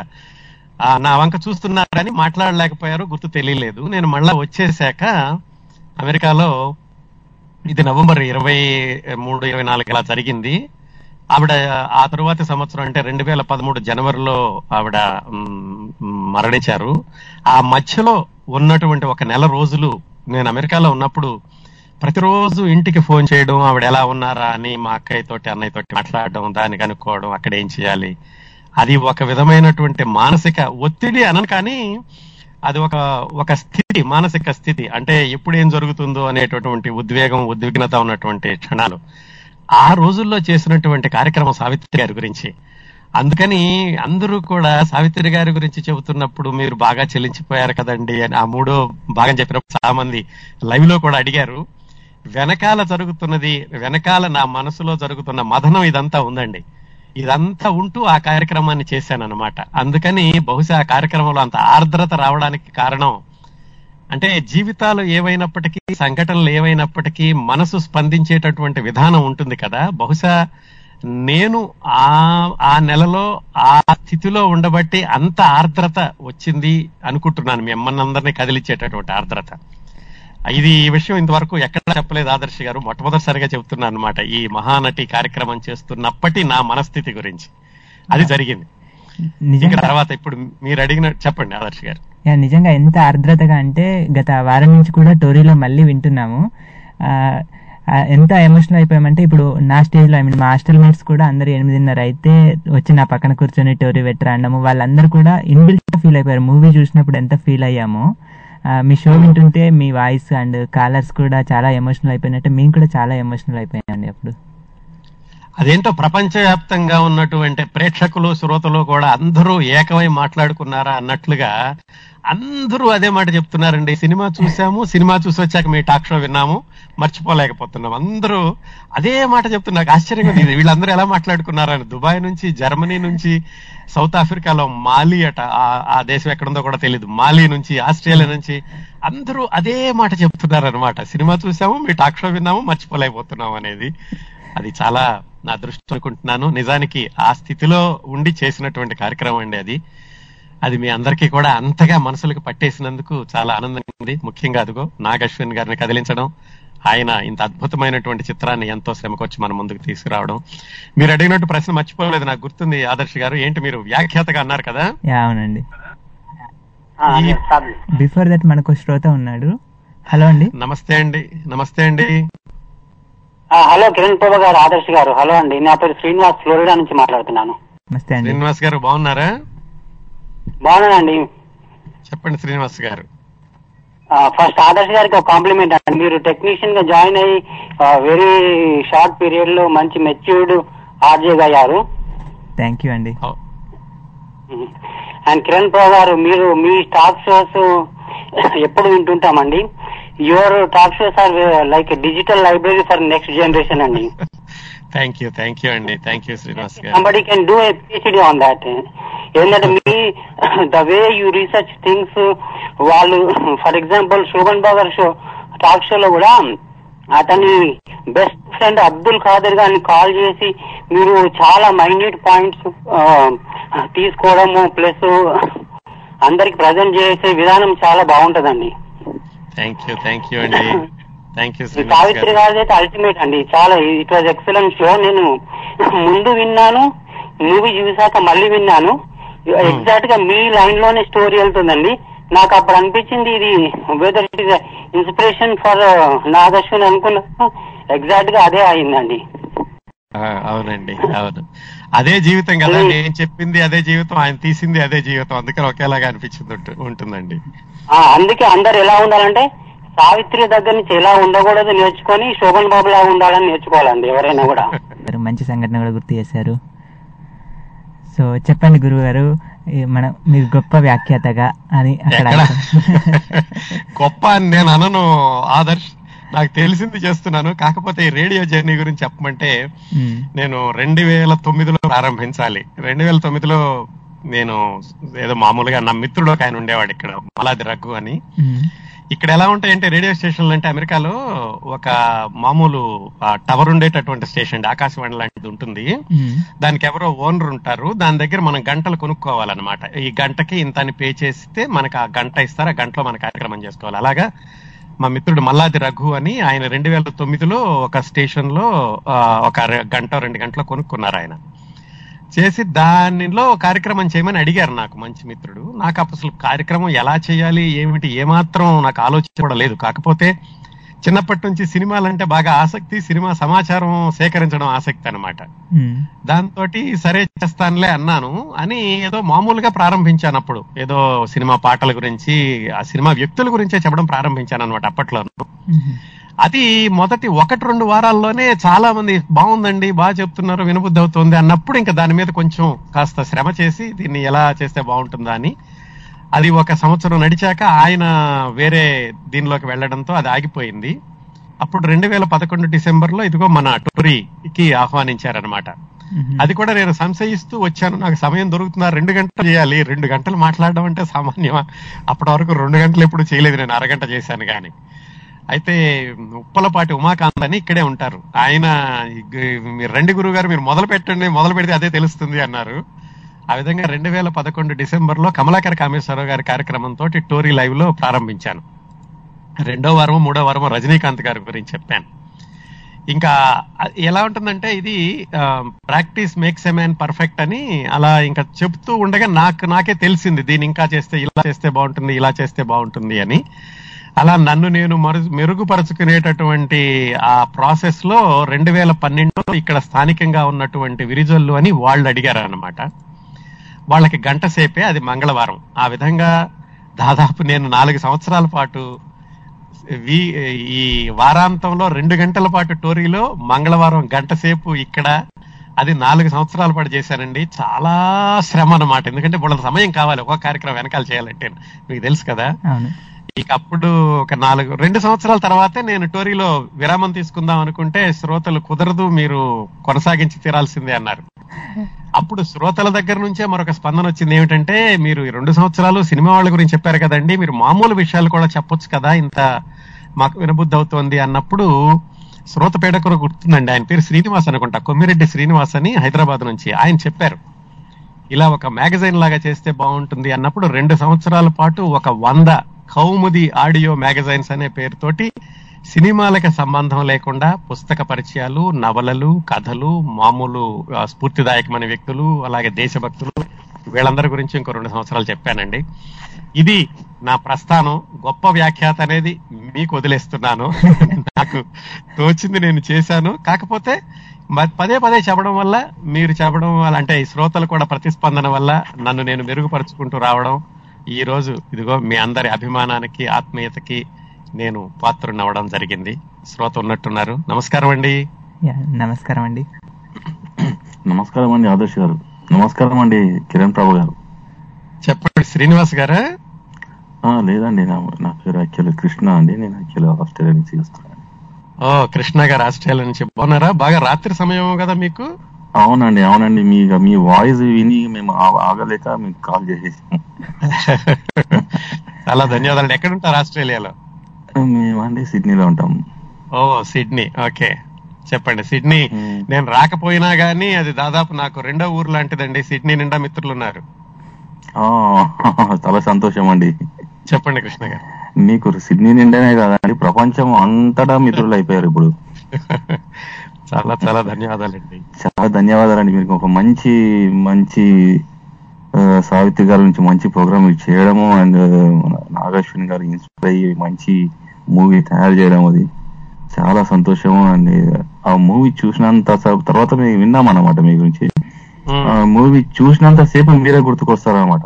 నా వంక చూస్తున్నారని మాట్లాడలేకపోయారు గుర్తు తెలియలేదు. నేను మళ్ళా వచ్చేసాక అమెరికాలో ఇది నవంబర్ ఇరవై మూడు ఇరవై నాలుగు ఇలా జరిగింది. ఆవిడ ఆ తరువాతి సంవత్సరం అంటే రెండు వేల పదమూడు జనవరిలో ఆవిడ మరణించారు. ఆ మధ్యలో ఉన్నటువంటి ఒక నెల రోజులు నేను అమెరికాలో ఉన్నప్పుడు ప్రతిరోజు ఇంటికి ఫోన్ చేయడం ఆవిడ ఎలా ఉన్నారా అని మా అక్కయ్య తోటి అన్నయ్య తోటి మాట్లాడడం దాన్ని కనుక్కోవడం అక్కడ ఏం చేయాలి? అది ఒక విధమైనటువంటి మానసిక ఒత్తిడి అనను కానీ అది ఒక ఒక స్థితి మానసిక స్థితి. అంటే ఎప్పుడు ఏం జరుగుతుందో అనేటటువంటి ఉద్వేగం ఉద్విగ్నత ఉన్నటువంటి క్షణాలు. ఆ రోజుల్లో చేసినటువంటి కార్యక్రమం సావిత్రి గారి గురించి. అందుకని అందరూ కూడా సావిత్రి గారి గురించి చెబుతున్నప్పుడు మీరు బాగా చెల్లించిపోయారు కదండి అని ఆ మూడో భాగం చెప్పినప్పుడు చాలా మంది లైవ్లో కూడా అడిగారు. వెనకాల జరుగుతున్నది వెనకాల నా మనసులో జరుగుతున్న మదనం ఇదంతా ఉందండి. ఇదంతా ఉంటూ ఆ కార్యక్రమాన్ని చేశాను అనమాట అందుకని బహుశా ఆ కార్యక్రమంలో అంత ఆర్ద్రత రావడానికి కారణం అంటే జీవితాలు ఏవైనప్పటికీ సంఘటనలు ఏవైనప్పటికీ మనసు స్పందించేటటువంటి విధానం ఉంటుంది కదా. బహుశా నేను ఆ ఆ నెలలో ఆ స్థితిలో ఉండబట్టి అంత ఆర్ద్రత వచ్చింది అనుకుంటున్నాను మీ అమ్మనందరినీ కదిలిచ్చేటటువంటి ఆర్ద్రత. ఇది ఈ విషయం ఇంతవరకు ఎక్కడ చెప్పలేదు ఆదర్శ్ గారు. మొట్టమొదటిసారిగా చెప్తున్నాను అనమాట ఈ మహానటి కార్యక్రమం చేస్తున్నప్పటి నా మనస్థితి గురించి. అది జరిగింది. నిజంగా తర్వాత ఇప్పుడు మీరు అడిగిన చెప్పండి ఆదర్శ్ గారు. నిజంగా ఎంత ఆర్ద్రతగా అంటే గత వారం నుంచి కూడా టోరీలో మళ్ళీ వింటున్నాము. ఎంత ఎమోషనల్ అయిపోయామంటే ఇప్పుడు నా స్టేజ్లో ఐ మీన్ మా హాస్టల్ మేట్స్ కూడా అందరు ఎనిమిదిన్నర అయితే వచ్చి నా పక్కన కూర్చొని టోరీ పెట్టరా అనడము వాళ్ళందరూ కూడా ఇన్బిల్ట్ ఫీల్ అయిపోయారు. మూవీ చూసినప్పుడు ఎంత ఫీల్ అయ్యామో. మీ షో వింటుంటే మీ వాయిస్ అండ్ కాలర్స్ కూడా చాలా ఎమోషనల్ అయిపోయినట్టు మేము కూడా చాలా ఎమోషనల్ అయిపోయామండి అప్పుడు. అదేంటో ప్రపంచవ్యాప్తంగా ఉన్నటువంటి ప్రేక్షకులు శ్రోతలు కూడా అందరూ ఏకమై మాట్లాడుకున్నారా అన్నట్లుగా అందరూ అదే మాట చెప్తున్నారండి. సినిమా చూసాము సినిమా చూసి వచ్చాక మీ టాక్ షో విన్నాము మర్చిపోలేకపోతున్నాం. అందరూ అదే మాట చెప్తున్నా నాకు ఆశ్చర్యంగా ఉంది. వీళ్ళందరూ ఎలా మాట్లాడుకున్నారని దుబాయ్ నుంచి జర్మనీ నుంచి సౌత్ ఆఫ్రికాలో మాలి అట. ఆ- ఆ దేశం ఎక్కడుందో కూడా తెలియదు మాలి నుంచి ఆస్ట్రేలియా నుంచి అందరూ అదే మాట చెప్తున్నారనమాట సినిమా చూసాము మీ టాక్ షో విన్నాము మర్చిపోలేకపోతున్నాం అనేది. అది చాలా నా దృష్టి అనుకుంటున్నాను. నిజానికి ఆ స్థితిలో ఉండి చేసినటువంటి కార్యక్రమం అండి అది. అది మీ అందరికీ కూడా అంతగా మనసులకు పట్టేసినందుకు చాలా ఆనందంగా ఉంది. ముఖ్యంగా అదిగో నాగ్ అశ్విన్ గారిని కదిలించడం ఆయన ఇంత అద్భుతమైనటువంటి చిత్రాన్ని ఎంతో శ్రమకొచ్చి మన ముందుకు తీసుకురావడం. మీరు అడిగినట్టు ప్రశ్న మర్చిపోలేదు నాకు గుర్తుంది ఆదర్శ్ గారు. ఏంటి మీరు వ్యాఖ్యాతగా అన్నారు కదా? అవునండి. బిఫోర్ దట్ మనకు శ్రోత ఉన్నాడు. హలో అండి. నమస్తే అండి నమస్తే అండి. హలో కిరణ్ ప్రభా గారు ఆదర్శ్ గారు. హలో అండి. నా పేరు శ్రీనివాస్ ఫ్లోరిడా నుంచి మాట్లాడుతున్నాను. నమస్తే అండి. శ్రీనివాస్ గారు బాగున్నారా? బాగున్నానండి. చెప్పండి శ్రీనివాస్ గారు. ఆ, ఫస్ట్ ఆదర్శ్ గారికి ఒక కాంప్లిమెంట్ అండి. మీరు టెక్నీషియన్గా జాయిన్ అయ్యి వెరీ షార్ట్ పీరియడ్లో మంచి మెచ్యూర్డ్ ఆర్జేగా అయ్యారు థ్యాంక్ యూ అండి. అండ్ కిరణ్ ప్రభా గారు మీరు మీ టాక్ షోస్ ఎప్పుడు వింటుంటామండి? Your talk shows are like digital library for next generation అండి థ్యాంక్ యూ థ్యాంక్ యూ అండి thank you Srinivas garu somebody can do a PhD on that. ఏంటంటే మీ the way you research things వాళ్ళు for example Shobhan బాగర్ show talk షోలో కూడా అతని best friend Abdul Khader గారిని call చేసి మీరు చాలా మైన్యూట్ పాయింట్స్ తీసుకోవడము ప్లస్ అందరికి ప్రజెంట్ చేసే విధానం చాలా బాగుంటదండి. థ్యాంక్ యూ థ్యాంక్ యూ అండి థ్యాంక్ యూ ఈ శ్రీనివాస్ సావిత్రి గారు. గారిది అయితే అల్టిమేట్ అండి. చాలా ఇట్ వాజ్ ఎక్సలెంట్ షో నేను [COUGHS] ముందు విన్నాను మూవీ చూసాక మళ్ళీ విన్నాను. ఎగ్జాక్ట్గా మీ లైన్లోనే స్టోరీ వెళ్తుందండి. నాకు అప్పుడు అనిపించింది ఇది whether it is inspiration for Nagashwin అనుకున్నా ఎగ్జాక్ట్గా అదే అయిందండి. అవునండి అవును. అదే జీవితం కదా నేను చెప్పింది అదే జీవితం ఆయన తీసింది అదే జీవితం. అందుకని ఒకేలాగా అనిపించింది ఉంటు- ఉంటుందండి. ఆ, అందుకే అందరు ఎలా ఉండాలంటే సావిత్రి దగ్గర నుంచి ఎలా ఉండకూడదు నేర్చుకొని శోభన్ బాబు లాగా ఉండాలని నేర్చుకోవాలండి ఎవరైనా కూడా. [LAUGHS] మంచి సంఘటన కూడా గుర్తు చేశారు. సో చెప్పండి గురువు గారు మన మీరు గొప్ప వ్యాఖ్యాతగా అని అక్కడ [LAUGHS] గొప్ప అని నేను అనను ఆదర్శ్ నాకు తెలిసింది చేస్తున్నాను. కాకపోతే ఈ రేడియో జర్నీ గురించి చెప్పమంటే. నేను రెండు వేల తొమ్మిదిలో ప్రారంభించాలి. రెండు వేల తొమ్మిదిలో నేను ఏదో మామూలుగా నా మిత్రుడు ఒక ఆయన ఉండేవాడు ఇక్కడ మలాది రఘు అని. ఇక్కడ ఎలా ఉంటాయంటే రేడియో స్టేషన్లు అంటే అమెరికాలో ఒక మామూలు టవర్ ఉండేటటువంటి స్టేషన్ ఆకాశవాణి లాంటిది ఉంటుంది. దానికి ఎవరో ఓనర్ ఉంటారు. దాని దగ్గర మనం గంటలు కొనుక్కోవాలన్నమాట. ఈ గంటకి ఇంత అని పే చేస్తే మనకు ఆ గంట ఇస్తారు. ఆ గంటలో మన కార్యక్రమం చేసుకోవాలి. అలాగా మా మిత్రుడు మల్లాది రఘు అని ఆయన రెండు వేల తొమ్మిదిలో ఒక స్టేషన్లో ఒక గంట రెండు గంటలు కొనుక్కున్నారు ఆయన. చేసి దానిలో కార్యక్రమం చేయమని అడిగారు నాకు మంచి మిత్రుడు. నాకు అసలు కార్యక్రమం ఎలా చేయాలి ఏమిటి ఏమాత్రం నాకు ఆలోచన కూడా లేదు. కాకపోతే చిన్నప్పటి నుంచి సినిమాలంటే బాగా ఆసక్తి సినిమా సమాచారం సేకరించడం ఆసక్తి అన్నమాట మ్మ్. దాంతో సరే చేస్తానులే అన్నాను అని ఏదో మామూలుగా ప్రారంభించాను అప్పుడు ఏదో సినిమా పాటల గురించి ఆ సినిమా వ్యక్తుల గురించే చెప్పడం ప్రారంభించాను అనమాట అప్పట్లో. అది మొదటి ఒకటి రెండు వారాల్లోనే చాలా మంది బాగుందండి బాగా చెప్తున్నారు వినబుద్ధి అవుతుంది అన్నప్పుడు ఇంకా దాని మీద కొంచెం కాస్త శ్రమ చేసి దీన్ని ఎలా చేస్తే బాగుంటుందా అని అది ఒక సంవత్సరం నడిచాక ఆయన వేరే దీనిలోకి వెళ్ళడంతో అది ఆగిపోయింది. అప్పుడు రెండు వేల పదకొండు డిసెంబర్లో ఇదిగో మన టూరీకి ఆహ్వానించారనమాట. అది కూడా నేను సంశయిస్తూ వచ్చాను. నాకు సమయం దొరుకుతుందా? రెండు గంటలు చేయాలి. రెండు గంటలు మాట్లాడడం అంటే సామాన్యమా? అప్పటి వరకు రెండు గంటలు ఎప్పుడు చేయలేదు నేను అరగంట చేశాను కానీ. అయితే ఉప్పలపాటి ఉమాకాంత్ అని ఇక్కడే ఉంటారు. ఆయన "ఇగ్- మీరు రండి గురువు గారు మీరు మొదలు పెట్టండి మొదలు పెడితే అదే తెలుస్తుంది అన్నారు. ఆ విధంగా రెండు వేల పదకొండు డిసెంబర్లో కమలాకర కామేశ్వరరావు గారి కార్యక్రమంతో టోరీ లైవ్లో ప్రారంభించాను. రెండో వారము మూడో వారము రజనీకాంత్ గారి గురించి చెప్పాను. ఇంకా ఎలా ఉంటుందంటే ఇది practice makes a man perfect అని అలా ఇంకా చెప్తూ ఉండగా నాకు నాకే తెలిసింది దీన్ని ఇంకా చేస్తే ఇలా చేస్తే బాగుంటుంది ఇలా చేస్తే బాగుంటుంది అని. అలా నన్ను నేను మరు మెరుగుపరుచుకునేటటువంటి ఆ ప్రాసెస్లో రెండు వేల పన్నెండులో ఇక్కడ స్థానికంగా ఉన్నటువంటి విరిజొల్లు అని వాళ్ళు అడిగారు అనమాట వాళ్ళకి గంట సేపే అది మంగళవారం. ఆ విధంగా దాదాపు నేను నాలుగు సంవత్సరాల పాటు ఈ వారాంతంలో రెండు గంటల పాటు టోరీలో మంగళవారం గంట సేపు ఇక్కడ అది నాలుగు సంవత్సరాల పాటు చేశానండి. చాలా శ్రమ అన్నమాట. ఎందుకంటే వాళ్ళ సమయం కావాలి. ఒక కార్యక్రమం వెనకాల చేయాలంటే. మీకు తెలుసు కదా? అప్పుడు ఒక నాలుగు రెండు సంవత్సరాల తర్వాతే నేను టోరీలో విరామం తీసుకుందాం అనుకుంటే శ్రోతలు కుదరదు మీరు కొనసాగించి తీరాల్సిందే అన్నారు. అప్పుడు శ్రోతల దగ్గర నుంచే మరొక స్పందన వచ్చింది ఏమిటంటే మీరు ఈ రెండు సంవత్సరాలు సినిమా వాళ్ళ గురించి చెప్పారు కదండి మీరు మామూలు విషయాలు కూడా చెప్పొచ్చు కదా ఇంత మాకు వినబుద్ధి అవుతోంది అన్నప్పుడు శ్రోత పేడకు కూడా గుర్తుందండి ఆయన పేరు శ్రీనివాస్ అనుకుంటా కొమ్మిరెడ్డి శ్రీనివాస్ అని హైదరాబాద్ నుంచి ఆయన చెప్పారు. ఇలా ఒక మ్యాగజైన్ లాగా చేస్తే బాగుంటుంది అన్నప్పుడు రెండు సంవత్సరాల పాటు ఒక వంద కౌముది ఆడియో మ్యాగజైన్స్ అనే పేరుతోటి సినిమాలకు సంబంధం లేకుండా పుస్తక పరిచయాలు నవలలు కథలు మామూలు స్ఫూర్తిదాయకమైన వ్యక్తులు అలాగే దేశభక్తులు వీళ్ళందరి గురించి ఇంకో రెండు సంవత్సరాలు చెప్పానండి. ఇది నా ప్రస్థానం. గొప్ప వ్యాఖ్యాత అనేది మీకు వదిలేస్తున్నాను. [LAUGHS] నాకు తోచింది నేను చేశాను. కాకపోతే పదే పదే చెప్పడం వల్ల మీరు చెప్పడం వల్ల అంటే ఈ శ్రోతలు కూడా ప్రతిస్పందన వల్ల నన్ను నేను మెరుగుపరుచుకుంటూ రావడం ఈ రోజు ఇదిగో మీ అందరి అభిమానానికి ఆత్మీయతకి నేను పాత్రునవ్వడం జరిగింది. శ్రోత ఉన్నట్టున్నారు. నమస్కారం అండి. యా, నమస్కారం అండి. నమస్కారం అండి ఆదర్శ్ గారు. నమస్కారం అండి కిరణ్ ప్రభు గారు. చెప్పండి శ్రీనివాస్ గారా? ఆ, లేదండి నా నా పేరు యాక్చువల్లీ కృష్ణ అండి. నేను యాక్చువల్లీ ఆస్ట్రేలియా నుంచి చేస్తున్నాను ఓ కృష్ణ గారు ఆస్ట్రేలియా నుంచి. బాగున్నారా? బాగా రాత్రి సమయం కదా మీకు? అవునండి అవునండి. మీ మీ వాయిస్ విని మేము ఆగలేక మీకు కాల్ చేసేసాము [LAUGHS] చాలా ధన్యవాదాలు ఎక్కడ ఉంటారు ఆస్ట్రేలియాలో? మేమండి సిడ్నీలో ఉంటాం. ఓ సిడ్నీ. ఓకే. చెప్పండి సిడ్నీ. నేను రాకపోయినా గానీ అది దాదాపు నాకు రెండో ఊరు లాంటిదండి. సిడ్నీ నిండా మిత్రులు ఉన్నారు ఆ, [LAUGHS] చాలా సంతోషం అండి చెప్పండి కృష్ణ గారు. మీకు సిడ్నీ నిండానే కాదండి ప్రపంచం అంతటా మిత్రులు అయిపోయారు ఇప్పుడు. [LAUGHS] చాలా చాలా ధన్యవాదాలండి. చాలా ధన్యవాదాలండి మీకు. ఒక మంచి మంచి సావిత్రి గారి నుంచి మంచి ప్రోగ్రామ్ చేయడము అండ్ నాగశ్విని గారు ఇన్స్పైర్ అయ్యి మంచి మూవీ తయారు చేయడం అది చాలా సంతోషము అండ్ ఆ మూవీ చూసినంత తర్వాత మేము విన్నాం అన్నమాట మీ గురించి. మూవీ చూసినంత సేపు మీరే గుర్తుకొస్తారన్నమాట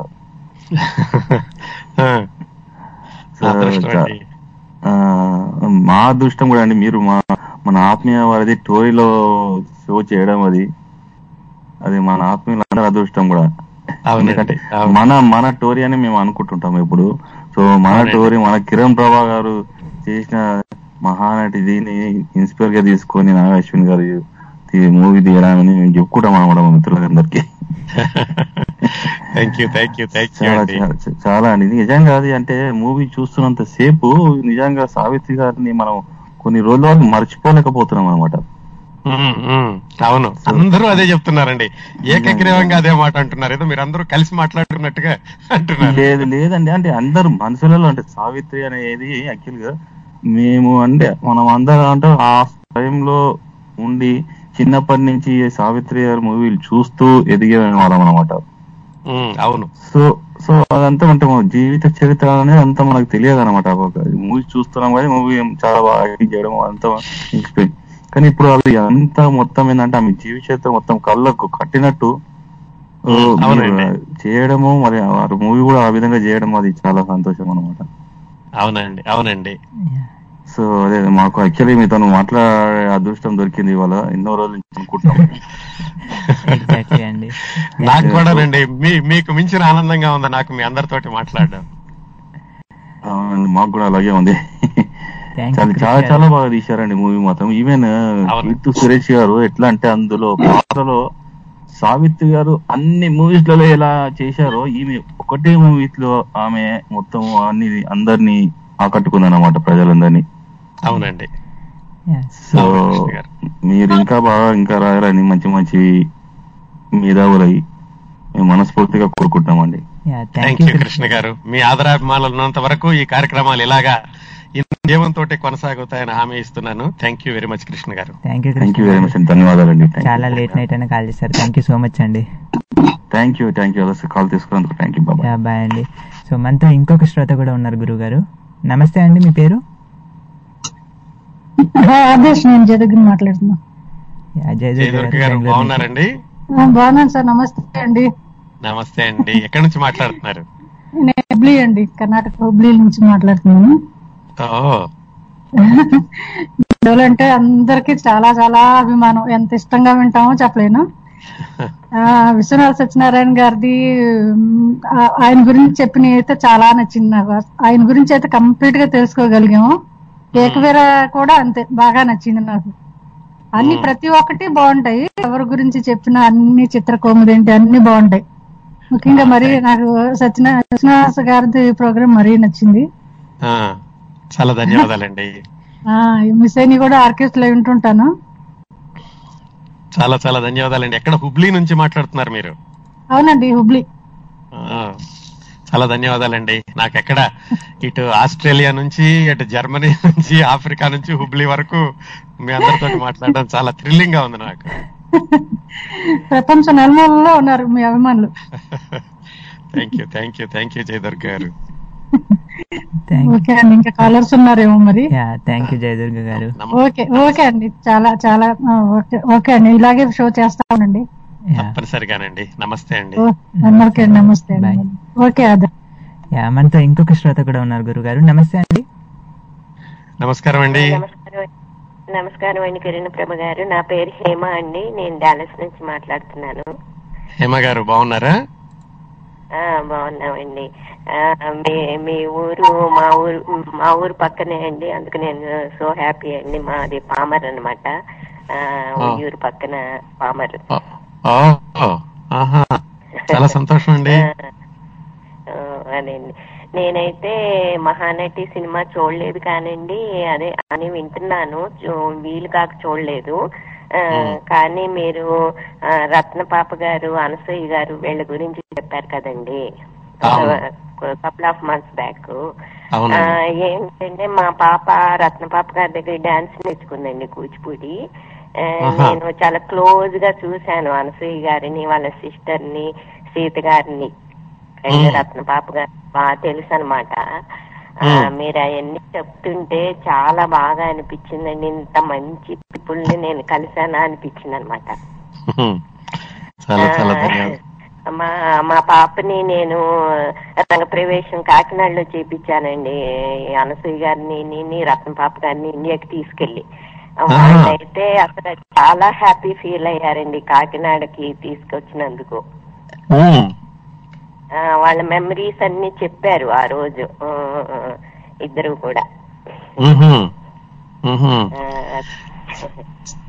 [LAUGHS] ఆ, సో, అదృష్టం చా- అండి. ఆ, మా అదృష్టం కూడా అండి. మీరు మా మన ఆత్మీయ వారిది టోరీలో షో చేయడం అది. అది మన ఆత్మీయులందరూ అదృష్టం కూడా. ఎందుకంటే. మన మన టోరీ అని మేము అనుకుంటుంటాం ఇప్పుడు సో మన. టోరీ మన కిరణ్ ప్రభా గారు చేసిన మహానటి దీన్ని ఇన్స్పైర్గా తీసుకొని నాగశ్విన్ గారు మూవీ తీయడామని మేము చెప్పుకుంటాం అనమాట మిత్రులందరికీ. Thank you thank you thank you చాలా అండి. చాలా- నిజంగా అది అంటే మూవీ చూస్తున్నంత సేపు నిజంగా సావిత్రి గారిని మనం కొన్ని రోజుల వరకు మర్చిపోలేకపోతున్నాం అనమాట. అవును. అందరూ అదే చెప్తున్నారండి. ఏకగ్రీవంగా అదే మాట అంటున్నారు. ఏదో మీరు అందరూ కలిసి మాట్లాడుతున్నట్టుగా అంటున్నారు. లేదు లేదండి అంటే అందరు మనసులలో అంటే సావిత్రి అనేది యాక్చువల్గా మేము అంటే మనం అందరం అంటే ఆ టైంలో ఉండి చిన్నప్పటి నుంచి సావిత్రి గారి మూవీలు చూస్తూ ఎదిగే వాళ్ళం అనమాట అవును. సో సో అదంతా అంటే మన జీవిత చరిత్ర అనేది అంతా మనకు తెలియదు అనమాట మూవీ చూస్తున్నాం కానీ మూవీ చాలా బాగా యాక్టింగ్ చేయడం అంతా ఇన్స్పైర్ కానీ ఇప్పుడు అది అంతా మొత్తం ఏంటంటే ఆమె జీవిత చరిత్ర మొత్తం కళ్ళకు కట్టినట్టు చేయడము మరి ఆ మూవీ కూడా ఆ విధంగా చేయడం అది చాలా సంతోషం అనమాట అవునండి అవునండి. సో అదే మాకు యాక్చువల్లీ మీతో మాట్లాడే అదృష్టం దొరికింది ఇవాళ. ఎన్నో రోజుల నుంచి అనుకుంటున్నాం. నాకు కూడానండి మీ మీకు మించిన ఆనందంగా ఉంది నాకు మీ అందరితోటి మాట్లాడడం? అవునండి, మాకు కూడా అలాగే ఉంది. చాలా చాలా చాలా బాగా తీశారండి మూవీ మాత్రం. ఈవెన్ అవును. కీర్తి సురేష్ గారు ఎట్లా అంటే అందులో పాత్రలో సావిత్రి గారు అన్ని మూవీస్లలో ఎలా చేశారో ఈమె ఒకటే మూవీస్లో ఆమె మొత్తం అన్ని అందరినీ ఆకట్టుకుంది అనమాట ప్రజలందరినీ. అవునండి. సో. మీరు ఇంకా బాగా ఇంకా రాయాలని మంచి మంచి మేధావులై మేము మనస్ఫూర్తిగా కోరుకుంటున్నామండి. Thank thank you Krishna garu. మీ ఆదరాభిమానాలు ఉన్నంత వరకు ఈ కార్యక్రమాలు ఇలాగా ఇంజీవంతో కొనసాగుతాయని హామీ ఇస్తున్నాను. Thank you very much Krishna garu. Thank you thank you very much అండి. ధన్యవాదాలండి. చాలా లేట్ నైట్ అయినా కాల్ చేశారు. థ్యాంక్ యూ సో మచ్ అండి. Thank you thank you call తీసుకున్నందుకు థ్యాంక్ యూ బాబా బాయ్ అండి. సో మనతో ఇంకొక శ్రోత కూడా ఉన్నారు గురువు గారు నమస్తే అండి మీ పేరు? ఆదేశ్ నేను మాట్లాడుతున్నా. జయ జయ దుర్గా దుర్గ గారు గారు బెంగళూరు నుంచి. బాగున్నారండి? ఆ, బాగున్నాను సార్ నమస్తే అండి. నమస్తే అండి. ఎక్కడి నుంచి మాట్లాడుతున్నారు? నేను హుబ్లీ అండి కర్ణాటక హుబ్లీ నుంచి మాట్లాడుతున్నాను. అంటే అందరికి చాలా చాలా అభిమానం. ఎంత ఇష్టంగా వింటామో చెప్పలేను. ఆ, విశ్వనాథ సత్యనారాయణ గారిది ఆయన గురించి చెప్పిన అయితే చాలా నచ్చింది నాకు. ఆయన గురించి అయితే కంప్లీట్గా తెలుసుకోగలిగాము. ఏకవీర కూడా అంతే బాగా నచ్చింది నాకు. అన్ని. ప్రతి ఒక్కటి బాగుంటాయి. ఎవరి గురించి చెప్పిన అన్ని చిత్రకోమది ఏంటి అన్ని బాగుంటాయి. ముఖ్యంగా మరి నాకు సత్యనా సత్యనారాయణ గారిది ప్రోగ్రామ్ మరీ నచ్చింది. చాలా ధన్యవాదాలండి. ఆ మిస్ అయిన కూడా ఆర్కెస్ట్రా వింటుంటాను చాలా చాలా ధన్యవాదాలండి. ఎక్కడ హుబ్లీ నుంచి మాట్లాడుతున్నారు మీరు? అవునండి హుబ్లీ. చాలా ధన్యవాదాలండి. నాకెక్కడ ఇటు ఆస్ట్రేలియా నుంచి అటు జర్మనీ నుంచి ఆఫ్రికా నుంచి హుబ్లీ వరకు మీ అందరితో మాట్లాడడం చాలా థ్రిల్లింగ్గా ఉంది నాకు. ప్రపంచ నలుమూలలో ఉన్నారు మీ అభిమానులు. Thank you thank you thank you Jayadurga garu. Okay అండి ఇంకా కాలర్స్ ఉన్నారేమో మరి? Yeah thank you Jaya Durga garu okay okay అండి చాలా చాలా ఓకే ఓకే అండి ఇలాగే షో చేస్తా ఉండండి. తప్పనిసరిగానండి. నమస్తే అండి. అందరికీ నమస్తే. ఓకే అదే యా మనతో ఇంకొక శ్రోత కూడా ఉన్నారు గురువు గారు నమస్తే అండి. నమస్కారం అండి. నమస్కారం నమస్కారం అండి కిరణ్ ప్రభ గారు. నా పేరు హేమ అండి. నేను డాలస్ నుంచి మాట్లాడుతున్నాను. హేమ గారు బాగున్నారా? ఆ బాగున్నామండి. ఆ, మీ మీ ఊరు మా ఊరు మా ఊరు పక్కనే అండి. అందుకు నేను సో హ్యాపీ అండి. మాది పామర్ అనమాట ఊరు పక్కన పామర్. ఆహా. చాలా సంతోషం [LAUGHS] అండి ఆ, అదేండి నేనైతే మహానటి సినిమా చూడలేదు కానండి. అదే అని వింటున్నాను. వీలు కాక చూడలేదు. ఆ, కానీ మీరు ఆ, రత్నపాప గారు అనసూయ గారు వీళ్ళ గురించి చెప్పారు కదండి. కపుల్ ఆఫ్ మంత్స్ బ్యాక్ ఏంటంటే మా పాప రత్నపాప గారి దగ్గర డాన్స్ నేర్చుకుందండి కూచిపూడి. నేను చాలా క్లోజ్గా చూశాను అనసూయ గారిని వాళ్ళ సిస్టర్ని సీత గారిని అండ్ మ్మ్. రత్నపాప గారు బాగా తెలుసు అనమాట. మీరు అవన్నీ చెప్తుంటే చాలా బాగా అనిపించిందండి. ఇంత మంచి పీపుల్ని నేను కలిసానా అనిపించింది అనమాట మా మా పాపని నేను రంగప్రవేశం కాకినాడలో చేపించానండి. అనసూయ గారిని రత్న పాప గారిని ఇండియాకి తీసుకెళ్ళి వాళ్ళైతే అసలు చాలా హ్యాపీ ఫీల్ అయ్యారండి కాకినాడకి తీసుకొచ్చినందుకు. వాళ్ళ మెమరీస్ అన్ని చెప్పారు ఆ రోజు. ఇద్దరు కూడా.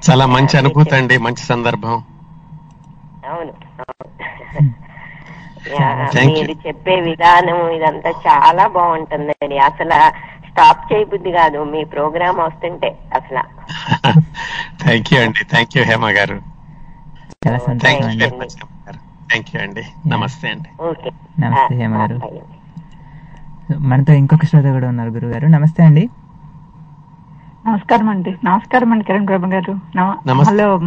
చాలా మంచి అనుభూతి అండి మంచి సందర్భం. అవును. మీరు చెప్పే విధానం ఇదంతా చాలా బాగుంటుందండి. అసలు స్టాప్ చేయబుద్ధి కాదు. మీ ప్రోగ్రామ్ వస్తుంటే అసలు. థ్యాంక్ యూ అండి. Thank you Hema garu. Thank you అండి. హేమ నమస్తే అండి. ఓకే నమస్తే హేమ ఆ, గారు. మనతో ఇంకొక శ్రోత కూడా ఉన్నారు గురువు గారు. నమస్తే అండి. నమస్కారం అండి. నమస్కారం అండి కిరణ్ ప్రభు గారు. హలో.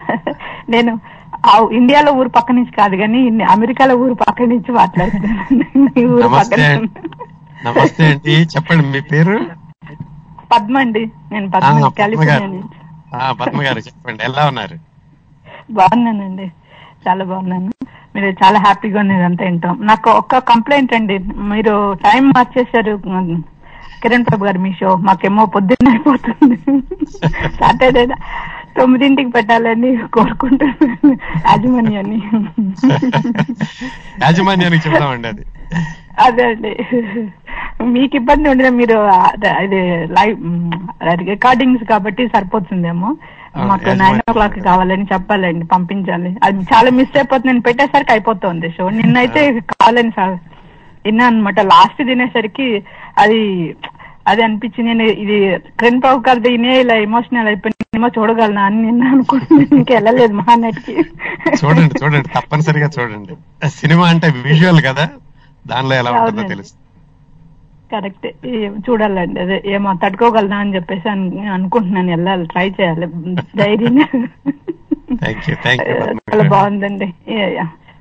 [LAUGHS] నేను ఆ ఇండియాలో ఊరు పక్క నుంచి కాదు కానీ అమెరికాలో ఊరు పక్క నుంచి మాట్లాడుతున్నాను. ఊరు. నమస్తే అండి. చెప్పండి మీ పేరు? పద్మ అండి. నేను పద్మ గారు. చెప్పండి. ఎలా ఉన్నారు? బాగున్నానండి. చాలా బాగున్నాను. మీరు చాలా హ్యాపీగా ఉన్నది అంతా వింటాం. నాకు ఒక్క కంప్లైంట్ అండి. మీరు టైం మార్చేశారు కిరణ్ ప్రభు గారు మీ షో. మాకేమో పొద్దున్న అయిపోతుంది. సాటర్డే తొమ్మిదింటికి పెట్టాలని కోరుకుంటున్నాను. యాజమాన్యాన్ని. యాజమాన్యానికి చెప్దామండి అది. అదే అండి. మీకు ఇబ్బంది ఉండదు మీరు అదే- ఇది లైవ్ రికార్డింగ్స్ కాబట్టి సరిపోతుందేమో. మాకు. నైన్ ఓ క్లాక్ కావాలని చెప్పాలండి పంపించాలి. అది చాలా మిస్ అయిపోతుంది నేను పెట్టేసరికి అయిపోతుంది. షో నిన్నైతే కావాలని సార్ విన్నా అనమాట లాస్ట్ తినేసరికి అది అది అనిపించింది. నేను ఇది క్రెన్ పావు గారిది ఇనే ఇలా ఎమోషనల్ అయిపోయింది ఏమో చూడగలనా అని నిన్న అనుకుంటున్నాను ఇంకా వెళ్ళలేదు మహానటికి. చూడండి చూడండి తప్పనిసరిగా చూడండి. సినిమా అంటే విజువల్ కదా. దానిలో ఎలా ఉంటుందో. తెలుసు. కరెక్ట్. చూడాలండి. అదే ఏమో తట్టుకోగలనా అని చెప్పేసి అను- అనుకుంటున్నాను. వెళ్ళాలి ట్రై చేయాలి. ధైర్యంగా. థ్యాంక్ యూ థ్యాంక్ యూ చాలా బాగుందండి.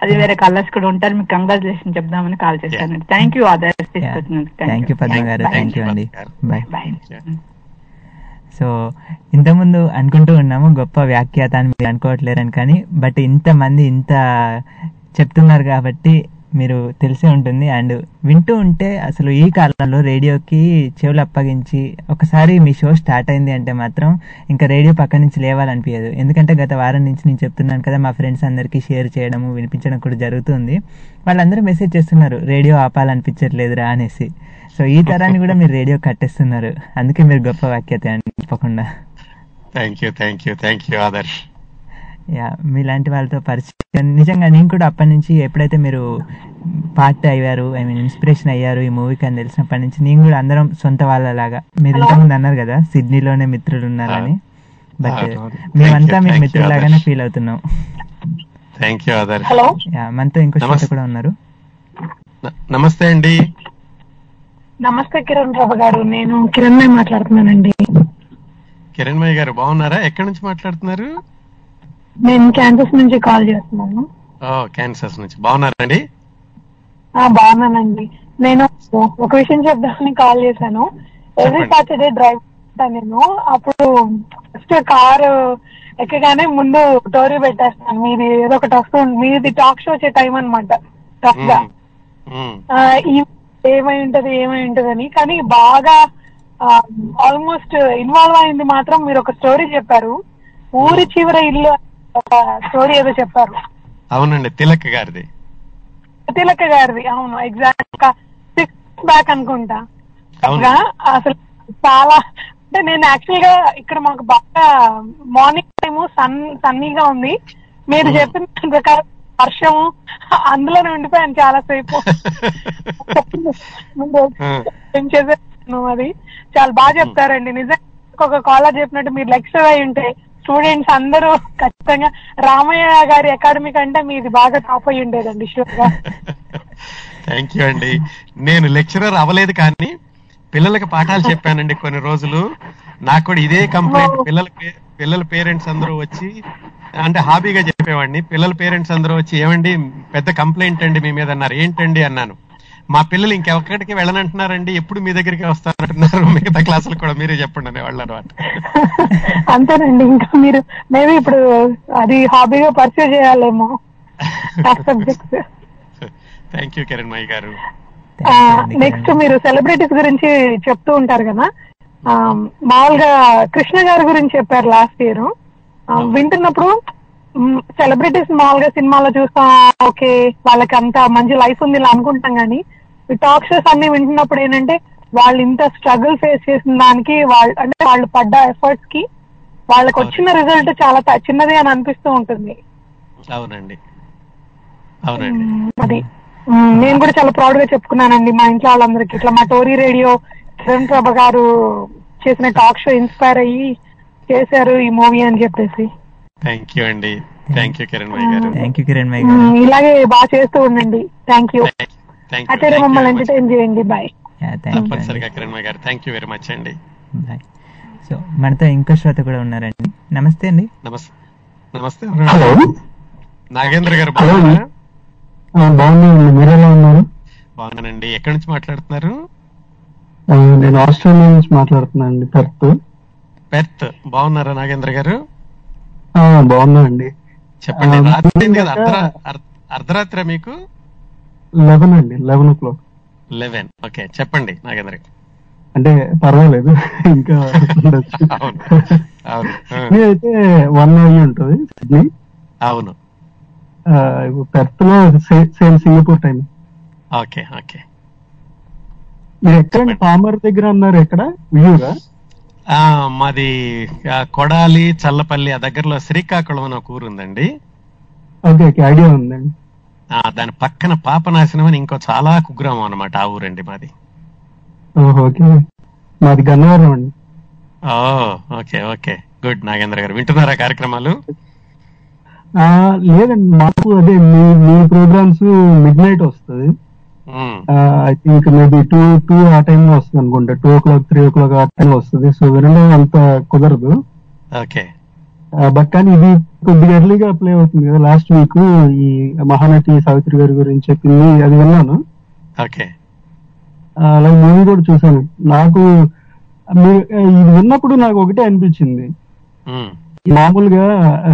అది వేరే కలర్స్ కూడా ఉంటారు. మీకు కంగ్రాచులేషన్ చెప్దామని కాల్ చేశానండి. Thank you Adarsh తీసుకొచ్చినందుకు. Thank you Padma garu. Bye. Thank you అండి బాయ్ Bye. సో ఇంతకుముందు అనుకుంటూ ఉన్నాము గొప్ప వ్యాఖ్యాత అని మీరు అనుకోవట్లేరని కానీ బట్ ఇంతమంది ఇంత చెప్తున్నారు కాబట్టి మీరు తెలిసే ఉంటుంది. అండ్ వింటూ ఉంటే అసలు ఈ కాలంలో రేడియోకి చెవులు అప్పగించి ఒకసారి మీ షో స్టార్ట్ అయింది అంటే మాత్రం ఇంకా రేడియో పక్క నుంచి లేవాలనిపించదు ఎందుకంటే గత వారం నుంచి నేను చెప్తున్నాను కదా మా ఫ్రెండ్స్ అందరికీ షేర్ చేయడము వినిపించడం కూడా జరుగుతుంది. వాళ్ళందరూ మెసేజ్ చేస్తున్నారు రేడియో ఆపాలనిపించట్లేదురా అనేసి. సో ఈ తరాన్ని కూడా మీరు రేడియో కట్టేస్తున్నారు. అందుకే మీరు గొప్ప వాక్యత అండి తప్పకుండా. Thank you thank you thank you Adarsh. Yeah మీలాంటి వాళ్ళతో పరిచయం. నిజంగా నేను కూడా అప్పటి నుంచి ఎప్పుడైతే మీరు పార్ట్ అయ్యారు ఐ మీన్ ఇన్స్పిరేషన్ అయ్యారు ఈ మూవీకి అని తెలిసినప్పటి నుంచి నేను కూడా అందరం సొంత వాళ్ళలాగా. మీరు ఇంతకుముందు అన్నారు కదా సిడ్నీలోనే మిత్రులు ఉన్నారని. బట్ అవును. మేమంతా Thank you, మీ మిత్రులాగానే. ఫీల్ అవుతున్నాం. థ్యాంక్ యూ యా మనతో ఇంకో శ్రోత నమస్తే. కూడా ఉన్నారు. నమస్తే అండి. నమస్తే కిరణ్ రావు గారు నేను కిరణ్ మే మాట్లాడుతున్నానండి. కిరణ్మయ్య గారు బాగున్నారా? ఎక్కడి నుంచి మాట్లాడుతున్నారు? నేను క్యాన్సస్ నుంచి కాల్ చేస్తున్నాను. ఓ క్యాన్సర్స్ నుంచి. బాగున్నారండి? బాగున్నానండి. నేను ఒక విషయం చెప్దామని కాల్ చేశాను. ఎవ్రీ. సాటర్డే డ్రైవ్ చేస్తాను నేను. అప్పుడు ఫస్ట్ కారు ఎక్కగానే ముందు టోరీ పెట్టేస్తాను. మీది ఏదో ఒకటి వస్తుంది మీది టాక్ షో వచ్చే టైం అనమాట టఫ్గా. ఏమై ఉంటది ఏమై ఉంటది అని కానీ బాగా ఆల్మోస్ట్ ఇన్వాల్వ్ అయింది మాత్రం మీరు ఒక స్టోరీ చెప్పారు. ఊరి చివర ఇల్లు స్టోరీ ఏదో చెప్పారు. అవునండి తిలక్ గారిది. తిలక గారిది అవును ఎగ్జాక్ట్ సిక్స్ బ్యాక్ అనుకుంటా. అసలు చాలా అంటే నేను యాక్చువల్గా ఇక్కడ మాకు బాగా మార్నింగ్ టైము సన్ సన్నీగా ఉంది. మీరు చెప్పిన ప్రకారం వర్షం అందులోనే ఉండిపోయాను చాలా సేపు ఏం చేశాను అది? చాలా బాగా చెప్తారండి. నిజంగా ఒక కాలర్ చెప్పినట్టు మీరు లెక్చర్ అయి ఉంటే స్టూడెంట్స్ అందరూ ఖచ్చితంగా రామయ్య గారి అకాడమీ కంటే మీది బాగా టాప్ అయి ఉండేదండి షూర్గా థ్యాంక్ యూ అండి. నేను లెక్చరర్ అవ్వలేదు కానీ పిల్లలకి పాఠాలు చెప్పానండి కొన్ని రోజులు. నాకు కూడా ఇదే కంప్లైంట్ పిల్లల పిల్లల పేరెంట్స్ అందరూ వచ్చి అంటే హాబీగా చెప్పేవాడిని. పిల్లల పేరెంట్స్ అందరూ వచ్చి ఏమండి పెద్ద కంప్లైంట్ అండి మీ మీద అన్నారు. ఏంటండి అన్నాను. మా పిల్లలు ఇంకెక్కడికి వెళ్ళనంటున్నారండి? ఎప్పుడు మీ దగ్గరికి వస్తారంటున్నారు [LAUGHS] మిగతా క్లాసులు కూడా మీరే చెప్పండి అనేవాళ్ళు అనమాట. [LAUGHS] అంతేనండి. ఇంకా మీరు మేబీ ఇప్పుడు అది హాబీగా pursue చేయాలేమో. Thank you Kiranmayi garu. Next మీరు సెలబ్రిటీస్ గురించి చెప్తూ ఉంటారు కదా? ఆ, మామూలుగా కృష్ణ గారి గురించి చెప్పారు లాస్ట్ ఇయర్ వింటున్నప్పుడు సెలబ్రిటీస్ మామూలుగా సినిమాలో చూస్తాం ఓకే వాళ్ళకి అంత మంచి లైఫ్ ఉంది ఇలా అనుకుంటాం కానీ టాక్ షోస్ అన్ని వింటున్నప్పుడు ఏంటంటే వాళ్ళు ఇంత స్ట్రగుల్ ఫేస్ చేసిన దానికి వాళ్ళు అంటే వాళ్ళు పడ్డ ఎఫర్ట్స్కి వాళ్ళకి వచ్చిన రిజల్ట్ చాలా చిన్నది అని అనిపిస్తూ ఉంటుంది. అవునండి. అది. నేను కూడా చాలా ప్రౌడ్గా చెప్పుకున్నానండి మా ఇంట్లో వాళ్ళందరికి. ఇట్లా మా టోరీ రేడియో కిరణ్ ప్రభ గారు చేసిన టాక్ షో ఇన్స్పైర్ అయ్యి చేశారు ఈ మూవీ అని చెప్పేసి. థ్యాంక్ యూ అండి. Thank you Kiran Mayya garu. Thank you Kiran మయ్య గారు. ఇలాగే బాగా చేస్తూ ఉండండి. థ్యాంక్ యూ యూ మమ్మల్ని ఎంటర్టైన్ చేయండి. బాయ్ తప్పనిసరిగా Kiran garu. Thank you very much అండి. బాయ్ సో మనతో ఇంకో శ్రోత కూడా ఉన్నారండి. నమస్తే అండి. నమస్తే. నమస్తే. నాగేంద్ర గారు హలో. బాగున్నానండి. మీరు ఎలా ఉన్నారు? బాగున్నానండి. ఎక్కడి నుంచి మాట్లాడుతున్నారు? నేను ఆస్ట్రేలియా నుంచి మాట్లాడుతున్నానండి. పెర్త్. పెర్త్. బాగున్నారా నాగేంద్ర గారు? ఆ, బాగున్నానండి. చెప్పండి. అర్ధరాత్రి మీకు? లెవెన్ అండి eleven o'clock eleven okay చెప్పండి నాగేంద్ర. అంటే పర్వాలేదు ఇంకా అయితే వన్ అయ్యి ఉంటుంది సిడ్నీ అవును. పెర్త్లో same Singapore time okay okay మీరు ఎక్కడండి? పామర్ దగ్గర అన్నారు ఎక్కడ? వ్యూగా ఆ, మాది కొడాలి చల్లపల్లి ఆ దగ్గరలో శ్రీకాకుళం అని ఒక ఊరు ఉందండి ఓకే ఓకే ఐడియా ఉందండి. దాని పక్కన పాపనాశనం అని ఇంకో చాలా కుగ్రామం అన్నమాట ఆ ఊరండి మాది. మాది గన్నవరం అండి. Okay okay. గుడ్ నాగేంద్ర గారు. వింటున్నారా కార్యక్రమాలు? ఆ, లేదండి మాకు అదే మీ మీ ప్రోగ్రామ్స్ మిడ్ నైట్ వస్తుంది I think maybe two two ఆ టైంలో వస్తుంది అనుకుంటా two o'clock three o'clock ఆ టైంలో వస్తుంది. సో వినడం అంత కుదరదు. ఓకే. బట్ కానీ ఇది కొద్దిగా ఎర్లీగా ప్లే అవుతుంది కదా. లాస్ట్ వీక్ ఈ మహానటి సావిత్రి గారి గురించి చెప్పింది అది విన్నాను. ఓకే. మూవీ కూడా చూసాను నాకు మీరు ఇది విన్నప్పుడు నాకు ఒకటే అనిపించింది. మామూలుగా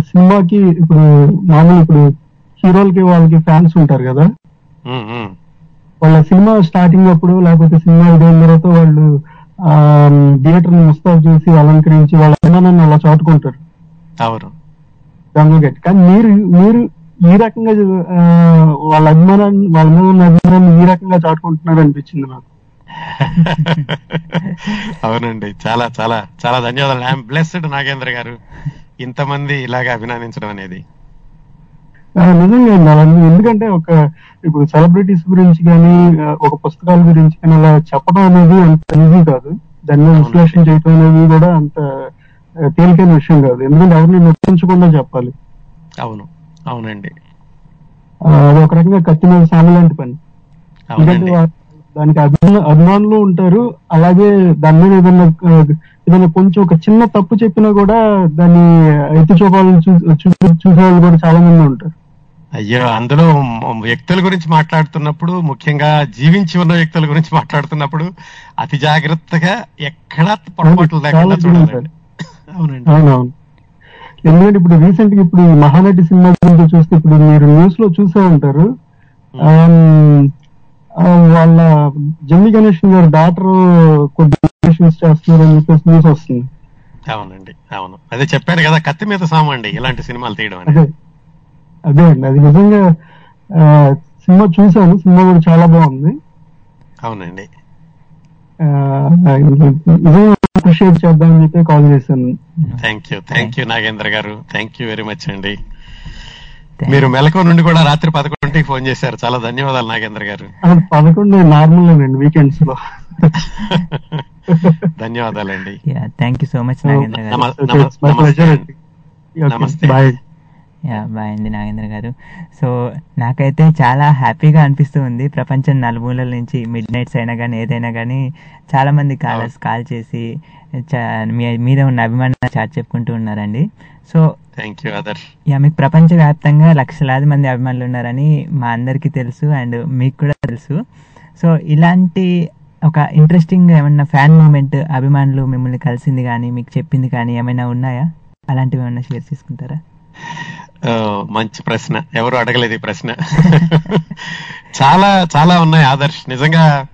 సినిమాకి ఇప్పుడు మామూలు ఇప్పుడు హీరోలకి వాళ్ళకి ఫ్యాన్స్ ఉంటారు కదా. వాళ్ళ సినిమా స్టార్టింగ్ అప్పుడు లేకపోతే సినిమా ఇదైన తర్వాత వాళ్ళు థియేటర్ని ముస్తాబు చేసి అలంకరించి వాళ్ళ అభిమానాన్ని అలా చాటుకుంటారు. అవును కానీ మీరు మీరు ఈ రకంగా వాళ్ళ అభిమానాన్ని వాళ్ళ మీద ఉన్న అభిమానాన్ని ఈ రకంగా చాటుకుంటున్నారు అనిపించింది నాకు. [LAUGHS] అవునండి. చాలా చాలా చాలా ధన్యవాదాలు. ఐఎమ్ బ్లెస్డ్ నాగేంద్ర గారు. ఇంతమంది ఇలాగా అభినందించడం అనేది. నిజంగా ఎందుకంటే ఒక ఇప్పుడు సెలబ్రిటీస్ గురించి కానీ ఒక పుస్తకాల గురించి కానీ అలా చెప్పడం అనేది అంత ఈజీ కాదు. దాని మీద విశ్లేషణ చేయడం అనేది కూడా అంత తేలికైన విషయం కాదు. ఎందుకంటే ఎవరిని నొప్పించకుండా చెప్పాలి. అవును. అవునండి. అది ఒక రకంగా కత్తి మీద సాము లాంటి పని. దానికి అభిమాన అభిమానులు ఉంటారు. అలాగే దాని మీద ఏదైనా ఏదైనా కొంచెం ఒక చిన్న తప్పు చెప్పినా కూడా దాన్ని ఎత్తి చూపాలని చూసే వాళ్ళు కూడా చాలా మంది ఉంటారు. అయ్యో అందులో వ్యక్తుల గురించి మాట్లాడుతున్నప్పుడు ముఖ్యంగా జీవించి ఉన్న వ్యక్తుల గురించి మాట్లాడుతున్నప్పుడు అతి జాగ్రత్తగా ఎక్కడా పొరపాట్లు లేకుండా చూడాలండి. అవునండి. అవునవును. ఎందుకంటే ఇప్పుడు రీసెంట్గా ఇప్పుడు మహానటి సినిమా గురించి చూస్తే ఇప్పుడు మీరు న్యూస్లో చూసే ఉంటారు. వాళ్ళ జమ్మి గణేష్ గారి డాక్టర్ కొద్ది operations చేస్తున్నారు అని చెప్పేసి న్యూస్ వస్తుంది. అవునండి అవును. అదే చెప్పారు కదా కత్తి మీద సామండి ఇలాంటి సినిమాలు తీయడం అదే అనేది అదే అండి. అది నిజంగా సినిమా చూశాను. సినిమా కూడా చాలా బాగుంది. అవునండి. నిజంగా అప్రిషియేట్ చేద్దామని చెప్పి కాల్ చేశాను thank you thank you Nagendra garu. Thank you very much అండి. మీరు మెలకు నుండి కూడా రాత్రి పదకొండింటికి ఫోన్ చేశారు. చాలా ధన్యవాదాలు నాగేంద్ర గారు. పదకొండు నార్మల్ అండి వీకెండ్స్లో ధన్యవాదాలండి thank you so much Nagendra garu. నమస్తే. అండి నాగేంద్ర గారు. సో నాకైతే చాలా హ్యాపీగా అనిపిస్తూ ఉంది. ప్రపంచం నలుమూలల నుంచి మిడ్ నైట్స్ అయినా కానీ ఏదైనా కానీ చాలా మంది కాలర్స్ కాల్ చేసి మీద ఉన్న అభిమానాన్ని చాటి చెప్పుకుంటూ ఉన్నారండి. So thank you other yeah మీకు ప్రపంచవ్యాప్తంగా లక్షలాది మంది అభిమానులు ఉన్నారని మా అందరికీ తెలుసు అండ్ మీకు కూడా తెలుసు. సో ఇలాంటి ఒక ఇంట్రెస్టింగ్ ఏమన్నా ఫ్యాన్ మూమెంట్ అభిమానులు మిమ్మల్ని కలిసింది కానీ మీకు చెప్పింది కానీ ఏమైనా ఉన్నాయా? అలాంటివి ఏమైనా షేర్ చేసుకుంటారా? మంచి ప్రశ్న. ఎవరు అడగలేదు ఈ ప్రశ్న. [LAUGHS] చాలా చాలా ఉన్నాయి ఆదర్శ్. నిజంగా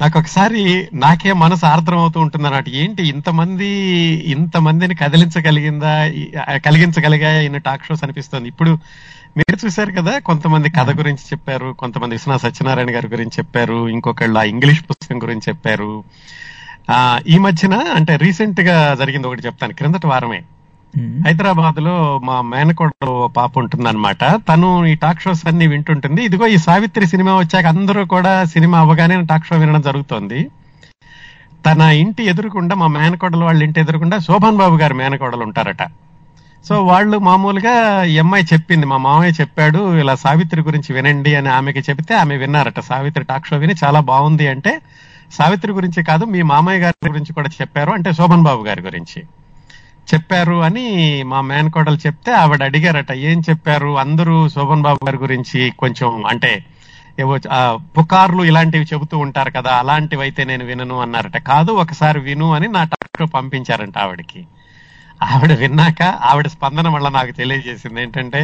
నాకు ఒకసారి నాకే మనసు ఆర్ద్రం అవుతూ ఉంటుంది అన్నట్టు ఏంటి ఇంతమంది ఇంతమందిని కదిలించగలిగిందా? కలిగించగలిగా ఇన్ని టాక్ షోస్ అనిపిస్తుంది. ఇప్పుడు మీరు చూశారు కదా కొంతమంది కథ గురించి చెప్పారు కొంతమంది విశ్వనాథ్ సత్యనారాయణ గారి గురించి చెప్పారు ఇంకొకళ్ళు ఆ ఇంగ్లీష్ పుస్తకం గురించి చెప్పారు. ఆ ఈ మధ్యన అంటే రీసెంట్గా జరిగింది ఒకటి చెప్తాను. క్రిందటి వారమే. Hmm. హైదరాబాద్లో మా మేనకోడలో పాప పాప ఉంటుందన్నమాట. తను ఈ టాక్ షోస్ అన్ని వింటుంటుంది. ఇదిగో ఈ సావిత్రి సినిమా వచ్చాక అందరూ కూడా సినిమా అవ్వగానే టాక్ షో వినడం జరుగుతోంది. తన ఇంటి ఎదురుకుండా మా మేనకోడలు వాళ్ళ ఇంటి ఎదురుకుండా శోభన్ బాబు గారు మేనకోడలు ఉంటారట. సో వాళ్ళు మామూలుగా ఈ అమ్మాయి చెప్పింది మా మామయ్య చెప్పాడు ఇలా సావిత్రి గురించి వినండి అని ఆమెకి చెబితే ఆమె విన్నారట. సావిత్రి టాక్ షో విని చాలా బాగుంది అంటే సావిత్రి గురించి కాదు మీ మామయ్య గారి గురించి కూడా చెప్పారు అంటే శోభన్ బాబు గారి గురించి. చెప్పారు అని మా మేనకోడలు చెప్తే ఆవిడ అడిగారట ఏం చెప్పారు? అందరూ శోభన్ బాబు గారి గురించి కొంచెం అంటే ఏవో పుకార్లు ఇలాంటివి చెబుతూ ఉంటారు కదా అలాంటివి అయితే నేను వినను అన్నారట. కాదు ఒకసారి విను అని నా టాక్టర్ పంపించారంట ఆవిడకి. ఆవిడ విన్నాక ఆవిడ స్పందన వల్ల నాకు తెలియజేసింది ఏంటంటే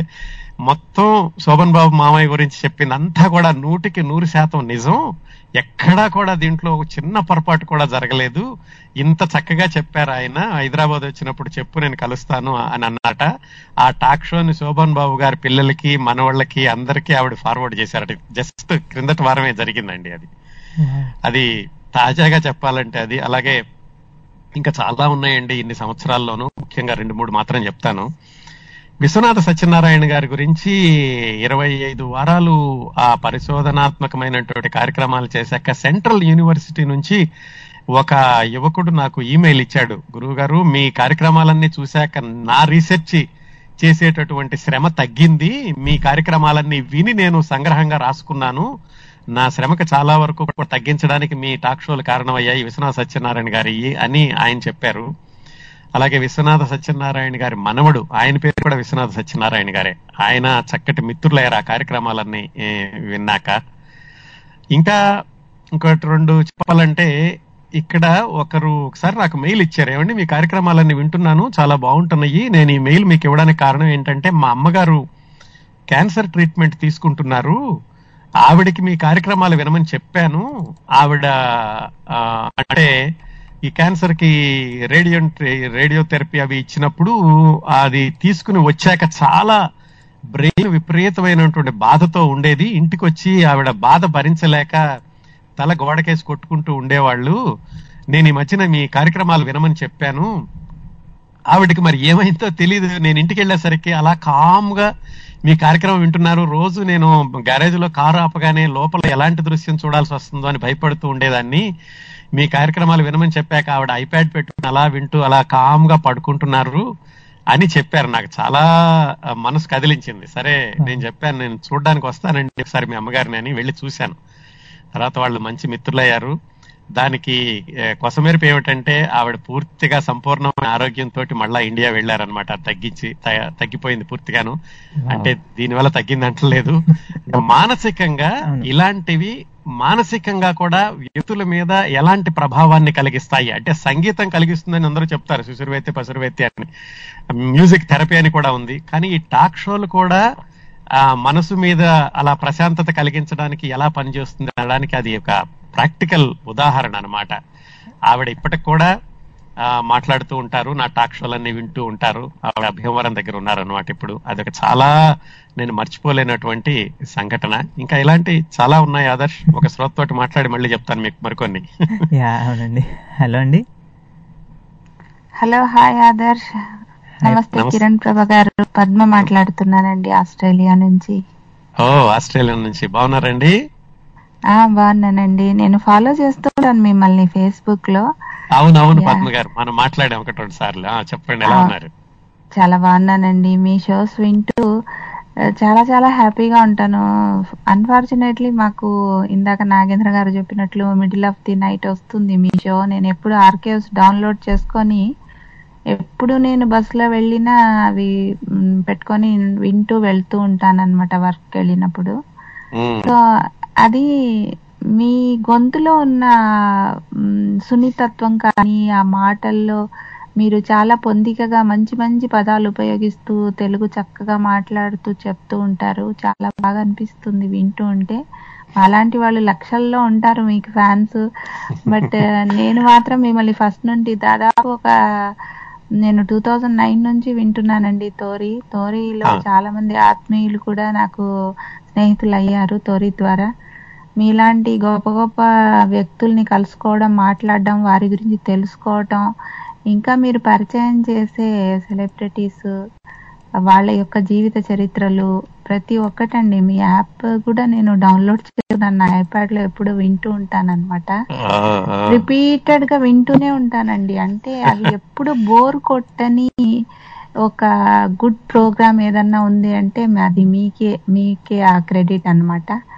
మొత్తం శోభన్ బాబు మామయ్య గురించి చెప్పిందంతా కూడా నూటికి నూరు శాతం నిజం. ఎక్కడా కూడా దీంట్లో ఒక చిన్న పొరపాటు కూడా జరగలేదు. ఇంత చక్కగా చెప్పారు ఆయన. హైదరాబాద్ వచ్చినప్పుడు చెప్పు నేను కలుస్తాను అని అన్నట. ఆ టాక్ షోని శోభన్ బాబు గారి పిల్లలకి మనవాళ్ళకి అందరికీ ఆవిడ ఫార్వర్డ్ చేశారట. జస్ట్ క్రిందటి వారమే జరిగిందండి అది. అది తాజాగా చెప్పాలంటే అది. అలాగే ఇంకా చాలా ఉన్నాయండి ఇన్ని సంవత్సరాల్లోనూ. ముఖ్యంగా రెండు మూడు మాత్రం చెప్తాను. విశ్వనాథ సత్యనారాయణ గారి గురించి ఇరవై ఐదు వారాలు ఆ పరిశోధనాత్మకమైనటువంటి కార్యక్రమాలు చేశాక సెంట్రల్ యూనివర్సిటీ నుంచి ఒక యువకుడు నాకు ఈమెయిల్ ఇచ్చాడు. గురువు గారు మీ కార్యక్రమాలన్నీ చూశాక నా రీసెర్చ్ చేసేటటువంటి శ్రమ తగ్గింది. మీ కార్యక్రమాలన్నీ విని నేను సంగ్రహంగా రాసుకున్నాను. నా శ్రమకు చాలా వరకు తగ్గించడానికి మీ టాక్ షోలు కారణమయ్యాయి విశ్వనాథ సత్యనారాయణ గారి అని ఆయన చెప్పారు. అలాగే విశ్వనాథ సత్యనారాయణ గారి మనవడు ఆయన పేరు కూడా విశ్వనాథ సత్యనారాయణ గారే. ఆయన చక్కటి మిత్రులయ్యారు ఆ కార్యక్రమాలన్నీ విన్నాక. ఇంకా ఇంకోటి రెండు చెప్పాలంటే ఇక్కడ ఒకరు ఒకసారి నాకు మెయిల్ ఇచ్చారు. ఏమండి మీ కార్యక్రమాలన్నీ వింటున్నాను చాలా బాగుంటున్నాయి. నేను ఈ మెయిల్ మీకు ఇవ్వడానికి కారణం ఏంటంటే మా అమ్మగారు క్యాన్సర్ ట్రీట్మెంట్ తీసుకుంటున్నారు. ఆవిడకి మీ కార్యక్రమాలు వినమని చెప్పాను. ఆవిడ అంటే ఈ క్యాన్సర్కి రేడియో రేడియోథెరపీ అవి ఇచ్చినప్పుడు అది తీసుకుని వచ్చాక చాలా బ్రెయిన్ విపరీతమైనటువంటి బాధతో ఉండేది. ఇంటికి వచ్చి ఆవిడ బాధ భరించలేక తల గోడకేసి కొట్టుకుంటూ ఉండేవాళ్ళు. నేను ఈ మధ్యన మీ కార్యక్రమాలు వినమని చెప్పాను. ఆవిడకి మరి ఏమైందో తెలియదు నేను ఇంటికి వెళ్ళేసరికి అలా కామ్గా మీ కార్యక్రమం వింటున్నారు. రోజు నేను గ్యారేజ్లో కారు ఆపగానే లోపల ఎలాంటి దృశ్యం చూడాల్సి వస్తుందో అని భయపడుతూ ఉండేదాన్ని. మీ కార్యక్రమాలు వినమని చెప్పాక ఆవిడ ఐప్యాడ్ పెట్టుకుని అలా వింటూ అలా కామ్గా పడుకుంటున్నారు అని చెప్పారు. నాకు చాలా మనసు కదిలించింది. సరే నేను చెప్పాను నేను చూడడానికి వస్తానండి. ఒకసారి మీ అమ్మగారిని అని వెళ్ళి చూశాను. తర్వాత వాళ్ళు మంచి మిత్రులయ్యారు. దానికి కొసమెరుపు ఏమిటంటే ఆవిడ పూర్తిగా సంపూర్ణమైన ఆరోగ్యంతో మళ్ళా ఇండియా వెళ్ళారనమాట తగ్గించి తగ్గిపోయింది పూర్తిగాను. అంటే దీనివల్ల తగ్గింది అంటలేదు [LAUGHS] మానసికంగా ఇలాంటివి మానసికంగా కూడా వ్యక్తుల మీద ఎలాంటి ప్రభావాన్ని కలిగిస్తాయి? అంటే సంగీతం కలిగిస్తుందని అందరూ చెప్తారు శిశురువేత్తి పసురువేత్తి అని. మ్యూజిక్ థెరపీ అని కూడా ఉంది. కానీ ఈ టాక్ షోలు కూడా ఆ మనసు మీద అలా ప్రశాంతత కలిగించడానికి ఎలా పనిచేస్తుంది అనడానికి అది ఒక ప్రాక్టికల్ ఉదాహరణ అన్నమాట. ఆవిడ ఇప్పటికి కూడా మాట్లాడుతూ ఉంటారు నా టాక్ షోలన్నీ వింటూ ఉంటారు. ఆవిడ అభ్యవరం దగ్గర ఉన్నారన్నమాట ఇప్పుడు. అదొక చాలా నేను మర్చిపోలేనటువంటి సంఘటన. ఇంకా ఇలాంటి చాలా ఉన్నాయి ఆదర్శ్. ఒక శ్రోత తోటి మాట్లాడి మళ్ళీ చెప్తాను మీకు మరికొన్ని. [LAUGHS] యా అవునండి. హలో అండి. Hello hi Adarsh. నమస్తే. కిరణ్ ప్రభ గారు. పద్మ మాట్లాడుతున్నానండి ఆస్ట్రేలియా నుంచి. ఓ ఆస్ట్రేలియా నుంచి. బాగున్నారండి? బాగున్నానండి. నేను ఫాలో చేస్తూ ఉంటాను మిమ్మల్ని ఫేస్బుక్లో అవునవును. పద్మ గారు. మనం మాట్లాడాం ఒకటి రెండు సార్లు. చెప్పండి ఎలా. ఉన్నారు? చాలా బాగున్నానండి. మీ షోస్ వింటూ చాలా చాలా హ్యాపీగా ఉంటాను. అన్ఫార్చునేట్లీ మాకు ఇందాక నాగేంద్ర గారు చెప్పినట్లు మిడిల్ ఆఫ్ ది నైట్ వస్తుంది మీ షో నేను ఎప్పుడు ఆర్కేవ్స్ డౌన్లోడ్ చేసుకొని ఎప్పుడు నేను బస్సులో వెళ్ళినా అవి పెట్టుకొని వింటూ వెళ్తూ ఉంటాను అనమాట వర్క్ వెళ్ళినప్పుడు. సో అది మీ గొంతులో ఉన్న సున్నితత్వం కానీ ఆ మాటల్లో మీరు చాలా పొందికగా మంచి మంచి పదాలు ఉపయోగిస్తూ తెలుగు చక్కగా మాట్లాడుతూ చెప్తూ ఉంటారు. చాలా బాగా అనిపిస్తుంది వింటూ ఉంటే. అలాంటి వాళ్ళు లక్షల్లో ఉంటారు మీకు ఫ్యాన్స్. బట్ [LAUGHS] నేను మాత్రం మిమ్మల్ని ఫస్ట్ నుండి దాదాపు ఒక నేను టూ థౌజండ్ నైన్ నుంచి వింటున్నానండి తోరి. తోరిలో. చాలా మంది ఆత్మీయులు కూడా నాకు స్నేహితులు అయ్యారు తోరి ద్వారా. మీలాంటి గొప్ప గొప్ప వ్యక్తుల్ని కలుసుకోవడం మాట్లాడడం వారి గురించి తెలుసుకోవటం ఇంకా మీరు పరిచయం చేసే సెలబ్రిటీస్ వాళ్ళ యొక్క జీవిత చరిత్రలు ప్రతి ఒక్కటండి. మీ యాప్ కూడా నేను డౌన్లోడ్ చేసుకున్నాను నా ఐప్యాడ్లో ఎప్పుడు వింటూ ఉంటాను అనమాట రిపీటెడ్గా వింటూనే ఉంటానండి. అంటే అవి [LAUGHS] ఎప్పుడు బోర్ కొట్టని ఒక గుడ్ ప్రోగ్రామ్ ఏదన్నా ఉంది అంటే అది మీకే మీకే ఆ క్రెడిట్ అన్నమాట. యా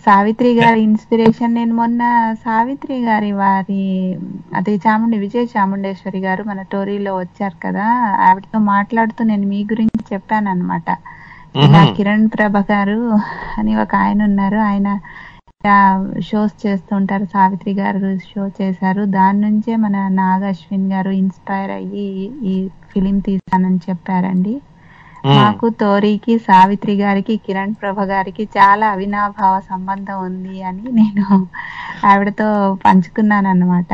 సావిత్రి గారి ఇన్స్పిరేషన్ నేను మొన్న సావిత్రి గారి వారి అదే చాముండి విజయ చాముండేశ్వరి గారు మన టోరీలో వచ్చారు కదా ఆవిడతో మాట్లాడుతూ నేను మీ గురించి చెప్పాను అనమాట. కిరణ్ ప్రభ గారు అని ఒక ఆయన ఉన్నారు. ఆయన షోస్ చేస్తుంటారు సావిత్రి గారు షో చేశారు. దాని నుంచే మన నాగ అశ్విన్ గారు ఇన్స్పైర్ అయ్యి ఈ ఫిలిం తీశానని చెప్పారండి. మాకు తోరికి సావిత్రి గారికి కిరణ్ ప్రభ గారికి చాలా అవినాభావ సంబంధం ఉంది అని నేను ఆవిడతో పంచుకున్నాను అనమాట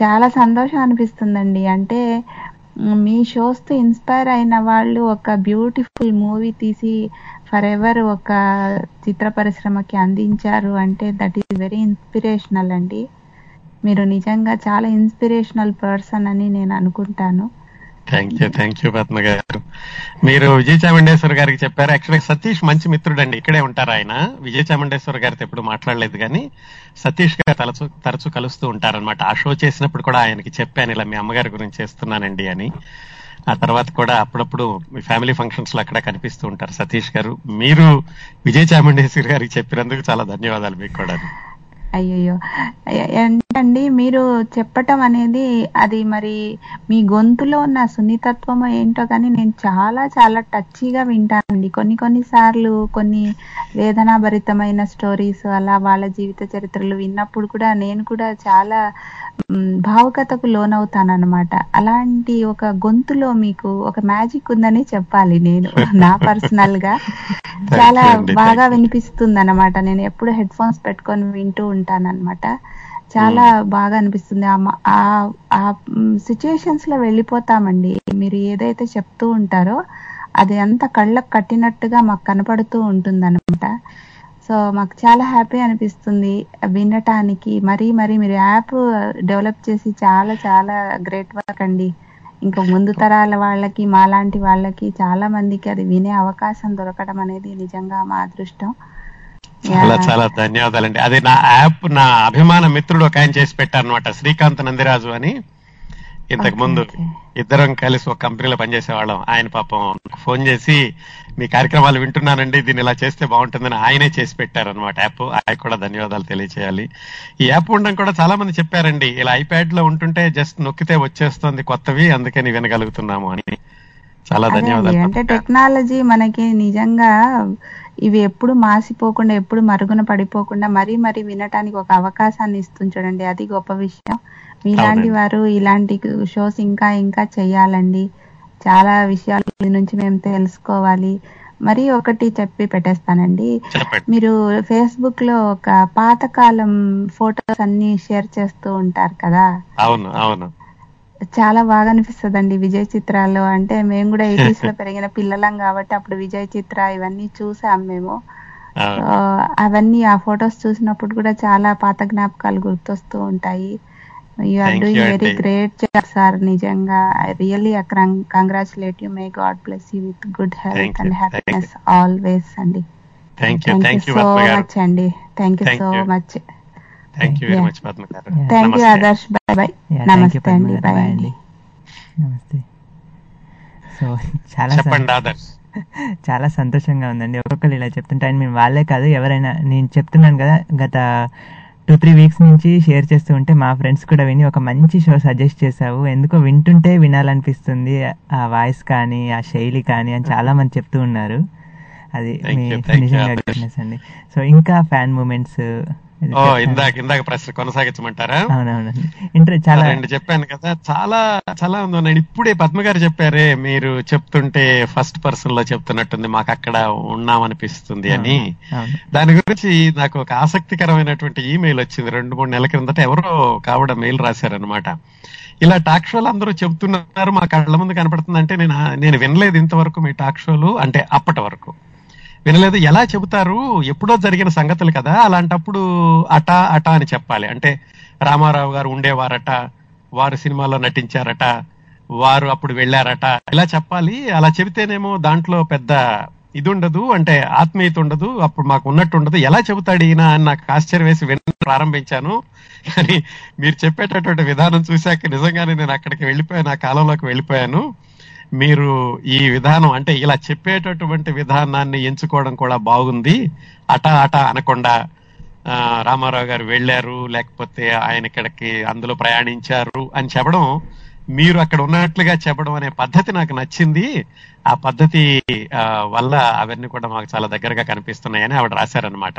చాలా సంతోషం అనిపిస్తుందండి. అంటే మ్, మీ షోస్తో ఇన్స్పైర్ అయిన వాళ్ళు ఒక బ్యూటిఫుల్ మూవీ తీసి ఫర్ ఎవర్ ఒక చిత్ర పరిశ్రమకి అందించారు అంటే దట్ ఈస్ వెరీ ఇన్స్పిరేషనల్ అండి. మీరు నిజంగా చాలా ఇన్స్పిరేషనల్ పర్సన్ అని నేను అనుకుంటాను. Thank you thank you Padma garu. మీరు విజయ్ చాముండేశ్వర్ గారికి చెప్పారు. యాక్చువల్గా సతీష్ మంచి మిత్రుడు అండి ఇక్కడే ఉంటారు ఆయన. విజయ్ చాముండేశ్వర్ గారితో ఎప్పుడు మాట్లాడలేదు కానీ సతీష్ గారు తరచు తరచు కలుస్తూ ఉంటారన్నమాట. ఆ షో చేసినప్పుడు కూడా ఆయనకి చెప్పాను ఇలా మీ అమ్మగారి గురించి చేస్తున్నానండి అని. ఆ తర్వాత కూడా అప్పుడప్పుడు మీ ఫ్యామిలీ ఫంక్షన్స్లో అక్కడ కనిపిస్తూ ఉంటారు సతీష్ గారు. మీరు విజయ్ చాముండేశ్వరి గారికి చెప్పినందుకు చాలా ధన్యవాదాలు మీకు కూడా అయ్యయ్యో. ఏంటండి మీరు చెప్పటం అనేది అది మరి మీ గొంతులో ఉన్న సున్నితత్వం ఏంటో కానీ నేను చాలా చాలా టచ్గా వింటానండి. కొన్ని కొన్ని సార్లు కొన్ని వేదనాభరితమైన స్టోరీస్ అలా వాళ్ళ జీవిత చరిత్రలు విన్నప్పుడు కూడా నేను కూడా చాలా మ్, భావుకతకు లోనవుతానన్నమాట. అలాంటి ఒక గొంతులో మీకు ఒక మ్యాజిక్ ఉందని చెప్పాలి నేను. [LAUGHS] నా పర్సనల్గా చాలా బాగా వినిపిస్తుంది అనమాట నేను ఎప్పుడు హెడ్ ఫోన్స్ పెట్టుకొని వింటూ ఉంటానన్నమాట. చాలా బాగా అనిపిస్తుంది. ఆ మ- ఆ- ఆ సిచ్యుయేషన్స్లో వెళ్ళిపోతామండి. మీరు ఏదైతే చెప్తూ ఉంటారో అది అంత కళ్ళకు కట్టినట్టుగా మాకు కనపడుతూ ఉంటుంది అనమాట సో మాకు చాలా హ్యాపీ అనిపిస్తుంది వినటానికి. మరీ మరీ మీరు యాప్ డెవలప్ చేసి చాలా చాలా గ్రేట్ వర్క్ అండి. ఇంకా ముందు తరాల వాళ్ళకి మాలాంటి వాళ్ళకి చాలా మందికి అది వినే అవకాశం దొరకడం అనేది నిజంగా మా అదృష్టం. చాలా చాలా ధన్యవాదాలండి. అది నా యాప్ నా అభిమాన మిత్రుడు ఒక ఆయన చేసి పెట్టారనమాట శ్రీకాంత్ నందిరాజు అని. ఇంతకు ముందు ఇద్దరం కలిసి ఒక కంపెనీలో పనిచేసేవాళ్ళం. ఆయన పాపం ఫోన్ చేసి మీ కార్యక్రమాలు వింటున్నానండి దీన్ని ఇలా చేస్తే బాగుంటుందని ఆయనే చేసి పెట్టారనమాట యాప్. ఆయన కూడా ధన్యవాదాలు తెలియచేయాలి. ఈ యాప్ ఉండడం కూడా చాలా మంది చెప్పారండి ఇలా ఐప్యాడ్లో ఉంటుంటే జస్ట్ నొక్కితే వచ్చేస్తుంది కొత్తవి అందుకని వినగలుగుతున్నాము అని. చాలా ధన్యవాదాలు అంటే టెక్నాలజీ మనకి నిజంగా ఇవి ఎప్పుడు మాసిపోకుండా ఎప్పుడు మరుగున పడిపోకుండా మరీ మరీ వినటానికి ఒక అవకాశాన్ని ఇస్తుంది చూడండి. అది గొప్ప విషయం. మీలాంటి. వారు ఇలాంటి షోస్ ఇంకా ఇంకా చెయ్యాలండి. చాలా విషయాల నుంచి మేము తెలుసుకోవాలి. మరి ఒకటి చెప్పి పెట్టేస్తానండి. మీరు ఫేస్బుక్లో ఒక పాతకాలం ఫొటోస్ అన్ని షేర్ చేస్తూ ఉంటారు కదా? అవును అవును. చాలా బాగా అనిపిస్తుందండి విజయ్ చిత్రాల్లో. అంటే మేము కూడా ఎయిటీస్లో పెరిగిన పిల్లలం కాబట్టి అప్పుడు విజయ్ చిత్ర ఇవన్నీ చూసాం మేము. అవన్నీ ఆ ఫొటోస్ చూసినప్పుడు కూడా చాలా పాత జ్ఞాపకాలు గుర్తొస్తూ ఉంటాయి. You are doing you very. Great job sir నిజంగా. I really congratulate you may God bless you with good health you. And happiness always అండి thank you thank you so much అండి thank you Thank so you. Much thank you very. Much Padma గారు thank you. Adarsh bye bye Yeah, thank you, నమస్తే అండి. Bye Bye అండి నమస్తే so చాలా చెప్పండి ఆదర్శ్ చాలా సంతోషంగా ఉందండి. ఒక్కొక్కరు ఇలా చెప్తుంటే అండ్ మేము వాళ్ళే కాదు ఎవరైనా నేను చెప్తున్నాను కదా గత టూ త్రీ వీక్స్ నుంచి షేర్ చేస్తూ ఉంటే మా ఫ్రెండ్స్ కూడా విని ఒక మంచి షో సజెస్ట్ చేశావు. ఎందుకో వింటుంటే వినాలనిపిస్తుంది. ఆ వాయిస్ కానీ ఆ శైలి కానీ అని చాలా మంది చెప్తూ ఉన్నారు. అది మీ నిజంగా అండి. సో ఇంకా ఫ్యాన్ మూమెంట్స్ ఓ ఇందాక ఇందాక ప్రశ్న కొనసాగించమంటారా? అవునవునండి చాలా చెప్పాను కదా. చాలా చాలా ఉంది నేను ఇప్పుడే పద్మ గారు చెప్పారే మీరు చెప్తుంటే ఫస్ట్ పర్సన్లో చెప్తున్నట్టుంది మాకు అక్కడ ఉన్నామనిపిస్తుంది అని. దాని గురించి నాకు ఒక ఆసక్తికరమైనటువంటి ఈమెయిల్ వచ్చింది. రెండు మూడు నెలల క్రిందట ఎవరో కావడ మెయిల్ రాశారనమాట ఇలా టాక్ షోలు అందరూ చెప్తున్నారు మా కళ్ళ ముందు కనపడుతుంది అంటే నేను నేను వినలేదు ఇంతవరకు మీ టాక్ షోలు అంటే అప్పటి వరకు. వినలేదు. ఎలా చెబుతారు? ఎప్పుడో జరిగిన సంగతులు కదా. అలాంటప్పుడు అట అట అని చెప్పాలి. అంటే రామారావు గారు ఉండేవారట వారు సినిమాలో నటించారట వారు అప్పుడు వెళ్ళారట. ఇలా చెప్పాలి. అలా చెబితేనేమో దాంట్లో పెద్ద ఇది ఉండదు అంటే ఆత్మీయత ఉండదు. అప్పుడు మాకు ఉన్నట్టు ఉండదు. ఎలా చెబుతాడు ఈయన అని నాకు ఆశ్చర్యం వేసి విన ప్రారంభించాను. కానీ మీరు చెప్పేటటువంటి విధానం చూశాక నిజంగానే నేను అక్కడికి వెళ్ళిపోయాను. ఆ కాలంలోకి వెళ్ళిపోయాను. మీరు ఈ విధానం అంటే ఇలా చెప్పేటటువంటి విధానాన్ని ఎంచుకోవడం కూడా బాగుంది. అట అట అనకుండా ఆ, రామారావు గారు వెళ్ళారు లేకపోతే ఆయన ఇక్కడికి అందులో ప్రయాణించారు అని చెప్పడం మీరు అక్కడ ఉన్నట్లుగా చెప్పడం అనే పద్ధతి నాకు నచ్చింది. ఆ పద్ధతి ఆ, వల్ల అవన్నీ కూడా మాకు చాలా దగ్గరగా కనిపిస్తున్నాయని ఆవిడ రాశారనమాట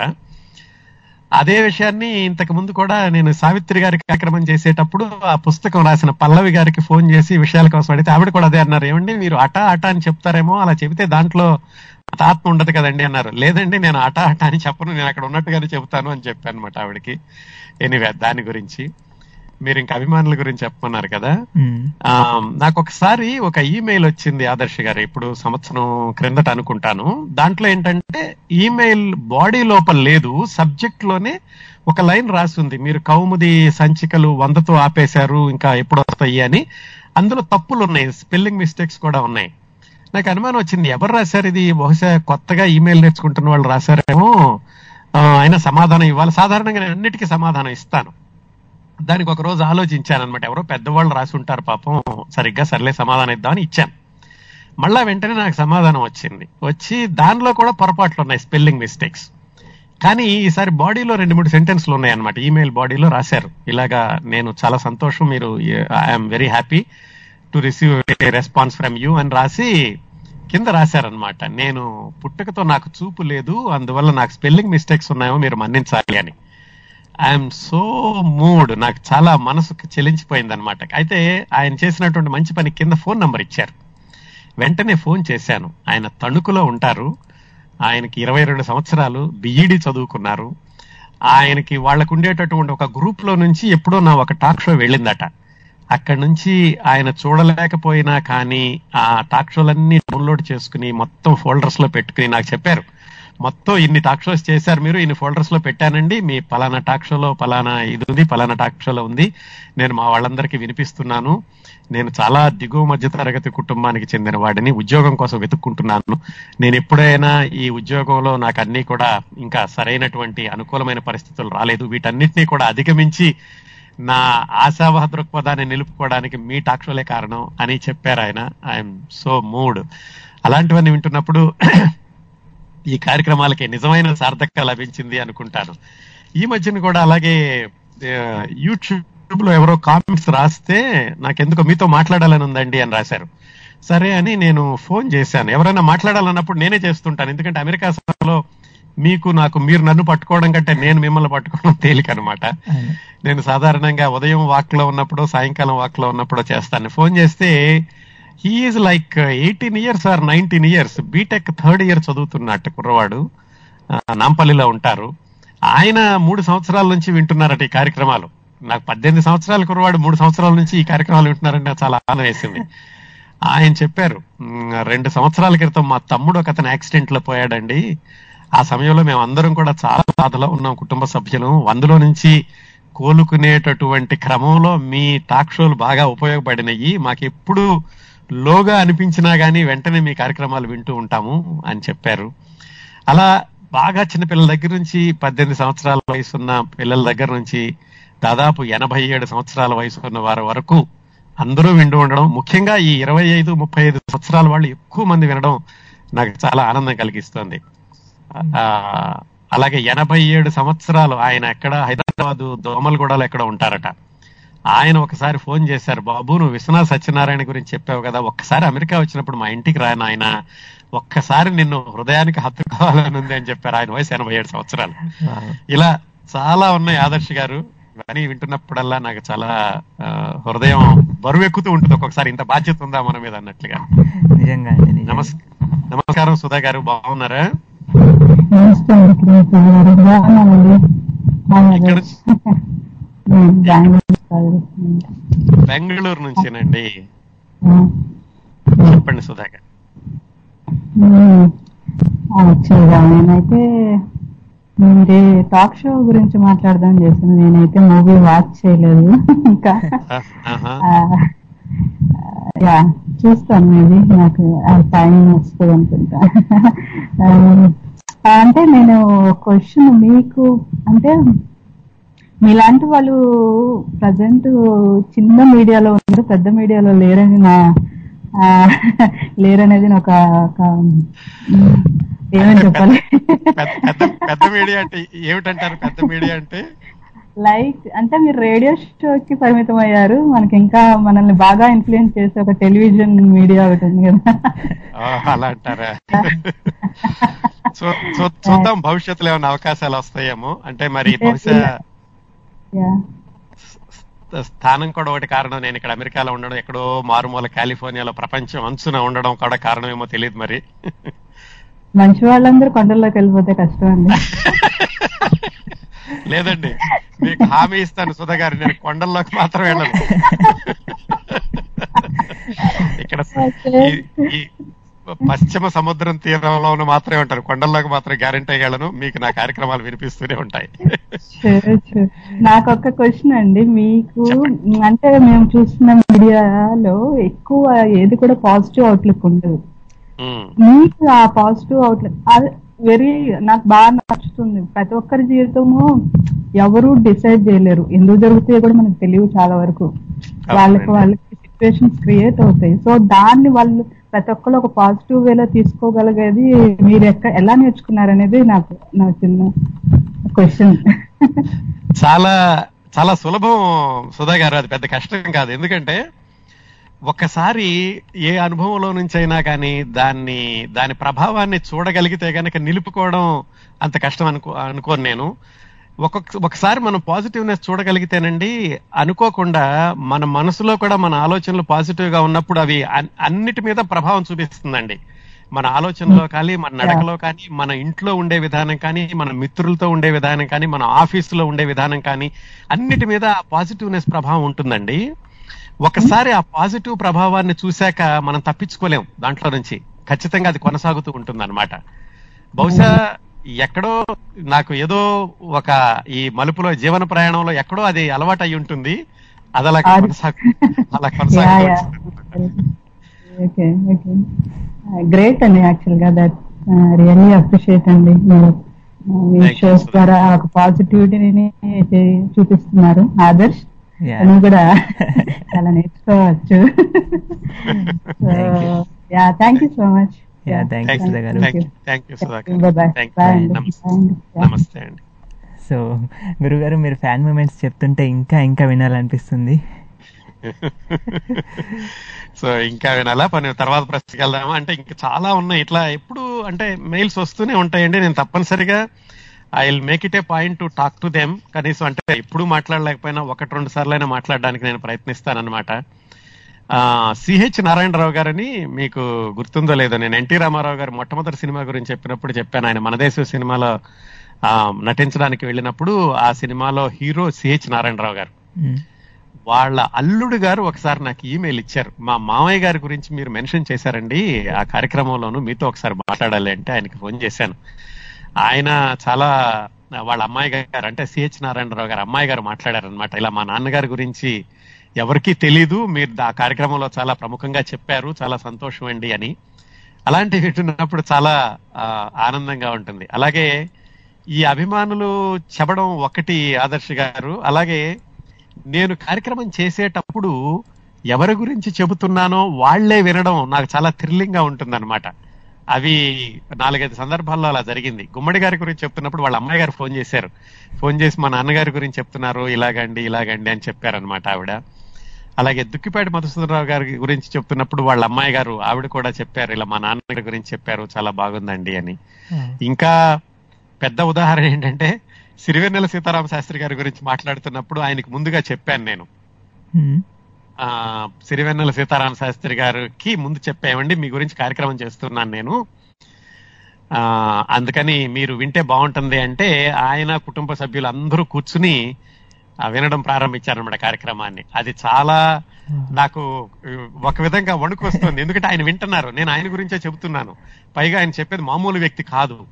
అదే విషయాన్ని ఇంతకు ముందు కూడా నేను సావిత్రి గారి కార్యక్రమం చేసేటప్పుడు ఆ పుస్తకం రాసిన పల్లవి గారికి ఫోన్ చేసి విషయాల కోసం అడిగితే ఆవిడ కూడా అదే అన్నారు. ఏమండి మీరు అట అట అని చెప్తారేమో అలా చెబితే దాంట్లో ఆత్మ ఉండదు కదండి అన్నారు. లేదండి నేను అట అట అని చెప్పను నేను అక్కడ ఉన్నట్టుగానే చెబుతాను అని చెప్పాను అనమాట ఆవిడకి. ఎనివే దాని గురించి. మీరు ఇంకా అభిమానుల గురించి చెప్పమన్నారు కదా. నాకు ఒకసారి ఒక ఈమెయిల్ వచ్చింది ఆదర్శ్ గారు. ఇప్పుడు సంవత్సరం క్రిందట అనుకుంటాను. దాంట్లో ఏంటంటే ఈమెయిల్ బాడీ లోపల లేదు సబ్జెక్ట్లోనే ఒక లైన్ రాసింది. మీరు కౌముది సంచికలు వందతో ఆపేశారు ఇంకా ఎప్పుడు వస్తాయి అని. అందులో తప్పులు ఉన్నాయి స్పెల్లింగ్ మిస్టేక్స్ కూడా ఉన్నాయి. నాకు అనుమానం వచ్చింది ఎవరు రాశారు ఇది? బహుశా కొత్తగా ఈమెయిల్ నేర్చుకుంటున్న వాళ్ళు రాశారేమో. ఆ, అయినా సమాధానం ఇవ్వాలి. సాధారణంగా నేను అన్నిటికీ సమాధానం ఇస్తాను. దానికి ఒక రోజు ఆలోచించాను అనమాట ఎవరో పెద్దవాళ్ళు రాసి ఉంటారు పాపం సరిగ్గా సర్లే సమాధానం ఇద్దామని ఇచ్చాను. మళ్ళా వెంటనే నాకు సమాధానం వచ్చింది. వచ్చి దానిలో కూడా పొరపాట్లు ఉన్నాయి స్పెల్లింగ్ మిస్టేక్స్. కానీ ఈసారి బాడీలో రెండు మూడు సెంటెన్స్లు ఉన్నాయన్నమాట. ఈమెయిల్ బాడీలో రాశారు. ఇలాగా నేను చాలా సంతోషం మీరు I'm very happy to receive response from you అని రాసి కింద రాశారనమాట నేను పుట్టుకతో నాకు చూపు లేదు అందువల్ల నాకు స్పెల్లింగ్ మిస్టేక్స్ ఉన్నాయో మీరు మన్నించాలి అని. I'm so moved. నాకు చాలా మనసుకు చెలించిపోయింది అనమాట అయితే ఆయన చేసినటువంటి మంచి పని కింద ఫోన్ నంబర్ ఇచ్చారు. వెంటనే ఫోన్ చేశాను. ఆయన తణుకులో ఉంటారు. ఆయనకి ఇరవై రెండు సంవత్సరాలు బిఈడి చదువుకున్నారు. ఆయనకి వాళ్ళకు ఉండేటటువంటి ఒక గ్రూప్లో నుంచి ఎప్పుడో నా ఒక టాక్ షో వెళ్ళిందట. అక్కడి నుంచి ఆయన చూడలేకపోయినా కానీ ఆ టాక్ షోలన్నీ డౌన్లోడ్ చేసుకుని మొత్తం ఫోల్డర్స్లో పెట్టుకుని నాకు చెప్పారు. మొత్తం ఇన్ని టాక్ షోస్ చేశారు మీరు ఇన్ని ఫోల్డర్స్లో పెట్టానండి. మీ పలానా టాక్ షోలో పలానా ఇది ఉంది పలానా టాక్ షోలో ఉంది. నేను మా వాళ్ళందరికీ వినిపిస్తున్నాను. నేను చాలా దిగువ మధ్య తరగతి కుటుంబానికి చెందిన వాడిని ఉద్యోగం కోసం వెతుక్కుంటున్నాను. నేను ఎప్పుడైనా ఈ ఉద్యోగంలో నాకు అన్ని కూడా ఇంకా సరైనటువంటి అనుకూలమైన పరిస్థితులు రాలేదు. వీటన్నిటినీ కూడా అధిగమించి నా ఆశావహ దృక్పథాన్ని నిలుపుకోవడానికి మీ టాక్ షోలే కారణం అని చెప్పారు ఆయన. ఐఎమ్ సో మూడ్ అలాంటివన్నీ వింటున్నప్పుడు ఈ కార్యక్రమాలకి నిజమైన సార్థకత లభించింది అనుకుంటాను ఈ మధ్యన కూడా అలాగే యూట్యూబ్లో ఎవరో కామెంట్స్ రాస్తే నాకెందుకో మీతో మాట్లాడాలని ఉందండి అని రాశారు. సరే అని నేను ఫోన్ చేశాను. ఎవరైనా మాట్లాడాలన్నప్పుడు నేనే చేస్తుంటాను. ఎందుకంటే అమెరికా సభలో మీకు నాకు మీరు నన్ను పట్టుకోవడం కంటే నేను మిమ్మల్ని పట్టుకోవడం తేలిక అనమాట నేను సాధారణంగా ఉదయం వాక్లో ఉన్నప్పుడు సాయంకాలం వాక్లో ఉన్నప్పుడు చేస్తాను. ఫోన్ చేస్తే he is like eighteen years or nineteen years BTech third year చదువుతున్నట్టు కుర్రవాడు. నాంపల్లిలో ఉంటారు. ఆయన మూడు సంవత్సరాల నుంచి వింటున్నారట ఈ కార్యక్రమాలు. నాకు పద్దెనిమిది సంవత్సరాల కుర్రవాడు మూడు సంవత్సరాల నుంచి ఈ కార్యక్రమాలు వింటున్నారంటే నాకు చాలా ఆనందం వేసింది. ఆయన చెప్పారు రెండు సంవత్సరాల క్రితం మా తమ్ముడు ఒక అతను యాక్సిడెంట్లో పోయాడండి. ఆ సమయంలో మేము అందరం కూడా చాలా బాధలో ఉన్నాం కుటుంబ సభ్యులు. అందులో నుంచి కోలుకునేటటువంటి క్రమంలో మీ టాక్ షోలు బాగా ఉపయోగపడినాయి. మాకెప్పుడు లోగా అనిపించినా కానీ వెంటనే మీ కార్యక్రమాలు వింటూ ఉంటాము అని చెప్పారు. అలా బాగా చిన్న పిల్లల దగ్గర నుంచి పద్దెనిమిది సంవత్సరాల వయసు ఉన్న పిల్లల దగ్గర నుంచి దాదాపు ఎనభై ఏడు సంవత్సరాల వయసు ఉన్న వారి వరకు అందరూ వింటూ ఉండడం ముఖ్యంగా ఈ ఇరవై ఐదు ముప్పై ఐదు సంవత్సరాల వాళ్ళు ఎక్కువ మంది వినడం నాకు చాలా ఆనందం కలిగిస్తుంది. అలాగే ఎనభై ఏడు సంవత్సరాలు ఆయన ఎక్కడ హైదరాబాద్ దోమలగూడలో ఎక్కడ ఉంటారట. ఆయన ఒకసారి ఫోన్ చేశారు బాబు నువ్వు విశ్వనాథ్ సత్యనారాయణ గురించి చెప్పావు కదా ఒక్కసారి అమెరికా వచ్చినప్పుడు మా ఇంటికి రాను ఆయన ఒక్కసారి నిన్ను హృదయానికి హత్తుకోవాలని ఉంది అని చెప్పారు. ఆయన వయసు ఎనభై ఏడు సంవత్సరాలు. ఇలా చాలా ఉన్నాయి ఆదర్శ్ గారు. ఇవన్నీ వింటున్నప్పుడల్లా నాకు చాలా ఆ, హృదయం బరువు ఎక్కుతూ ఉంటుంది. ఒక్కొక్కసారి ఇంత బాధ్యత ఉందా మన మీద అన్నట్లుగా. నిజంగా నమస్కారం సుధా గారు. బాగున్నారా? ఇక్కడ బెంగళూరు నుంచేనండి. చెప్పండి సుధా గారు ఉమ్, యాక్చువల్గా నేనైతే మీరు టాక్ షో గురించి మాట్లాడదాం చేశాను నేనైతే మూవీ వాచ్ చేయలేదు. ఇంకా యా చూస్తాను మేబీ. నాకు టైం వస్తుంది అనుకుంటా. అంటే నేను క్వశ్చన్ మీకు అంటే మీలాంటి వాళ్ళు ప్రజెంట్ చిన్న మీడియాలో ఉన్నారు పెద్ద మీడియాలో లేరని నా లేరనేది ఒక ఏమని చెప్పాలి? పెద్ద మీడియా అంటే ఏమిటంటారు? పెద్ద మీడియా అంటే? లైక్ అంటే మీరు రేడియో షోకి పరిమితం అయ్యారు మనకి ఇంకా మనల్ని బాగా ఇన్ఫ్లుయెన్స్ చేసే ఒక టెలివిజన్ మీడియా ఒకటి ఉంది కదా. అలా అంటారా? చూద్దాం. భవిష్యత్తులో ఏమైనా అవకాశాలు వస్తాయేమో. అంటే మరి బహుశా స్థానం కూడా ఒకటి కారణం. నేను ఇక్కడ అమెరికాలో ఉండడం ఎక్కడో మారుమూల కాలిఫోర్నియాలో ప్రపంచం అంచున ఉండడం కూడా కారణమేమో తెలియదు మరి. మంచి వాళ్ళందరూ కొండల్లోకి వెళ్ళిపోతే కష్టం అండి. [LAUGHS] లేదండి. మీకు హామీ ఇస్తాను సుధా గారు. నేను కొండల్లోకి మాత్రం వెళ్ళను. [LAUGHS] ఇక్కడ పశ్చిమ సముద్రం తీరంలో మాత్రమే ఉంటారు. కొండల్లోకి మాత్రం గ్యారంటీ వెళ్ళను. మీకు నా కార్యక్రమాలు వినిపిస్తూనే ఉంటాయి. నాకు ఒక క్వశ్చన్ అండి. మీకు అంటే మేము చూస్తున్న మీడియాలో ఎక్కువ ఏది కూడా పాజిటివ్ అవుట్లుక్ ఉండదు. మీకు ఆ పాజిటివ్ అవుట్లుక్ వెరీ నాకు బాగా నచ్చుతుంది. ప్రతి ఒక్కరి జీవితము ఎవరు డిసైడ్ చేయలేరు. ఎందుకు జరుగుతాయో కూడా మనకు తెలియదు చాలా వరకు. వాళ్ళకి వాళ్ళకి సిచ్యువేషన్స్ క్రియేట్ అవుతాయి. సో దాన్ని వాళ్ళు ప్రతి ఒక్కరు ఒక పాజిటివ్ వేలో తీసుకోగలిగేది మీరు ఎక్క ఎలా నేర్చుకున్నారు అనేది నాకు నా చిన్న క్వశ్చన్. చాలా చాలా సులభం సుధా గారు అది పెద్ద కష్టం కాదు. ఎందుకంటే ఒక్కసారి ఏ అనుభవంలో నుంచి అయినా కానీ దాన్ని దాని ప్రభావాన్ని చూడగలిగితే కనుక నిలుపుకోవడం అంత కష్టం అనుకో అనుకోను నేను. ఒక్కొక్క ఒకసారి మనం పాజిటివ్నెస్ చూడగలిగితేనండి అనుకోకుండా మన మనసులో కూడా మన ఆలోచనలు పాజిటివ్గా ఉన్నప్పుడు అవి అన్- అన్నిటి మీద ప్రభావం చూపిస్తుందండి. మన ఆలోచనలో కానీ మన నడకలో కానీ మన ఇంట్లో ఉండే విధానం కానీ మన మిత్రులతో ఉండే విధానం కానీ మన ఆఫీసులో ఉండే విధానం కానీ అన్నిటి మీద పాజిటివ్నెస్ ప్రభావం ఉంటుందండి. ఒకసారి ఆ పాజిటివ్ ప్రభావాన్ని చూశాక మనం తప్పించుకోలేం దాంట్లో నుంచి. ఖచ్చితంగా అది కొనసాగుతూ ఉంటుంది బహుశా ఎక్కడో నాకు ఏదో ఒక ఈ మలుపులో జీవన ప్రయాణంలో ఎక్కడో అది అలవాటు అయి ఉంటుంది అది అలా కొనసాగు అలా ఓకే గ్రేట్ అండి యాక్చువల్గా దట్ రియల్లీ అప్రిషియేట్ అండి మీరు uh, మీ షోస్. ద్వారా ఒక పాజిటివిటీని చూపిస్తున్నారు. ఆదర్శ్ Yeah. నువ్వు కూడా చాలా నేర్చుకోవచ్చు. Yeah thank you so much Yeah, thank you, Sudha గారు. నమస్తే అండి. సో గురుగారు మీరు ఫ్యాన్ మూమెంట్స్ చెప్తుంటే ఇంకా ఇంకా వినాలనిపిస్తుంది. [LAUGHS] సో ఇంకా వినాలా? పని తర్వాత ప్రశ్నకి వెళ్దామా? అంటే ఇంకా చాలా ఉన్నాయి. ఇట్లా ఎప్పుడు అంటే మెయిల్స్ వస్తూనే ఉంటాయండి. నేను తప్పనిసరిగా I will make it a point to talk to them కనీసం అంటే ఎప్పుడు మాట్లాడలేకపోయినా ఒకటి రెండు సార్లైనా మాట్లాడడానికి నేను ప్రయత్నిస్తానన్నమాట. సిహెచ్ నారాయణరావు గారని మీకు గుర్తుందో లేదో నేను ఎన్టీ రామారావు గారు మొట్టమొదటి సినిమా గురించి చెప్పినప్పుడు చెప్పాను. ఆయన మనదేశం సినిమాలో ఆ, నటించడానికి వెళ్ళినప్పుడు ఆ సినిమాలో హీరో సిహెచ్ నారాయణరావు గారు. వాళ్ళ అల్లుడు గారు ఒకసారి నాకు ఈమెయిల్ ఇచ్చారు. మా మామయ్య గారి గురించి మీరు మెన్షన్ చేశారండి. ఆ కార్యక్రమంలోనూ మీతో ఒకసారి మాట్లాడాలి అంటే ఆయనకి ఫోన్ చేశాను. ఆయన చాలా వాళ్ళ అమ్మాయి గారు అంటే సిహెచ్ నారాయణరావు గారు అమ్మాయి గారు మాట్లాడారనమాట ఇలా మా నాన్నగారి గురించి ఎవరికీ తెలీదు. మీరు ఆ కార్యక్రమంలో చాలా ప్రముఖంగా చెప్పారు. చాలా సంతోషం అండి అని. అలాంటివి వింటున్నప్పుడు చాలా ఆనందంగా ఉంటుంది. అలాగే ఈ అభిమానులు చెప్పడం ఒకటి ఆదర్శ్ గారు. అలాగే నేను కార్యక్రమం చేసేటప్పుడు ఎవరి గురించి చెబుతున్నానో వాళ్ళే వినడం నాకు చాలా థ్రిల్లింగ్గా ఉంటుందన్నమాట. అవి నాలుగైదు సందర్భాల్లో అలా జరిగింది. గుమ్మడి గారి గురించి చెప్తున్నప్పుడు వాళ్ళ అమ్మాయి గారు ఫోన్ చేశారు. ఫోన్ చేసి మా నాన్నగారి గురించి చెప్తున్నారు. ఇలాగండి ఇలాగండి అని చెప్పారనమాట ఆవిడ. అలాగే దుక్కిపాటి మధుసూదనరావు గారి గురించి చెప్తున్నప్పుడు వాళ్ళ అమ్మాయి గారు ఆవిడ కూడా చెప్పారు ఇలా మా నాన్నగారి గురించి చెప్పారు చాలా బాగుందండి అని. ఇంకా పెద్ద ఉదాహరణ ఏంటంటే సిరివెన్నెల సీతారామ శాస్త్రి గారి గురించి మాట్లాడుతున్నప్పుడు ఆయనకు ముందుగా చెప్పాను నేను. ఆ సిరివెన్నెల సీతారామ శాస్త్రి గారికి ముందు చెప్పామండి మీ గురించి కార్యక్రమం చేస్తున్నాను నేను. ఆ అందుకని మీరు వింటే బాగుంటుంది అంటే ఆయన కుటుంబ సభ్యులు అందరూ కూర్చుని వినడం ప్రారంభించారనమాట కార్యక్రమాన్ని. అది చాలా నాకు ఒక విధంగా వణుకు వస్తుంది ఎందుకంటే ఆయన వింటున్నారు. నేను ఆయన గురించే చెబుతున్నాను. పైగా ఆయన చెప్పేది మామూలు వ్యక్తి కాదు.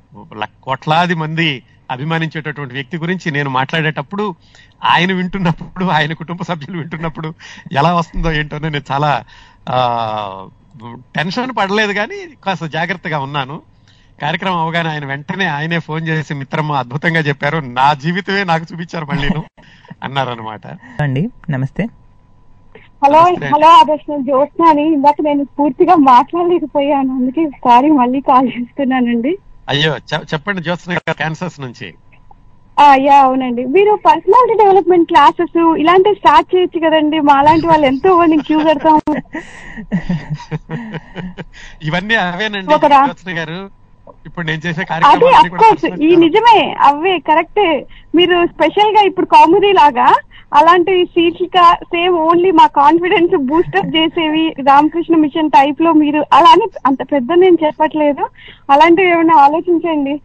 కోట్లాది మంది అభిమానించేటటువంటి వ్యక్తి గురించి నేను మాట్లాడేటప్పుడు ఆయన వింటున్నప్పుడు ఆయన కుటుంబ సభ్యులు వింటున్నప్పుడు ఎలా వస్తుందో ఏంటో నేను చాలా ఆ టెన్షన్ పడలేదు కానీ కాస్త జాగ్రత్తగా ఉన్నాను. కార్యక్రమం అవగానే ఆయన వెంటనే ఆయనే ఫోన్ చేసి మిత్రమ్మ అద్భుతంగా చెప్పారు. నా జీవితమే నాకు చూపించారు మళ్ళీ అన్నారనమాట అండి నమస్తే. హలో. హలో ఆదర్శ్ నేను జ్యోత్స్నాని ఇందాక నేను పూర్తిగా మాట్లాడలేకపోయాను. అందుకే సారీ మళ్ళీ కాల్ చేస్తున్నానండి. అయ్యో చెప్పండి జ్యోత్స్న క్యాన్సర్స్ నుంచి. ఆ, యా అవునండి. మీరు పర్సనాలిటీ డెవలప్మెంట్ క్లాసెస్ ఇలాంటివి స్టార్ట్ చేయొచ్చు కదండి. మా లాంటి వాళ్ళు ఎంతో మంది క్యూ కడతాం [LAUGHS] ఇవన్నీ అవేనండి గారు. ఇప్పుడు నేను చేసే అదే అఫ్ కోర్స్ ఈ నిజమే. అవే కరెక్టే మీరు స్పెషల్గా ఇప్పుడు కామెడీ లాగా అలాంటి శీర్షిక సేమ్ ఓన్లీ మా కాన్ఫిడెన్స్ బూస్టప్ చేసేవి రామకృష్ణ మిషన్ టైప్లో మీరు అలానే అంత పెద్ద నేను చెప్పట్లేదు. అలాంటివి ఏమైనా ఆలోచించండి.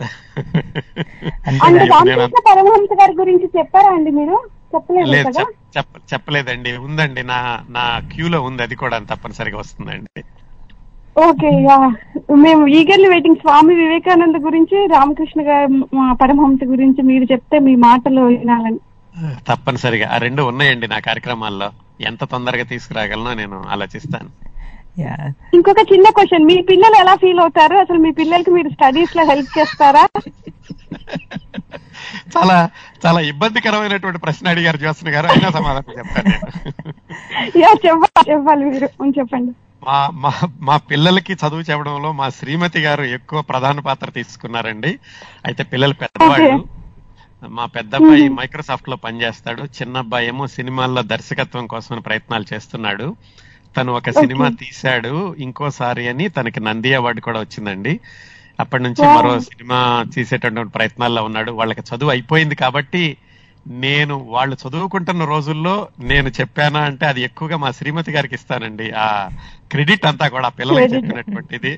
[LAUGHS] అంటే రామకృష్ణ పరమహంస గారి గురించి చెప్పారా అండి మీరు? చెప్పలేదు చెప్పలేదండి. ఉందండి. నా నా క్యూలో ఉంది. అది కూడా తప్పనిసరిగా వస్తుందండి. Okay yeah. మేము ఈగర్లీ వెయిటింగ్ స్వామి వివేకానంద గురించి రామకృష్ణ గారి మా పరమహంస గురించి మీరు చెప్తే మీ మాటలో వినాలని. తప్పనిసరిగా. ఆ రెండు ఉన్నాయండి నా కార్యక్రమాల్లో. ఎంత తొందరగా తీసుకురాగలనో నేను ఆలోచిస్తాను. యా. ఇంకొక చిన్న క్వశ్చన్. మీ పిల్లలు ఎలా ఫీల్ అవుతారు? అసలు మీ పిల్లలకి మీరు స్టడీస్లో హెల్ప్ చేస్తారా? చాలా చాలా ఇబ్బందికరమైనటువంటి ప్రశ్న అడిగారు జ్యోత్స్న గారు. అయినా సమాధానం చెప్తాను నేను. యా చెప్పాలి చెప్పాలి మీరు. చెప్పండి. మా మా మా పిల్లలకి చదువు చెప్పడంలో మా శ్రీమతి గారు ఎక్కువ ప్రధాన పాత్ర తీసుకున్నారండి. అయితే పిల్లలు పెద్దవాళ్ళు. మా పెద్ద అబ్బాయి మైక్రోసాఫ్ట్లో పనిచేస్తాడు. చిన్న అబ్బాయి ఏమో సినిమాల్లో దర్శకత్వం కోసం ప్రయత్నాలు చేస్తున్నాడు. తను ఒక సినిమా తీశాడు. ఇంకోసారి అని తనకి నంది అవార్డు కూడా వచ్చిందండి. అప్పటి నుంచి. మరో సినిమా తీసేటటువంటి ప్రయత్నాల్లో ఉన్నాడు. వాళ్ళకి చదువు అయిపోయింది కాబట్టి నేను వాళ్ళు చదువుకుంటున్న రోజుల్లో నేను చెప్పానా అంటే అది ఎక్కువగా మా శ్రీమతి గారికి ఇస్తానండి. ఆ క్రెడిట్ అంతా కూడా పిల్లలకి Credit. చెప్పినటువంటిది.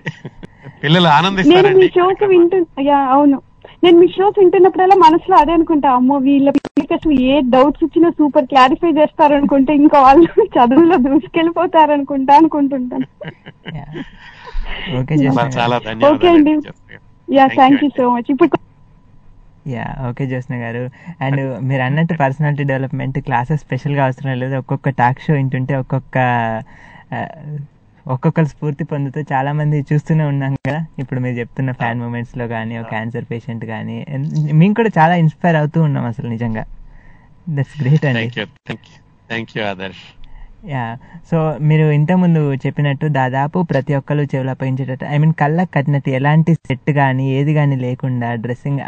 పిల్లలు నేను మీ ఆనందిస్తారండి షోస్ వింటు యా అవును. నేను మీ షోస్ వింటున్నప్పుడల్లా మనసులో అదే అనుకుంటా అమ్మో వీళ్ళ పిల్లలకి అసలు ఏ డౌట్స్ వచ్చినా సూపర్ క్లారిఫై చేస్తారనుకుంటే ఇంకా వాళ్ళు చదువులో అనుకుంటుంటాను. జ్యోత్స్న చాలా గారు ఓకే అండి. Yeah thank you so much ఇప్పుడు యా ఓకే జ్యోత్స్న గారు. అండ్ మీరు అన్నట్టు పర్సనాలిటీ డెవలప్మెంట్ క్లాసెస్ స్పెషల్గా అవసరం లేదు. ఒక్కొక్క టాక్ షో వింటుంటే ఒక్కొక్క ఆ, ఒక్కొక్కరు స్ఫూర్తి పొందుతూ చాలా మంది చూస్తూనే ఉన్నాం కదా. ఇప్పుడు మీరు చెప్తున్న ఫ్యాన్ మూమెంట్స్లో కానీ ఒక క్యాన్సర్ పేషెంట్ కానీ మేము కూడా చాలా ఇన్స్పైర్ అవుతూ ఉన్నాం అసలు నిజంగా. దట్స్ గ్రేట్ అండి thank you Adarsh yeah so మీరు ఇంతకుముందు చెప్పినట్టు దాదాపు ప్రతి ఒక్కరు చెవులు అప్పగించేటట్టు ఐ మీన్ కళ్ళకు కట్టినట్టు ఎలాంటి సెట్ కానీ ఏది కానీ లేకుండా డ్రెస్సింగ్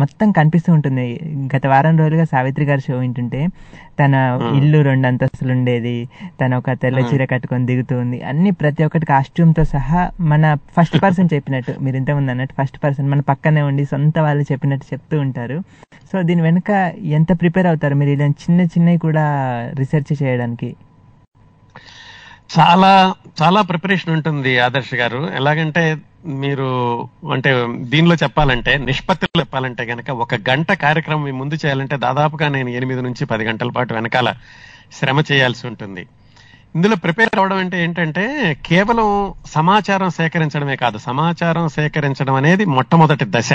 మొత్తం కనిపిస్తూ ఉంటుంది. గత వారం రోజులుగా సావిత్రి గారి షో వింటుంటే తన Hmm. ఇల్లు రెండు అంతస్తులు ఉండేది తన ఒక తెల్ల Hmm. చీర కట్టుకొని దిగుతుంది అన్ని ప్రతి ఒక్కటి కాస్ట్యూమ్తో సహా మన ఫస్ట్ పర్సన్ చెప్పినట్టు మీరు ఇంతకుముందు అన్నట్టు ఫస్ట్ పర్సన్ మన పక్కనే ఉండి సొంత వాళ్ళు చెప్పినట్టు చెప్తూ ఉంటారు. సో దీని వెనుక ఎంత ప్రిపేర్ అవుతారు? మీరు ఇలా చిన్న చిన్నవి కూడా రీసెర్చ్ చేయడానికి చాలా చాలా ప్రిపరేషన్ ఉంటుంది ఆదర్శ్ గారు. ఎలాగంటే మీరు అంటే దీనిలో చెప్పాలంటే నిష్పత్తిలో చెప్పాలంటే గనక ఒక గంట కార్యక్రమం మీ ముందు చేయాలంటే దాదాపుగా నేను ఎనిమిది నుంచి పది గంటల పాటు వెనకాల శ్రమ చేయాల్సి ఉంటుంది. ఇందులో ప్రిపేర్ అవడం అంటే ఏంటంటే కేవలం సమాచారం సేకరించడమే కాదు సమాచారం సేకరించడం అనేది మొట్టమొదటి దశ.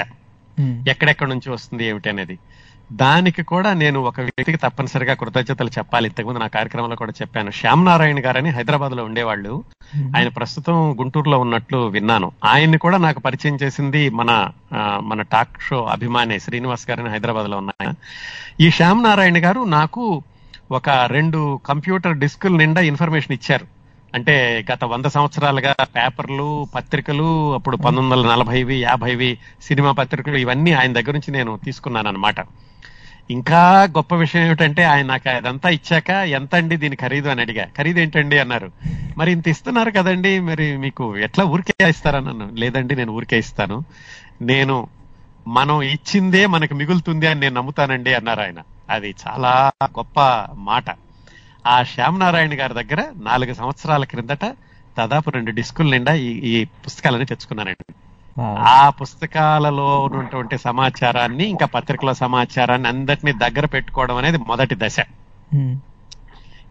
ఎక్కడెక్కడ నుంచి వస్తుంది ఏమిటి అనేది. దానికి కూడా నేను ఒక వ్యక్తికి తప్పనిసరిగా కృతజ్ఞతలు చెప్పాలి. ఇంతకుముందు నా కార్యక్రమంలో కూడా చెప్పాను. శ్యామ్ నారాయణ గారని హైదరాబాద్లో ఉండేవాళ్ళు ఆయన ప్రస్తుతం గుంటూరులో ఉన్నట్లు విన్నాను. ఆయన్ని కూడా నాకు పరిచయం చేసింది మన మన టాక్ షో అభిమాని శ్రీనివాస్ గారని హైదరాబాద్లో ఉన్నాయి ఈ శ్యామ్ నారాయణ గారు నాకు ఒక రెండు కంప్యూటర్ డిస్కుల నిండా ఇన్ఫర్మేషన్ ఇచ్చారు. అంటే గత వంద సంవత్సరాలుగా పేపర్లు పత్రికలు అప్పుడు పంతొమ్మిది వందల నలభైవి యాభైవి సినిమా పత్రికలు ఇవన్నీ ఆయన దగ్గర నుంచి నేను తీసుకున్నాను అనమాట ఇంకా గొప్ప విషయం ఏమిటంటే ఆయన నాకు అదంతా ఇచ్చాక ఎంత అండి దీని ఖరీదు అని అడిగా. ఖరీదు ఏంటండి అన్నారు. మరి ఇంత ఇస్తున్నారు కదండి మరి మీకు ఎట్లా ఊరికే ఇస్తారన్నాను లేదండి నేను ఊరికే ఇస్తాను. నేను మనం ఇచ్చిందే మనకు మిగులుతుంది అని నేను నమ్ముతానండి అన్నారు ఆయన. అది చాలా గొప్ప మాట. ఆ శ్యామనారాయణ గారి దగ్గర నాలుగు సంవత్సరాల క్రిందట దాదాపు రెండు డిస్కుల నిండా ఈ ఈ పుస్తకాలని తెచ్చుకున్నానండి. ఆ పుస్తకాలలో ఉన్నటువంటి సమాచారాన్ని ఇంకా పత్రికల సమాచారాన్ని అందరినీ దగ్గర పెట్టుకోవడం అనేది మొదటి దశ.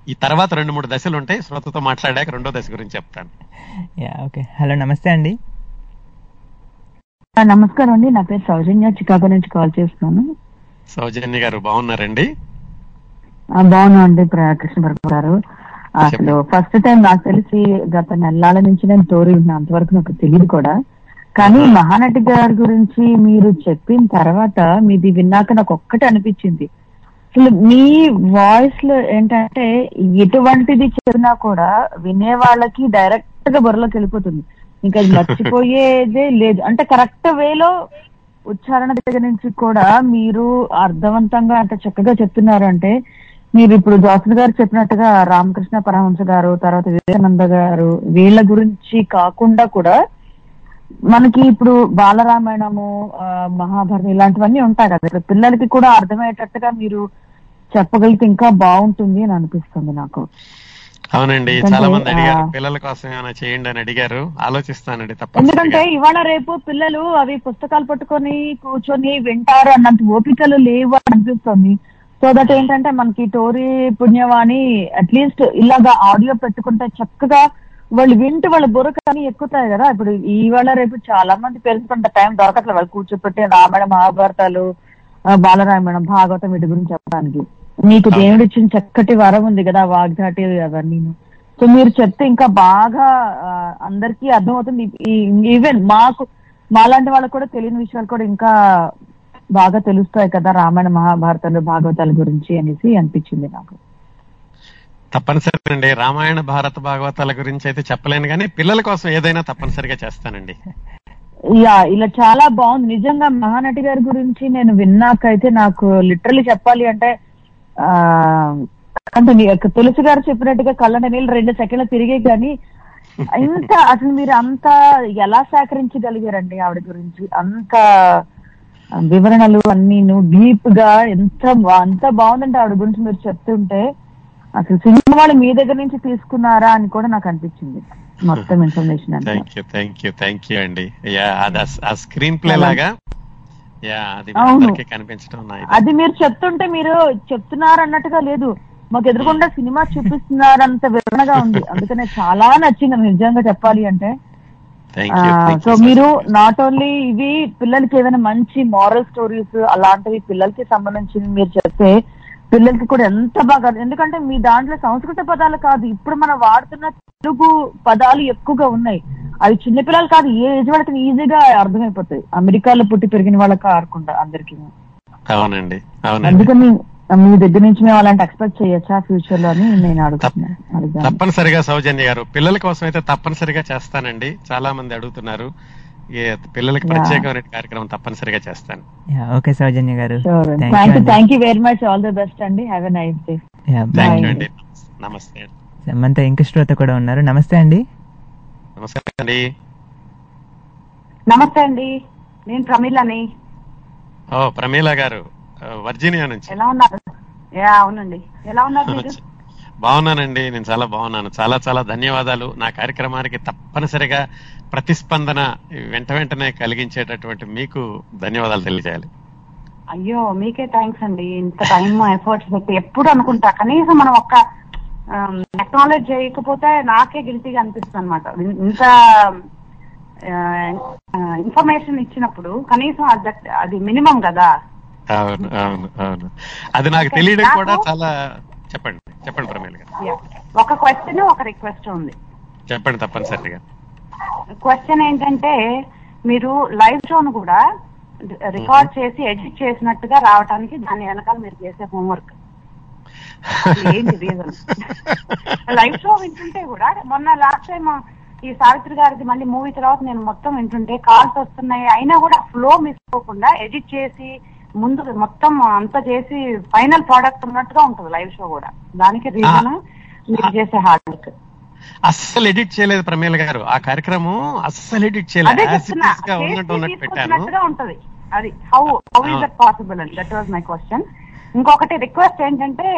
ఈ తర్వాత రెండు మూడు దశలు ఉంటాయి. శ్రోతతో మాట్లాడాక రెండో దశ గురించి చెప్తాను. యా ఓకే హలో నమస్తే అండి. నమస్కారం అండి. నా పేరు సౌజన్య. చికాగో నుంచి కాల్ చేస్తున్నాను. సౌజన్య గారు బాగున్నారండి? ఆ, బాగున్నా అండి కృష్ణ గారు. అసలు ఫస్ట్ టైం నాకు తెలిసి గత నెలల నుంచి నేను తోరి ఉన్నా అంతవరకు నాకు తెలియదు కూడా. కానీ మహానటి గారి గురించి మీరు చెప్పిన తర్వాత మీది విన్నాక నాకు ఒక్కటి అనిపించింది. అసలు మీ వాయిస్లో ఏంటంటే ఎటువంటిది చెప్పినా కూడా వినే వాళ్ళకి డైరెక్ట్గా బుర్రలోకి వెళ్ళిపోతుంది. ఇంకా అది మర్చిపోయేదే లేదు. అంటే కరెక్ట్ వేలో ఉచ్చారణ దగ్గర నుంచి కూడా మీరు అర్థవంతంగా అంత చక్కగా చెప్తున్నారంటే మీరు ఇప్పుడు జోసన్ గారు చెప్పినట్టుగా రామకృష్ణ పరమహంస గారు తర్వాత వివేకానంద గారు వీళ్ళ గురించి కాకుండా కూడా మనకి ఇప్పుడు బాలరామాయణము మహాభారతం ఇలాంటివన్నీ ఉంటాయి కదా. ఇప్పుడు పిల్లలకి కూడా అర్థమయ్యేటట్టుగా మీరు చెప్పగలిగితే ఇంకా బాగుంటుంది అని అనిపిస్తుంది నాకు. అవునండి ఎందుకంటే, చాలా మంది అడిగారు పిల్లల కోసం ఏమైనా చేయండి అని అడిగారు. ఆలోచిస్తానండి ఎందుకంటే తప్పనిసరిగా ఇవాళ రేపు పిల్లలు అవి పుస్తకాలు పట్టుకొని కూర్చొని వింటారు అన్నంత ఓపికలు లేవు అని అనిపిస్తుంది. సో దట్ ఏంటంటే మనకి టోరీ పుణ్యవాణి అట్లీస్ట్ ఇలాగా ఆడియో పెట్టుకుంటే చక్కగా వాళ్ళు వింటూ వాళ్ళ బుర్ర కానీ ఎక్కుతాయి కదా. ఇప్పుడు ఇవాళ రేపు చాలా మంది పేరెంట్స్ టైం దొరకట్లేదు. వాళ్ళు కూర్చోపెట్టి రామాయణ మహాభారతాలు బాలరామాయణం భాగవతం వీటి గురించి చెప్పడానికి. మీకు దేవుడు ఇచ్చిన చక్కటి వరం ఉంది కదా వాగ్దాటి అవన్నీ. సో మీరు చెప్తే ఇంకా బాగా అందరికీ అర్థమవుతుంది. ఈవెన్ మాకు మాలాంటి వాళ్ళకు కూడా తెలియని విషయాలు కూడా ఇంకా బాగా తెలుస్తాయి కదా రామాయణ మహాభారతాలు భాగవతాల గురించి అనేసి అనిపించింది నాకు. తప్పనిసరి అండి రామాయణ భారత భాగవతాల గురించి అయితే చెప్పలేను కానీ పిల్లల కోసం ఏదైనా తప్పనిసరిగా చేస్తానండి. యా ఇలా చాలా బాగుంది. నిజంగా మహానటి గారి గురించి నేను విన్నాకైతే నాకు లిటరలీ చెప్పాలి అంటే ఆ అంటే తులసి గారు చెప్పినట్టుగా కళ్ళ నీళ్ళు రెండు సెకండ్లు తిరిగే కానీ ఇంత అసలు మీరు అంత ఎలా సేకరించగలిగారండి ఆవిడ గురించి? అంత వివరణలు అన్ని డీప్గా ఎంత అంత బాగుందంటే ఆవిడ గురించి మీరు చెప్తుంటే. అసలు సినిమా వాళ్ళు మీ దగ్గర నుంచి తీసుకున్నారా అని కూడా నాకు అనిపించింది. మొత్తం ఇన్ఫర్మేషన్ అంతా. Thank you thank you thank you అండి. యా ఆ- స్క్రీన్ ప్లే లాగా? యా అది కనిపించడం. అది మీరు చెప్తుంటే మీరు చెప్తున్నారు అన్నట్టుగా లేదు. మాకు ఎదురుకుండా సినిమా చూపిస్తున్నారంత వివరణగా ఉంది. అందుకనే చాలా నచ్చింది నిజంగా చెప్పాలి అంటే. సో మీరు నాట్ ఓన్లీ ఇవి పిల్లలకి ఏదైనా మంచి మారల్ స్టోరీస్ అలాంటివి పిల్లలకి సంబంధించి మీరు చెప్తే పిల్లలకి కూడా ఎంత బాగా ఎందుకంటే మీ దాంట్లో సంస్కృత పదాలు కాదు. ఇప్పుడు మనం వాడుతున్న తెలుగు పదాలు ఎక్కువగా ఉన్నాయి. అవి చిన్నపిల్లలు కాదు ఏ ఏజ్ వాళ్ళకి ఈజీగా అర్థమైపోతాయి. అమెరికాలో పుట్టి పెరిగిన వాళ్ళకి ఆడకుండా అందరికీ. అవునండి అందుకని మీ దగ్గర నుంచి మేము అలాంటి ఎక్స్పెక్ట్ చేయొచ్చా ఫ్యూచర్లో అని నేను అడుగుతున్నాను. తప్పనిసరిగా సౌజన్య గారు పిల్లల కోసం అయితే తప్పనిసరిగా చేస్తానండి. చాలా మంది అడుగుతున్నారు. పిల్లలకి Yeah. ప్రత్యేకమైన కార్యక్రమం తప్పనిసరిగా చేస్తాను. ఓకే సౌజన్య గారు. Thank you very much all the best అండి. హ్యావ్ ఎ నైస్ డే అండి. నమస్తే మనతో ఇంక శ్రోత కూడా ఉన్నారు. నమస్తే అండి. నమస్కారం అండి. నమస్తే అండి. నేను ప్రమీలని. ఓ ప్రమీల గారు. వర్జీనియా నుంచి. ఎలా ఉన్నారు? యా అవునండి. ఎలా ఉన్నారు మీరు? [LAUGHS] బాగున్నానండి. నేను చాలా బాగున్నాను. చాలా చాలా ధన్యవాదాలు. నా కార్యక్రమానికి తప్పనిసరిగా ప్రతిస్పందన వెంట వెంటనే కలిగించేటటువంటి మీకు ధన్యవాదాలు తెలియజేయాలి. అయ్యో మీకే థ్యాంక్స్ అండి. ఇంత టైం ఎఫర్ట్స్ పెట్టి ఎప్పుడు అనుకుంటా? కనీసం మనం ఒక్క టెక్నాలజీ చేయకపోతే నాకే గిల్టీగా అనిపిస్తుంది అనమాట ఇంత ఇన్ఫర్మేషన్ ఇచ్చినప్పుడు కనీసం అది మినిమం కదా. అవును అవును అవును. అది నాకు తెలియడం కూడా చాలా చెప్పండి చెప్పండి ప్రమీల గారు. Yeah. ఒక క్వశ్చన్ ఒక రిక్వెస్ట్ ఉంది. చెప్పండి తప్పనిసరిగా. క్వశ్చన్ ఏంటంటే మీరు లైవ్ షోను కూడా రికార్డ్ చేసి ఎడిట్ చేసినట్టుగా రావడానికి దాని వెనకాల మీరు చేసే హోంవర్క్ ఏంటి రీజన్ లైవ్ షో వింటుంటే కూడా మొన్న లాస్ట్ టైం ఈ సావిత్రి గారిది మళ్ళీ మూవీ తర్వాత నేను మొత్తం వింటుంటే కాల్స్ వస్తున్నాయి అయినా కూడా ఫ్లో మిస్ అవ్వకుండా ఎడిట్ చేసి ముందు మొత్తం అంతా చేసి ఫైనల్ ప్రోడక్ట్ ఉన్నట్టుగా ఉంటుంది లైవ్ షో కూడా. దానికి రీజన్ మీరు చేసే హార్డ్ వర్క్. అస్సలు ఎడిట్ చేయలేదు ప్రమీల గారు. ఆ కార్యక్రమం అస్సలు ఎడిట్ చేయలేదు. ఉన్నట్టు ఉన్నట్టు పెట్టాను. ఉంటది. అది how how is that possible అని. దట్ వాజ్ మై క్వశ్చన్ ఇంకొకటి రిక్వెస్ట్ ఏంటంటే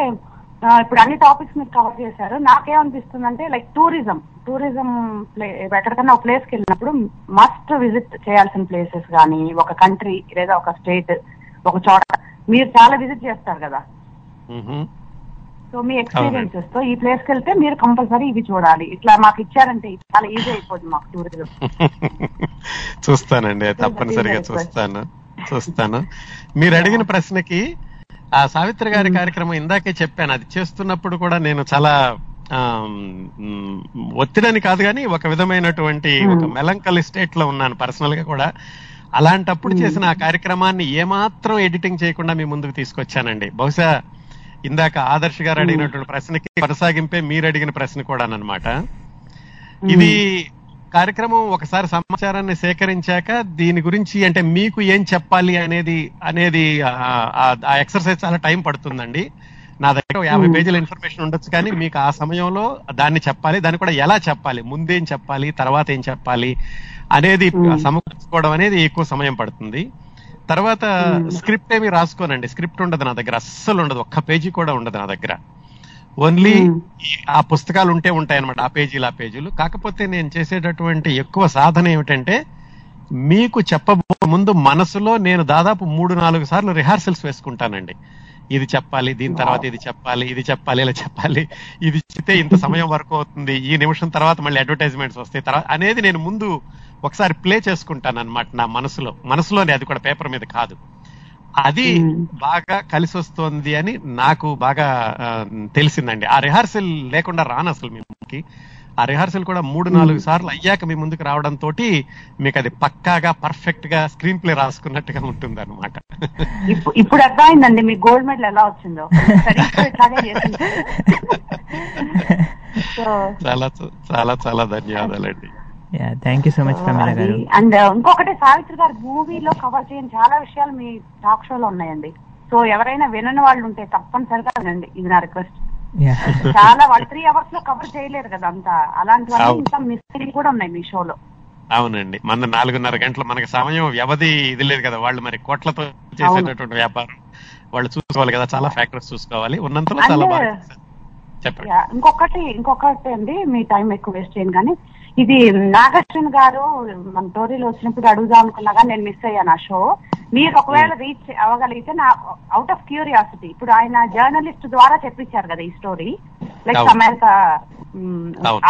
ఇప్పుడు అన్ని టాపిక్స్ మీరు కవర్ చేశారు. నాకేమనిపిస్తుంది అంటే లైక్ టూరిజం టూరిజం ప్లే ఎక్కడికన్నా ఒక ప్లేస్కి వెళ్ళినప్పుడు మస్ట్ విజిట్ చేయాల్సిన ప్లేసెస్ కానీ ఒక కంట్రీ లేదా ఒక స్టేట్ ఒక చోట. మీరు చాలా విజిట్ చేస్తారు కదా. సో మీ ఎక్స్పీరియన్సెస్తో ఈ ప్లేస్కి వెళ్తే మీరు కంపల్సరీ ఇవి చూడాలి. ఇట్లా మాకు ఇచ్చారంటే చాలా ఈజీ అయిపోతుంది మాకు టూరిజం [LAUGHS] చూస్తానండి. తప్పనిసరిగా. చూస్తాను. చూస్తాను. మీరు అడిగిన ప్రశ్నకి ఆ సావిత్రి గారి కార్యక్రమం ఇందాకే చెప్పాను. అది చేస్తున్నప్పుడు కూడా నేను చాలా ఒత్తిడని కాదు కానీ ఒక విధమైనటువంటి ఒక మెలంకల్ స్టేట్లో ఉన్నాను పర్సనల్గా కూడా. అలాంటప్పుడు చేసిన ఆ కార్యక్రమాన్ని ఏమాత్రం ఎడిటింగ్ చేయకుండా మీ ముందుకు తీసుకొచ్చానండి. బహుశా ఇందాక ఆదర్శ్ గారు అడిగినటువంటి ప్రశ్నకి కొనసాగింపే మీరు అడిగిన ప్రశ్న కూడా అన్నమాట ఇది కార్యక్రమం ఒకసారి సమాచారాన్ని సేకరించాక దీని గురించి అంటే మీకు ఏం చెప్పాలి అనేది అనేది ఆ- ఎక్సర్సైజ్ చాలా టైం పడుతుందండి. నా దగ్గర యాభై పేజీల ఇన్ఫర్మేషన్ ఉండొచ్చు కానీ మీకు ఆ సమయంలో దాన్ని చెప్పాలి దాన్ని కూడా ఎలా చెప్పాలి ముందేం చెప్పాలి తర్వాత ఏం చెప్పాలి అనేది సమకూర్చుకోవడం అనేది ఎక్కువ సమయం పడుతుంది. తర్వాత స్క్రిప్ట్ ఏమి రాసుకోనండి. స్క్రిప్ట్ ఉండదు నా దగ్గర అస్సలు ఉండదు. ఒక్క పేజీ కూడా ఉండదు నా దగ్గర. ఓన్లీ ఆ పుస్తకాలు ఉంటే ఉంటాయి అనమాట ఆ పేజీలు ఆ పేజీలు. కాకపోతే నేను చేసేటటువంటి ఎక్కువ సాధన ఏమిటంటే మీకు చెప్పబో ముందు మనసులో నేను దాదాపు మూడు నాలుగు సార్లు రిహార్సల్స్ వేసుకుంటానండి. ఇది చెప్పాలి దీని తర్వాత ఇది చెప్పాలి ఇది చెప్పాలి ఇలా చెప్పాలి. ఇది చెప్తే ఇంత సమయం వరకు అవుతుంది. ఈ నిమిషం తర్వాత మళ్ళీ అడ్వర్టైజ్మెంట్స్ వస్తాయి. తర్వాత అనేది నేను ముందు ఒకసారి ప్లే చేసుకుంటాను అనమాట నా మనసులో. మనసులోనే అది కూడా పేపర్ మీద కాదు. అది బాగా కలిసి వస్తోంది అని నాకు బాగా తెలిసిందండి. ఆ రిహార్సల్ లేకుండా రాను అసలు మీ ముందుకి. ఆ రిహార్సల్ కూడా మూడు నాలుగు సార్లు అయ్యాక మీ ముందుకు రావడం తోటి మీకు అది పక్కాగా పర్ఫెక్ట్గా స్క్రీన్ ప్లే రాసుకున్నట్టుగా ఉంటుంది అనమాట ఇప్పుడు అర్థమైందండి మీ గోల్డ్ మెడల్ ఎలా వచ్చిందో. [LAUGHS] చాలా చాలా చాలా ధన్యవాదాలండి. Thank you so much Pramila గారు. అండ్ ఇంకొకటి సావిత్రి గారు మూవీలో కవర్ చేయని చాలా విషయాలు మీ టాక్ షోలో ఉన్నాయండి. సో ఎవరైనా వినని వాళ్ళు ఉంటే తప్పనిసరిగా వినండి. ఇది నా రిక్వెస్ట్. చాలా వాళ్ళు త్రీ అవర్స్లో కవర్ చేయలేరు కదా అంతా. అలాంటివన్నీ అవును. ఇంకా మిస్టరీ కూడా ఉన్నాయి మీ షోలో అవునండి. మన నాలుగున్నర గంటలు మనకి సమయం వ్యవధి ఇది లేదు కదా. వాళ్ళు మరి కోట్లతో చేసేటటువంటి వ్యాపారం వాళ్ళు చూసుకోవాలి కదా. చాలా ఫ్యాక్టర్స్ చూసుకోవాలి. ఉన్నంతలో చాలా బాగా. చెప్పండి. యా, ఇంకొకటి ఇంకొకటి అండి మీ టైం ఎక్కువ వేస్ట్ చేయను కానీ ఇది నాగార్జున గారు మన టోరీలో వచ్చినప్పుడు అడుగుదాం అనుకున్నా కానీ నేను మిస్ అయ్యాను ఆ షో మీరు ఒకవేళ రీచ్ అవ్వగలిగితే నా అవుట్ ఆఫ్ క్యూరియాసిటీ ఇప్పుడు ఆయన జర్నలిస్ట్ ద్వారా చెప్పించారు కదా ఈ స్టోరీ లైక్. అమెరికా.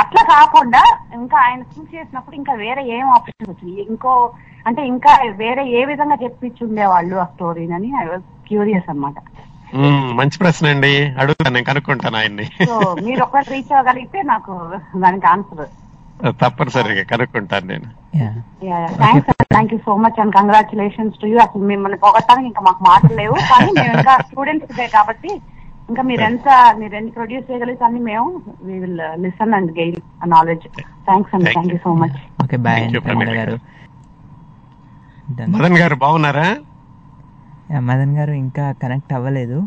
అట్లా కాకుండా ఇంకా ఆయన చూస్ చేసినప్పుడు ఇంకా వేరే ఏం ఆప్షన్ వచ్చింది ఇంకో అంటే ఇంకా వేరే ఏ విధంగా చెప్పించి ఉండేవాళ్ళు ఆ స్టోరీని ఐ వాజ్ క్యూరియస్ అన్నమాట. మ్మ్, మంచి ప్రశ్న అండి. అడుగుతాను నేను కనుక్కుంటాను ఆయన్ని. మీరు ఒకవేళ రీచ్ అవ్వగలిగితే నాకు దానికి ఆన్సర్ తప్పనిసరిగా కనుక్కుంటాను నేను. Thank you so much and congratulations to you అసలు మిమ్మల్ని పొగట్టానికి ఇంకా మాకు మాటలు లేవు కానీ మేము ఇంకా స్టూడెంట్స్ డే కాబట్టి ఇంకా మీరు ఎంత మీరు ఎన్ని ప్రొడ్యూస్ చేయగలిగితే అన్ని మేము we will listen and gain knowledge thanks అండి thank you so much okay bye గారు. మదన్ గారు బాగున్నారా? మదన్ గారు ఇంకా కనెక్ట్ అవ్వలేదు.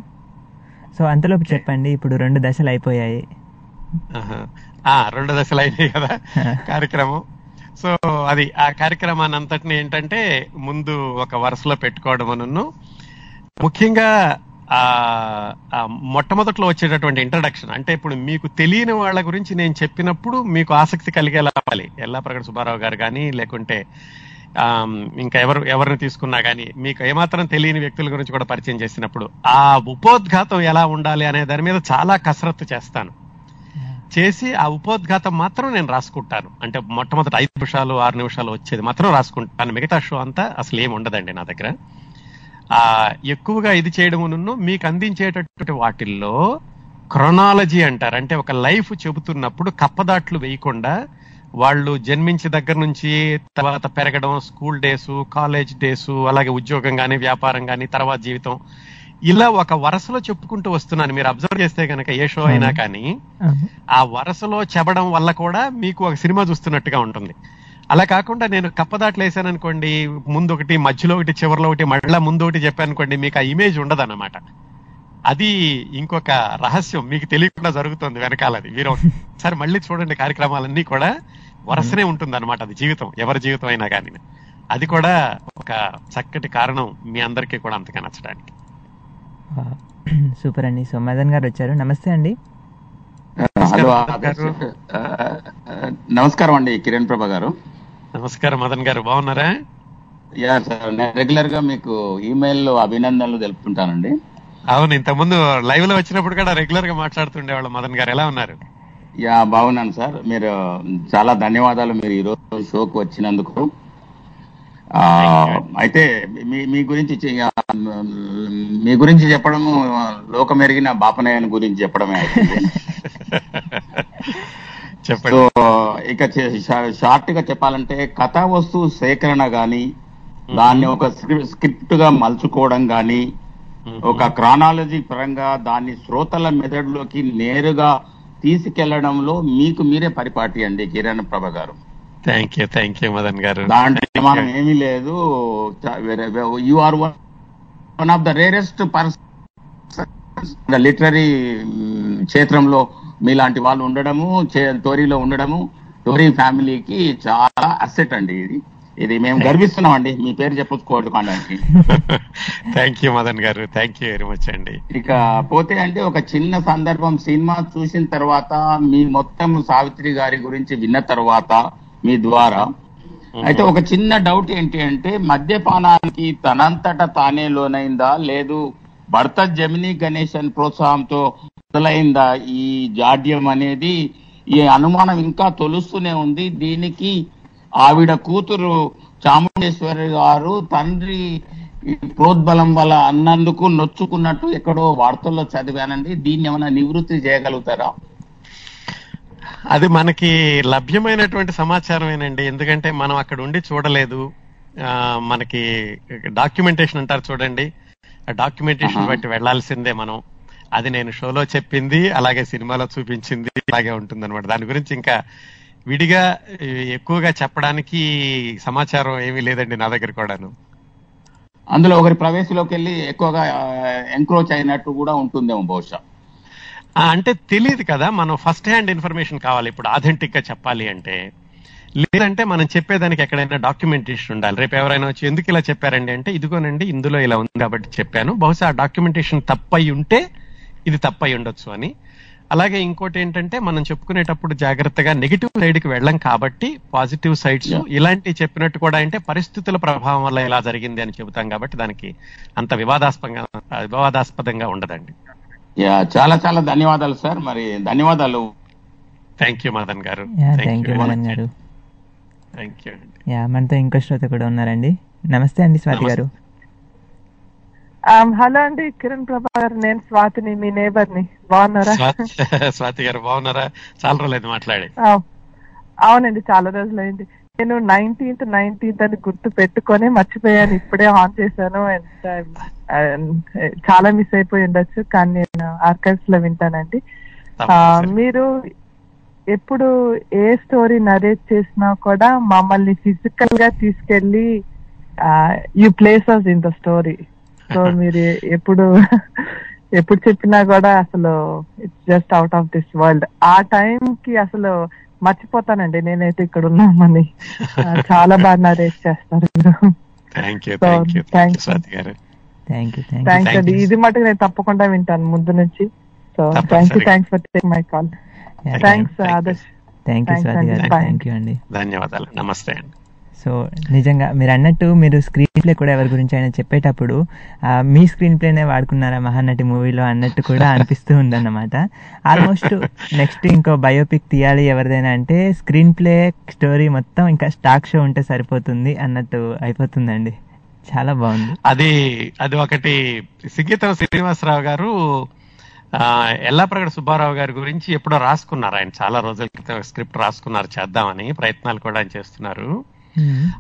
సో అంతలోపు చెప్పండి ఇప్పుడు రెండు దశలు అయిపోయాయి. రెండు దశలు అయినాయి కదా [LAUGHS] కార్యక్రమం. సో అది ఆ కార్యక్రమాన్ని అంతటిని ఏంటంటే ముందు ఒక వరుసలో పెట్టుకోవడం అను ముఖ్యంగా ఆ మొట్టమొదట్లో వచ్చేటటువంటి ఇంట్రడక్షన్ అంటే ఇప్పుడు మీకు తెలియని వాళ్ళ గురించి నేను చెప్పినప్పుడు మీకు ఆసక్తి కలిగేలా అవ్వాలి ఎల్లా ప్రగడ సుబ్బారావు గారు కానీ లేకుంటే ఇంకా ఎవరు ఎవరిని తీసుకున్నా కానీ మీకు ఏమాత్రం తెలియని వ్యక్తుల గురించి కూడా పరిచయం చేసినప్పుడు ఆ ఉపోద్ఘాతం ఎలా ఉండాలి అనే దాని మీద చాలా కసరత్తు చేస్తాను. చేసి ఆ ఉపోద్ఘాతం మాత్రం నేను రాసుకుంటాను. అంటే మొట్టమొదటి ఐదు నిమిషాలు ఆరు నిమిషాలు వచ్చేది మాత్రం రాసుకుంటాను. మిగతా షో అంతా అసలు ఏమి ఉండదండి నా దగ్గర. ఆ ఎక్కువగా ఇది చేయడం మీకు అందించేటటువంటి వాటిల్లో క్రొనాలజీ అంటారు. అంటే ఒక లైఫ్ చెబుతున్నప్పుడు కప్పదాట్లు వేయకుండా వాళ్ళు జన్మించి దగ్గర నుంచి తర్వాత పెరగడం స్కూల్ డేసు కాలేజ్ డేసు అలాగే ఉద్యోగం కానీ వ్యాపారం కానీ తర్వాత జీవితం ఇలా ఒక వరుసలో చెప్పుకుంటూ వస్తున్నాను. మీరు అబ్జర్వ్ చేస్తే కనుక ఏ షో అయినా కానీ ఆ వరుసలో చెబడం వల్ల కూడా మీకు ఒక సినిమా చూస్తున్నట్టుగా ఉంటుంది. అలా కాకుండా నేను కప్పదాట్లు వేసాను అనుకోండి ముందు ఒకటి మధ్యలో ఒకటి చివరిలో ఒకటి మళ్ళా ముందు ఒకటి చెప్పాను అనుకోండి మీకు ఆ ఇమేజ్ ఉండదు అది ఇంకొక రహస్యం. మీకు తెలియకుండా జరుగుతుంది వెనకాలది. మీరు ఒకసారి మళ్ళీ చూడండి కార్యక్రమాలన్నీ కూడా వరుసనే ఉంటుంది అనమాట అది జీవితం. ఎవరి జీవితం అయినా కానీ. అది కూడా ఒక చక్కటి కారణం మీ అందరికీ కూడా అంతగా నచ్చడానికి. [CLEARS THROAT] సూపర్ అండి. సో మదన్ గారు వచ్చారు. నమస్తే అండి. హలో నమస్కారం అండి కిరణ్ ప్రభ గారు. నమస్కారం మదన్ గారు. బాగున్నారా? యా సార్ నేను రెగ్యులర్గా మీకు ఈమెయిల్లో అభినందనలు తెలుపుతుంటానండి. అవును ఇంతకుముందు లైవ్లో వచ్చినప్పుడు కూడా రెగ్యులర్గా మాట్లాడుతుండేవాళ్ళు మదన్ గారు. ఎలా ఉన్నారు? యా బాగున్నాను సార్. మీరు చాలా ధన్యవాదాలు. మీరు ఈ రోజు షోకు వచ్చినందుకు. అయితే మీ మీ గురించి మీ గురించి చెప్పడము లోకం ఎరిగిన బాపనయ్యని గురించి చెప్పడమే [LAUGHS] చెప్పండి. ఇక షార్ట్గా చెప్పాలంటే కథా వస్తువు సేకరణ గాని దాన్ని ఒక స్క్రిప్ట్గా మలుచుకోవడం గాని ఒక క్రానాలజీ పరంగా దాన్ని శ్రోతల మెదడులోకి నేరుగా తీసుకెళ్ళడంలో మీకు మీరే పరిపాటి అండి కిరణ్ ప్రభ గారు thank you thank you Madan గారు. దాంట్లో మనం ఏమీ లేదు. You are one of the rarest person literary క్షేత్రంలో మీలాంటి వాళ్ళు ఉండడము టోరీలో ఉండడము టోరీ ఫ్యామిలీకి చాలా అసెట్ అండి ఇది. ఇది మేము గర్విస్తున్నాం అండి మీ పేరు చెప్పుకోవడానికి థ్యాంక్ యూ మదన్ గారు. థ్యాంక్ యూ వెరీ మచ్ అండి. ఇక పోతే అంటే ఒక చిన్న సందర్భం సినిమా చూసిన తర్వాత మీ మొత్తం సావిత్రి గారి గురించి విన్న తర్వాత మీ ద్వారా. అయితే ఒక చిన్న డౌట్ ఏంటి అంటే మద్యపానానికి తనంతట తానే లోనైందా? లేదు భర్త జమినీ గణేశన్ ప్రోత్సాహంతో మొదలైందా ఈ జాడ్యం అనేది? ఈ అనుమానం ఇంకా తొలుస్తూనే ఉంది. దీనికి ఆవిడ కూతురు చాముండేశ్వరి గారు తండ్రి ప్రోద్బలం వల్ల అన్నందుకు నొచ్చుకున్నట్టు ఎక్కడో వార్తల్లో చదివానండి. దీన్ని ఏమైనా నివృత్తి చేయగలుగుతారా? అది మనకి లభ్యమైనటువంటి సమాచారమేనండి. ఎందుకంటే మనం అక్కడ ఉండి చూడలేదు. మనకి డాక్యుమెంటేషన్ అంటారు చూడండి. ఆ డాక్యుమెంటేషన్ బట్టి వెళ్ళాల్సిందే మనం. అది నేను షోలో చెప్పింది అలాగే సినిమాలో చూపించింది అలాగే ఉంటుంది అనమాట దాని గురించి ఇంకా విడిగా ఎక్కువగా చెప్పడానికి సమాచారం ఏమీ లేదండి నా దగ్గర కూడాను. అందులో ఒకరి ప్రవేశంలోకి వెళ్ళి ఎక్కువగా ఎంక్రోచ్ అయినట్టు కూడా ఉంటుందేమో బహుశా. అంటే తెలియదు కదా మనం ఫస్ట్ హ్యాండ్ ఇన్ఫర్మేషన్ కావాలి. ఇప్పుడు ఆథెంటిక్గా చెప్పాలి అంటే లేదంటే మనం చెప్పేదానికి ఎక్కడైనా డాక్యుమెంటేషన్ ఉండాలి. రేపు ఎవరైనా వచ్చి ఎందుకు ఇలా చెప్పారండి అంటే ఇదిగోనండి ఇందులో ఇలా ఉంది కాబట్టి చెప్పాను. బహుశా ఆ డాక్యుమెంటేషన్ తప్పై ఉంటే ఇది తప్పై ఉండొచ్చు అని. అలాగే ఇంకోటి ఏంటంటే మనం చెప్పుకునేటప్పుడు జాగ్రత్తగా నెగిటివ్ సైడ్కి వెళ్ళం కాబట్టి పాజిటివ్ సైడ్స్ ఇలాంటి చెప్పినట్టు కూడా అంటే పరిస్థితుల ప్రభావం వల్ల ఇలా జరిగింది అని చెబుతాం కాబట్టి దానికి అంత వివాదాస్పదంగా వివాదాస్పదంగా ఉండదండి. యా చాలా చాలా ధన్యవాదాలు సార్ మరి ధన్యవాదాలు. థ్యాంక్ యూ మదన్ గారు. థ్యాంక్ యూ మదన్ గారు. థ్యాంక్ యూ యా మనతో ఇంకో శ్రోత కూడా ఉన్నారండి. నమస్తే అండి స్వాతి గారు. హలో అండి కిరణ్ ప్రభా గారు నేను స్వాతిని మీ నేబర్ని బాగున్నారా? [LAUGHS] స్వాతి గారు బాగున్నారా? చాలా రోజులైంది మాట్లాడి. అవునండి చాలా రోజులైంది నేను నైన్టీన్త్ నైన్టీన్త్ అని గుర్తు పెట్టుకొని మర్చిపోయాను ఇప్పుడే ఆన్ చేశాను అండ్ చాలా మిస్ అయిపోయి ఉండొచ్చు కానీ నేను ఆర్కైవ్స్లో వింటానండి. ఆ, మీరు ఎప్పుడు ఏ స్టోరీ నరేట్ చేసినా కూడా మమ్మల్ని ఫిజికల్గా తీసుకెళ్ళి you places in the story. So [LAUGHS] మీరు ఎప్పుడు ఎప్పుడు చెప్పినా కూడా అసలు it's just out of this world. ఆ టైం కి అసలు మర్చిపోతానండి. నేనైతే ఇక్కడ ఉన్నామని. [LAUGHS] చాలా బాగా నరేట్ చేస్తారు thank you thank you thanks అండి ఇది మటుకు నేను తప్పకుండా వింటాను ముందు నుంచి. So thank you. Thanks for take my call thanks Adarsh thank you Swathi. గారు. థ్యాంక్ యూ అండి ధన్యవాదాలు. నమస్తే అండి. సో నిజంగా మీరు అన్నట్టు మీరు స్క్రీన్ ప్లే కూడా ఎవరి గురించి అయినా చెప్పేటప్పుడు మీ స్క్రీన్ ప్లేనే వాడుకున్నారా మహానటి మూవీలో అన్నట్టు కూడా [LAUGHS] అనిపిస్తూ ఉందన్నమాట. ఆల్మోస్ట్ నెక్స్ట్ ఇంకో బయోపిక్ తీయాలి ఎవరిదైనా అంటే స్క్రీన్ ప్లే స్టోరీ మొత్తం ఇంకా స్టాక్ షో ఉంటే సరిపోతుంది అన్నట్టు అయిపోతుందండి. చాలా బాగుంది. అది అది ఒకటి సింగీతం శ్రీనివాసరావు గారు ఆ, ఎల్లాప్రగడ సుబ్బారావు గారి గురించి ఎప్పుడో రాసుకున్నారు ఆయన. చాలా రోజుల క్రితం స్క్రిప్ట్ రాసుకున్నారు చేద్దామని ప్రయత్నాలు కూడా ఆయన చేస్తున్నారు.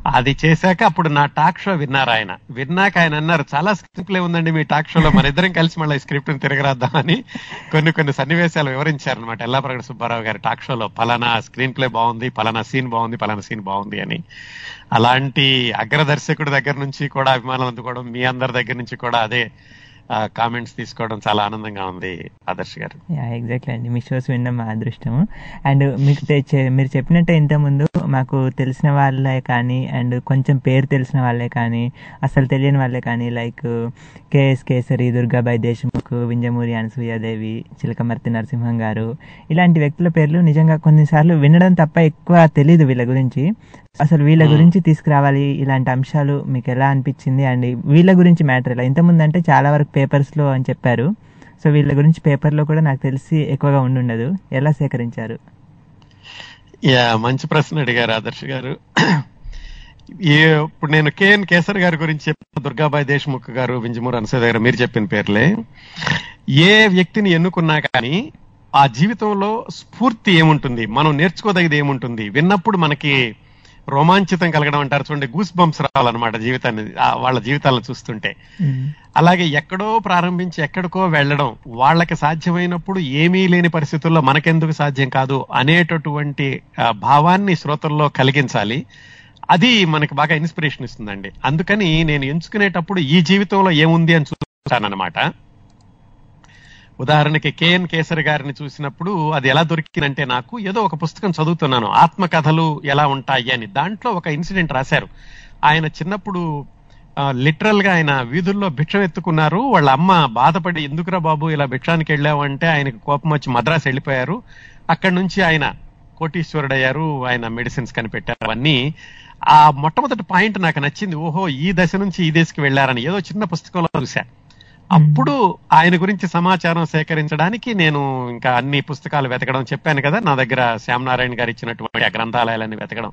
అది చేశాక అప్పుడు నా టాక్ షో విన్నారు ఆయన. విన్నాక ఆయన అన్నారు చాలా స్క్రిప్ట్ ప్లే ఉందండి మీ టాక్ షోలో మన ఇద్దరం కలిసి మళ్ళీ స్క్రిప్ట్ తిరగరాద్దామని. కొన్ని కొన్ని సన్నివేశాలు వివరించారు అనమాట ఎల్లాప్రగడ సుబ్బారావు గారి టాక్ షోలో పలానా స్క్రీన్ ప్లే బాగుంది పలానా సీన్ బాగుంది పలానా సీన్ బాగుంది అని. అలాంటి అగ్రదర్శకుడి దగ్గర నుంచి కూడా అభిమానం అందుకోవడం మీ అందరి దగ్గర నుంచి కూడా అదే కామెంట్స్ తీసుకోవడం చాలా ఆనందంగా ఉంది ఆదర్శ్ గారు. ఎగ్జాక్ట్లీ అండి. మీ షోస్ వినడం మా అదృష్టము. అండ్ మీకు మీరు చెప్పినట్టే ఇంతకుముందు మాకు తెలిసిన వాళ్ళే కానీ అండ్ కొంచెం పేరు తెలిసిన వాళ్ళే కానీ అసలు తెలియని వాళ్ళే కానీ లైక్ కేఎస్ కేసరి దుర్గాబాయి దేశ్ముఖ్ వింజమూరి అనసూయాదేవి చిలకమర్తి నరసింహం గారు ఇలాంటి వ్యక్తుల పేర్లు నిజంగా కొన్నిసార్లు వినడం తప్ప ఎక్కువ తెలియదు వీళ్ళ గురించి. అసలు వీళ్ళ గురించి తీసుకురావాలి ఇలాంటి అంశాలు మీకు ఎలా అనిపించింది? అండ్ వీళ్ళ గురించి మ్యాటర్ ఎలా? ఇంతకుముందు అంటే చాలా వరకు పేపర్స్లో అని చెప్పారు. సో వీళ్ళ గురించి పేపర్లో కూడా నాకు తెలిసి ఎక్కువగా ఉండుండదు. ఎలా సేకరించారు? యా మంచి ప్రశ్న అడిగారు ఆదర్శ్ గారు. ఇప్పుడు నేను కేఎన్ కేసర్ గారి గురించి చెప్పిన దుర్గాబాయ్ దేశ్ముఖ్ గారు వింజమూరు అనసూయ గారు మీరు చెప్పిన పేర్లే. ఏ వ్యక్తిని ఎన్నుకున్నా కానీ ఆ జీవితంలో స్ఫూర్తి ఏముంటుంది? మనం నేర్చుకోదగిది ఏముంటుంది? విన్నప్పుడు మనకి రోమాంచితం కలగడం అంటారు చూడండి గూస్ బంప్స్ రావాలన్నమాట జీవితాన్ని వాళ్ళ జీవితాలను చూస్తుంటే. అలాగే ఎక్కడో ప్రారంభించి ఎక్కడికో వెళ్ళడం వాళ్ళకి సాధ్యమైనప్పుడు ఏమీ లేని పరిస్థితుల్లో మనకెందుకు సాధ్యం కాదు అనేటటువంటి భావాన్ని శ్రోతల్లో కలిగించాలి. అది మనకి బాగా ఇన్స్పిరేషన్ ఇస్తుందండి. అందుకని నేను ఎంచుకునేటప్పుడు ఈ జీవితంలో ఏముంది అని చూస్తానన్నమాట. ఉదాహరణకి కేఎన్ కేసరి గారిని చూసినప్పుడు అది ఎలా దొరికిందంటే నాకు ఏదో ఒక పుస్తకం చదువుతున్నాను ఆత్మకథలు ఎలా ఉంటాయి అని. దాంట్లో ఒక ఇన్సిడెంట్ రాశారు. ఆయన చిన్నప్పుడు లిటరల్గా ఆయన వీధుల్లో భిక్షం ఎత్తుకున్నారు. వాళ్ళ అమ్మ బాధపడి ఎందుకురా బాబు ఇలా భిక్షానికి వెళ్ళావు? అంటే ఆయనకు కోపం వచ్చి మద్రాసు వెళ్ళిపోయారు. అక్కడి నుంచి ఆయన కోటీశ్వరుడయ్యారు. ఆయన మెడిసిన్స్ కనిపెట్టారు అవన్నీ. ఆ మొట్టమొదటి పాయింట్ నాకు నచ్చింది. ఓహో ఈ దశ నుంచి ఈ దశకి వెళ్ళారని. ఏదో చిన్న పుస్తకంలో చూశాను అప్పుడు ఆయన గురించి సమాచారం సేకరించడానికి నేను ఇంకా అన్ని పుస్తకాలు వెతకడం చెప్పాను కదా నా దగ్గర శ్యామనారాయణ గారు ఇచ్చినటువంటి ఆ గ్రంథాలయాలన్నీ వెతకడం.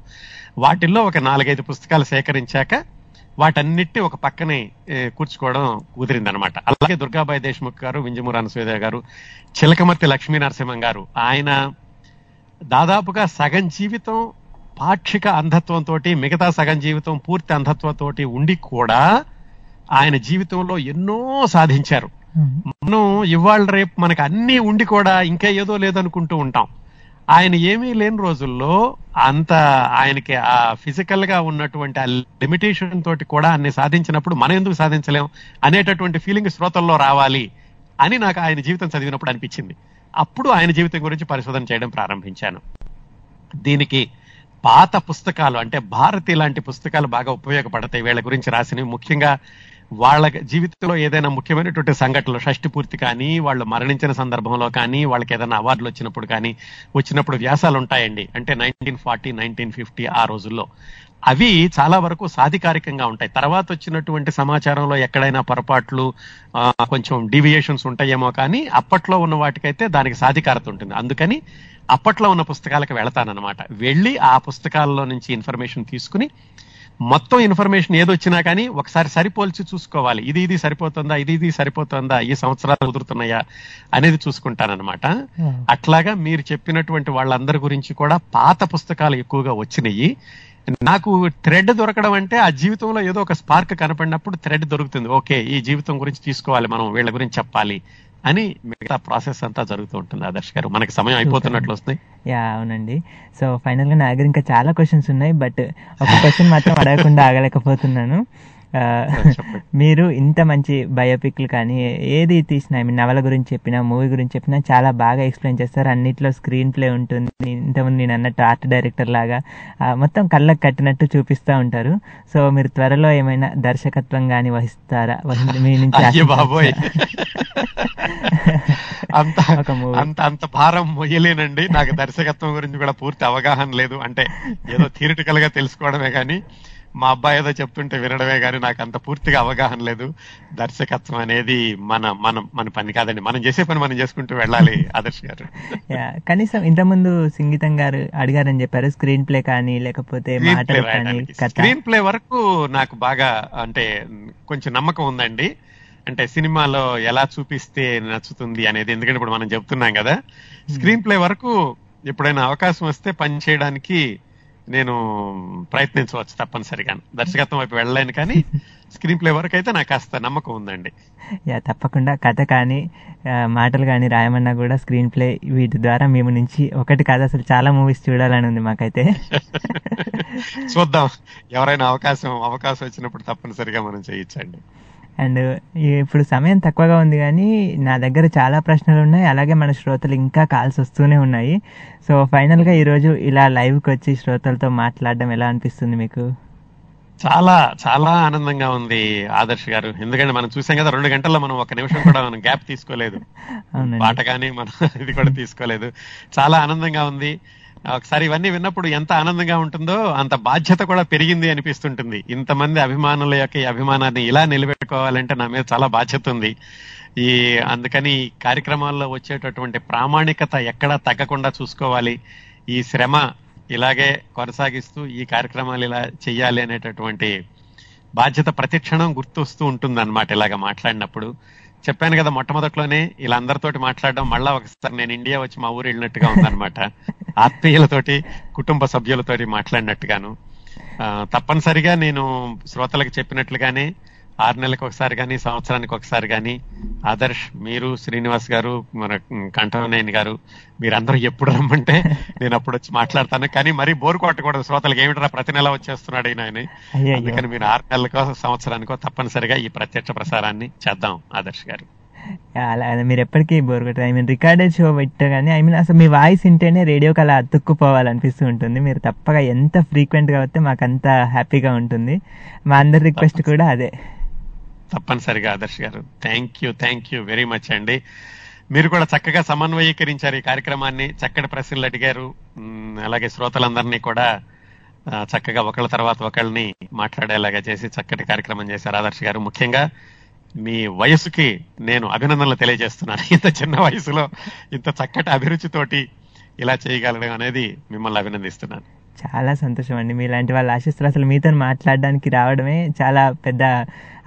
వాటిల్లో ఒక నాలుగైదు పుస్తకాలు సేకరించాక వాటన్నిటి ఒక పక్కనే కూర్చుకోవడం కుదిరిందనమాట అలాగే దుర్గాబాయి దేశ్ముఖ్ గారు వింజమూరు అనసూయ గారు చిలకమర్తి లక్ష్మీ నరసింహం గారు ఆయన దాదాపుగా సగం జీవితం పాక్షిక అంధత్వంతో మిగతా సగం జీవితం పూర్తి అంధత్వంతో ఉండి కూడా ఆయన జీవితంలో ఎన్నో సాధించారు. మనం ఇవాళ రేపు మనకు అన్ని ఉండి కూడా ఇంకా ఏదో లేదనుకుంటూ ఉంటాం. ఆయన ఏమీ లేని రోజుల్లో అంత ఆయనకి ఆ ఫిజికల్గా ఉన్నటువంటి ఆ లిమిటేషన్ తోటి కూడా అన్ని సాధించినప్పుడు మనం ఎందుకు సాధించలేం అనేటటువంటి ఫీలింగ్ శ్రోతల్లో రావాలి అని నాకు ఆయన జీవితం చదివినప్పుడు అనిపించింది. అప్పుడు ఆయన జీవితం గురించి పరిశోధన చేయడం ప్రారంభించాను. దీనికి పాత పుస్తకాలు అంటే భారతి లాంటి పుస్తకాలు బాగా ఉపయోగపడతాయి. వీళ్ళ గురించి రాసినవి ముఖ్యంగా వాళ్ళ జీవితంలో ఏదైనా ముఖ్యమైనటువంటి సంఘటనలు షష్టి పూర్తి కానీ వాళ్ళు మరణించిన సందర్భంలో కానీ వాళ్ళకి ఏదైనా అవార్డులు వచ్చినప్పుడు కానీ వచ్చినప్పుడు వ్యాసాలు ఉంటాయండి. అంటే నైన్టీన్ ఫార్టీ నైన్టీన్ ఫిఫ్టీ ఆ రోజుల్లో. అవి చాలా వరకు సాధికారికంగా ఉంటాయి. తర్వాత వచ్చినటువంటి సమాచారంలో ఎక్కడైనా పొరపాట్లు కొంచెం డీవియేషన్స్ ఉంటాయేమో కానీ అప్పట్లో ఉన్న వాటికైతే దానికి సాధికారత ఉంటుంది. అందుకని అప్పట్లో ఉన్న పుస్తకాలకు వెళతానమాట వెళ్ళి ఆ పుస్తకాల్లో నుంచి ఇన్ఫర్మేషన్ తీసుకుని మొత్తం ఇన్ఫర్మేషన్ ఏదొచ్చినా కానీ ఒకసారి సరిపోల్చి చూసుకోవాలి. ఇది ఇది సరిపోతుందా ఇది ఇది సరిపోతుందా ఈ సంవత్సరాలు కుదురుతున్నాయా అనేది చూసుకుంటానన్నమాట. అట్లాగా మీరు చెప్పినటువంటి వాళ్ళందరి గురించి కూడా పాత పుస్తకాలు ఎక్కువగా వచ్చినాయి. నాకు థ్రెడ్ దొరకడం అంటే ఆ జీవితంలో ఏదో ఒక స్పార్క్ కనపడినప్పుడు థ్రెడ్ దొరుకుతుంది. ఓకే ఈ జీవితం గురించి తీసుకోవాలి మనం వీళ్ళ గురించి చెప్పాలి. అని మిగతా ప్రాసెస్ అంతా జరుగుతూ ఉంటుంది ఆదర్శ్ గారు. మనకి సమయం అయిపోతున్నట్లు వస్తుంది యా అవునండి. సో ఫైనల్గా నా దగ్గర ఇంకా చాలా క్వశ్చన్స్ ఉన్నాయి బట్ ఒక క్వశ్చన్ మాత్రం అడగకుండా ఆగలేకపోతున్నాను. [LAUGHS] మీరు ఇంత మంచి బయోపిక్లు కానీ ఏది తీసినా ఐ మీన్ నవల గురించి చెప్పినా మూవీ గురించి చెప్పినా చాలా బాగా ఎక్స్ప్లెయిన్ చేస్తారు. అన్నిట్లో స్క్రీన్ ప్లే ఉంటుంది. ఇంతకుముందు నేను అన్నట్టు ఆర్ట్ డైరెక్టర్ లాగా మొత్తం కళ్ళకు కట్టినట్టు చూపిస్తూ ఉంటారు. సో మీరు త్వరలో ఏమైనా దర్శకత్వం కానీ వహిస్తారా? వహి- మీ నుంచి బాబోయ్. [LAUGHS] అంత. అంత అంత భారం మొయ్యలేనండి నాకు దర్శకత్వం గురించి కూడా పూర్తి అవగాహన లేదు. అంటే ఏదో థియరిటికల్గా తెలుసుకోవడమే కానీ మా అబ్బాయి ఏదో చెప్తుంటే వినడమే కానీ నాకు అంత పూర్తిగా అవగాహన లేదు. దర్శకత్వం అనేది మన మన మన పని కాదండి. మనం చేసే పని మనం చేసుకుంటూ వెళ్ళాలి ఆదర్శ్ గారు. కనీసం ఇంతకుముందు సంగీతం గారు అడిగారని చెప్పారు. స్క్రీన్ ప్లే కానీ లేకపోతే మాటలు కానీ స్క్రీన్ ప్లే వరకు నాకు బాగా అంటే కొంచెం నమ్మకం ఉందండి. అంటే సినిమాలో ఎలా చూపిస్తే నచ్చుతుంది అనేది ఎందుకంటే ఇప్పుడు మనం చెప్తున్నాం కదా. స్క్రీన్ ప్లే వరకు ఎప్పుడైనా అవకాశం వస్తే పని చేయడానికి నేను ప్రయత్నించవచ్చు తప్పనిసరిగా. దర్శకత్వం వైపు వెళ్ళలేను కానీ స్క్రీన్ ప్లే వరకు అయితే నాకు కాస్త నమ్మకం ఉందండి. యా తప్పకుండా కథ కానీ మాటలు కానీ రాయమన్నా కూడా స్క్రీన్ ప్లే వీటి ద్వారా మేము నుంచి ఒకటి కాదు అసలు చాలా మూవీస్ చూడాలని ఉంది మాకైతే. [LAUGHS] చూద్దాం. ఎవరైనా అవకాశం అవకాశం వచ్చినప్పుడు తప్పనిసరిగా మనం చేయొచ్చండి. అండ్ ఇప్పుడు సమయం తక్కువగా ఉంది కానీ నా దగ్గర చాలా ప్రశ్నలు ఉన్నాయి. అలాగే మన శ్రోతలు ఇంకా కాల్స్ వస్తూనే ఉన్నాయి. సో ఫైనల్గా ఈరోజు ఇలా లైవ్కి వచ్చి శ్రోతలతో మాట్లాడడం ఎలా అనిపిస్తుంది మీకు? చాలా చాలా ఆనందంగా ఉంది ఆదర్శ్ గారు. ఎందుకంటే మనం చూసాం కదా రెండు గంటల్లో మనం ఒక నిమిషం కూడా మనం గ్యాప్ తీసుకోలేదు. [LAUGHS] పాట కానీ మనం [LAUGHS] ఇది కూడా తీసుకోలేదు. చాలా ఆనందంగా ఉంది. ఒకసారి ఇవన్నీ విన్నప్పుడు ఎంత ఆనందంగా ఉంటుందో అంత బాధ్యత కూడా పెరిగింది అనిపిస్తుంటుంది. ఇంతమంది అభిమానుల యొక్క ఈ అభిమానాన్ని ఇలా నిలబెట్టుకోవాలంటే నా మీద చాలా బాధ్యత ఉంది. ఈ అందుకని కార్యక్రమాల్లో వచ్చేటటువంటి ప్రామాణికత ఎక్కడా తగ్గకుండా చూసుకోవాలి. ఈ శ్రమ ఇలాగే కొనసాగిస్తూ ఈ కార్యక్రమాలు ఇలా చేయాలి అనేటటువంటి బాధ్యత ప్రతి క్షణం గుర్తొస్తూ ఉంటుంది అనమాట ఇలాగ మాట్లాడినప్పుడు. చెప్పాను కదా మొట్టమొదట్లోనే ఇలా అందరితోటి మాట్లాడడం మళ్ళా ఒకసారి నేను ఇండియా వచ్చి మా ఊరు వెళ్ళినట్టుగా ఉందన్నమాట. [LAUGHS] ఆత్మీయులతోటి కుటుంబ సభ్యులతోటి మాట్లాడినట్టుగాను. తప్పనిసరిగా నేను శ్రోతలకు చెప్పినట్లుగానే ఆరు నెలలకు ఒకసారి కానీ సంవత్సరానికి ఒకసారి కానీ ఆదర్శ్ మీరు శ్రీనివాస్ గారు మన కంఠవనేని గారు మీరందరూ ఎప్పుడు రమ్మంటే నేను అప్పుడు వచ్చి మాట్లాడతాను. కానీ మరీ బోరు కొట్టకూడదు శ్రోతలకు. ఏమిట్రా ప్రతి నెల వచ్చేస్తున్నాడు ఈయన అయ్యయ్యో. అందుకని మీరు ఆరు నెలలకో సంవత్సరానికో తప్పనిసరిగా ఈ ప్రత్యక్ష ప్రసారాన్ని చేద్దాం ఆదర్శ్ గారు. అలా మీరు ఎప్పటికీ బోర్ కొట్టరు. ఐ మీన్ రికార్డెడ్ షో కానీ ఐ మీన్ అసలు మీ వాయిస్ వింటేనే రేడియోకి అలా అతుక్కుపోవాలనిపిస్తూ ఉంటుంది. మీరు తప్పగా ఎంత ఫ్రీక్వెంట్గా వస్తే మాకు అంత హ్యాపీగా ఉంటుంది. మా అందరి రిక్వెస్ట్ కూడా అదే. తప్పనిసరిగా ఆదర్శ్ గారు. Thank you thank you very much అండి. మీరు కూడా చక్కగా సమన్వయీకరించారు ఈ కార్యక్రమాన్ని. చక్కటి ప్రశ్నలు అడిగారు. అలాగే శ్రోతలందరినీ కూడా చక్కగా ఒకళ్ళ తర్వాత ఒకళ్ళని మాట్లాడేలాగా చేసి చక్కటి కార్యక్రమం చేశారు ఆదర్శ్ గారు. ముఖ్యంగా మీ వయసుకి నేను అభినందనలు తెలియజేస్తున్నాను. [LAUGHS] ఇంత చిన్న వయసులో ఇంత చక్కటి అభిరుచితోటి ఇలా చేయగలడం అనేది మిమ్మల్ని అభినందిస్తున్నాను. చాలా సంతోషం అండి మీలాంటి వాళ్ళ ఆశిస్తులు అసలు మీతో మాట్లాడడానికి రావడమే చాలా పెద్ద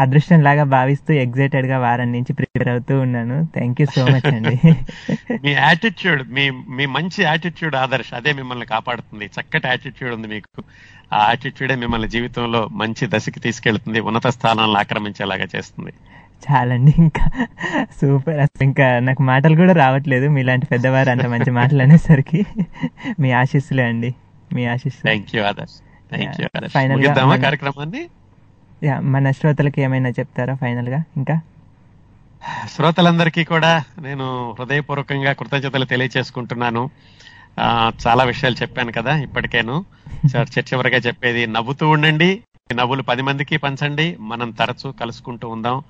అదృష్టం లాగా భావిస్తూ ఎగ్జైటెడ్గా వారం నుంచి ప్రిపేర్ అవుతూ ఉన్నాను. థ్యాంక్ యూ సో మచ్ అండి. [LAUGHS] మీ యాటిట్యూడ్ మీ మీ మంచి యాటిట్యూడ్ ఆదర్శ్ అదే మిమ్మల్ని కాపాడుతుంది. చక్కటి యాటిట్యూడ్ ఉంది మీకు. ఆ యాటిట్యూడే మిమ్మల్ని జీవితంలో మంచి దశకి తీసుకెళ్తుంది ఉన్నత స్థానాలను ఆక్రమించేలాగా చేస్తుంది. చాలండి. ఇంకా సూపర్. అసలు ఇంకా నాకు మాటలు కూడా రావట్లేదు. మీలాంటి పెద్దవారు అంత మంచి మాటలు అనేసరికి మీ ఆశీస్సులే అండి. మీ ఆశీస్సులు thank you Adarsh thank you మన- కార్యక్రమాన్ని? యా, మన శ్రోతలకి ఏమైనా చెప్తారా ఫైనల్గా ఇంకా? శ్రోతలందరికీ కూడా నేను హృదయపూర్వకంగా కృతజ్ఞతలు తెలియచేసుకుంటున్నాను. ఆ, చాలా విషయాలు చెప్పాను కదా ఇప్పటికేను. [LAUGHS] సార్ చివరిగా చెప్పేది నవ్వుతూ ఉండండి. నవ్వులు పది మందికి పంచండి. మనం తరచూ కలుసుకుంటూ ఉందాం.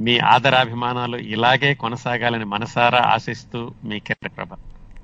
మీ ఆదరాభిమానాలు ఇలాగే కొనసాగాలని మనసారా ఆశిస్తూ మీ కిరణ్ ప్రభ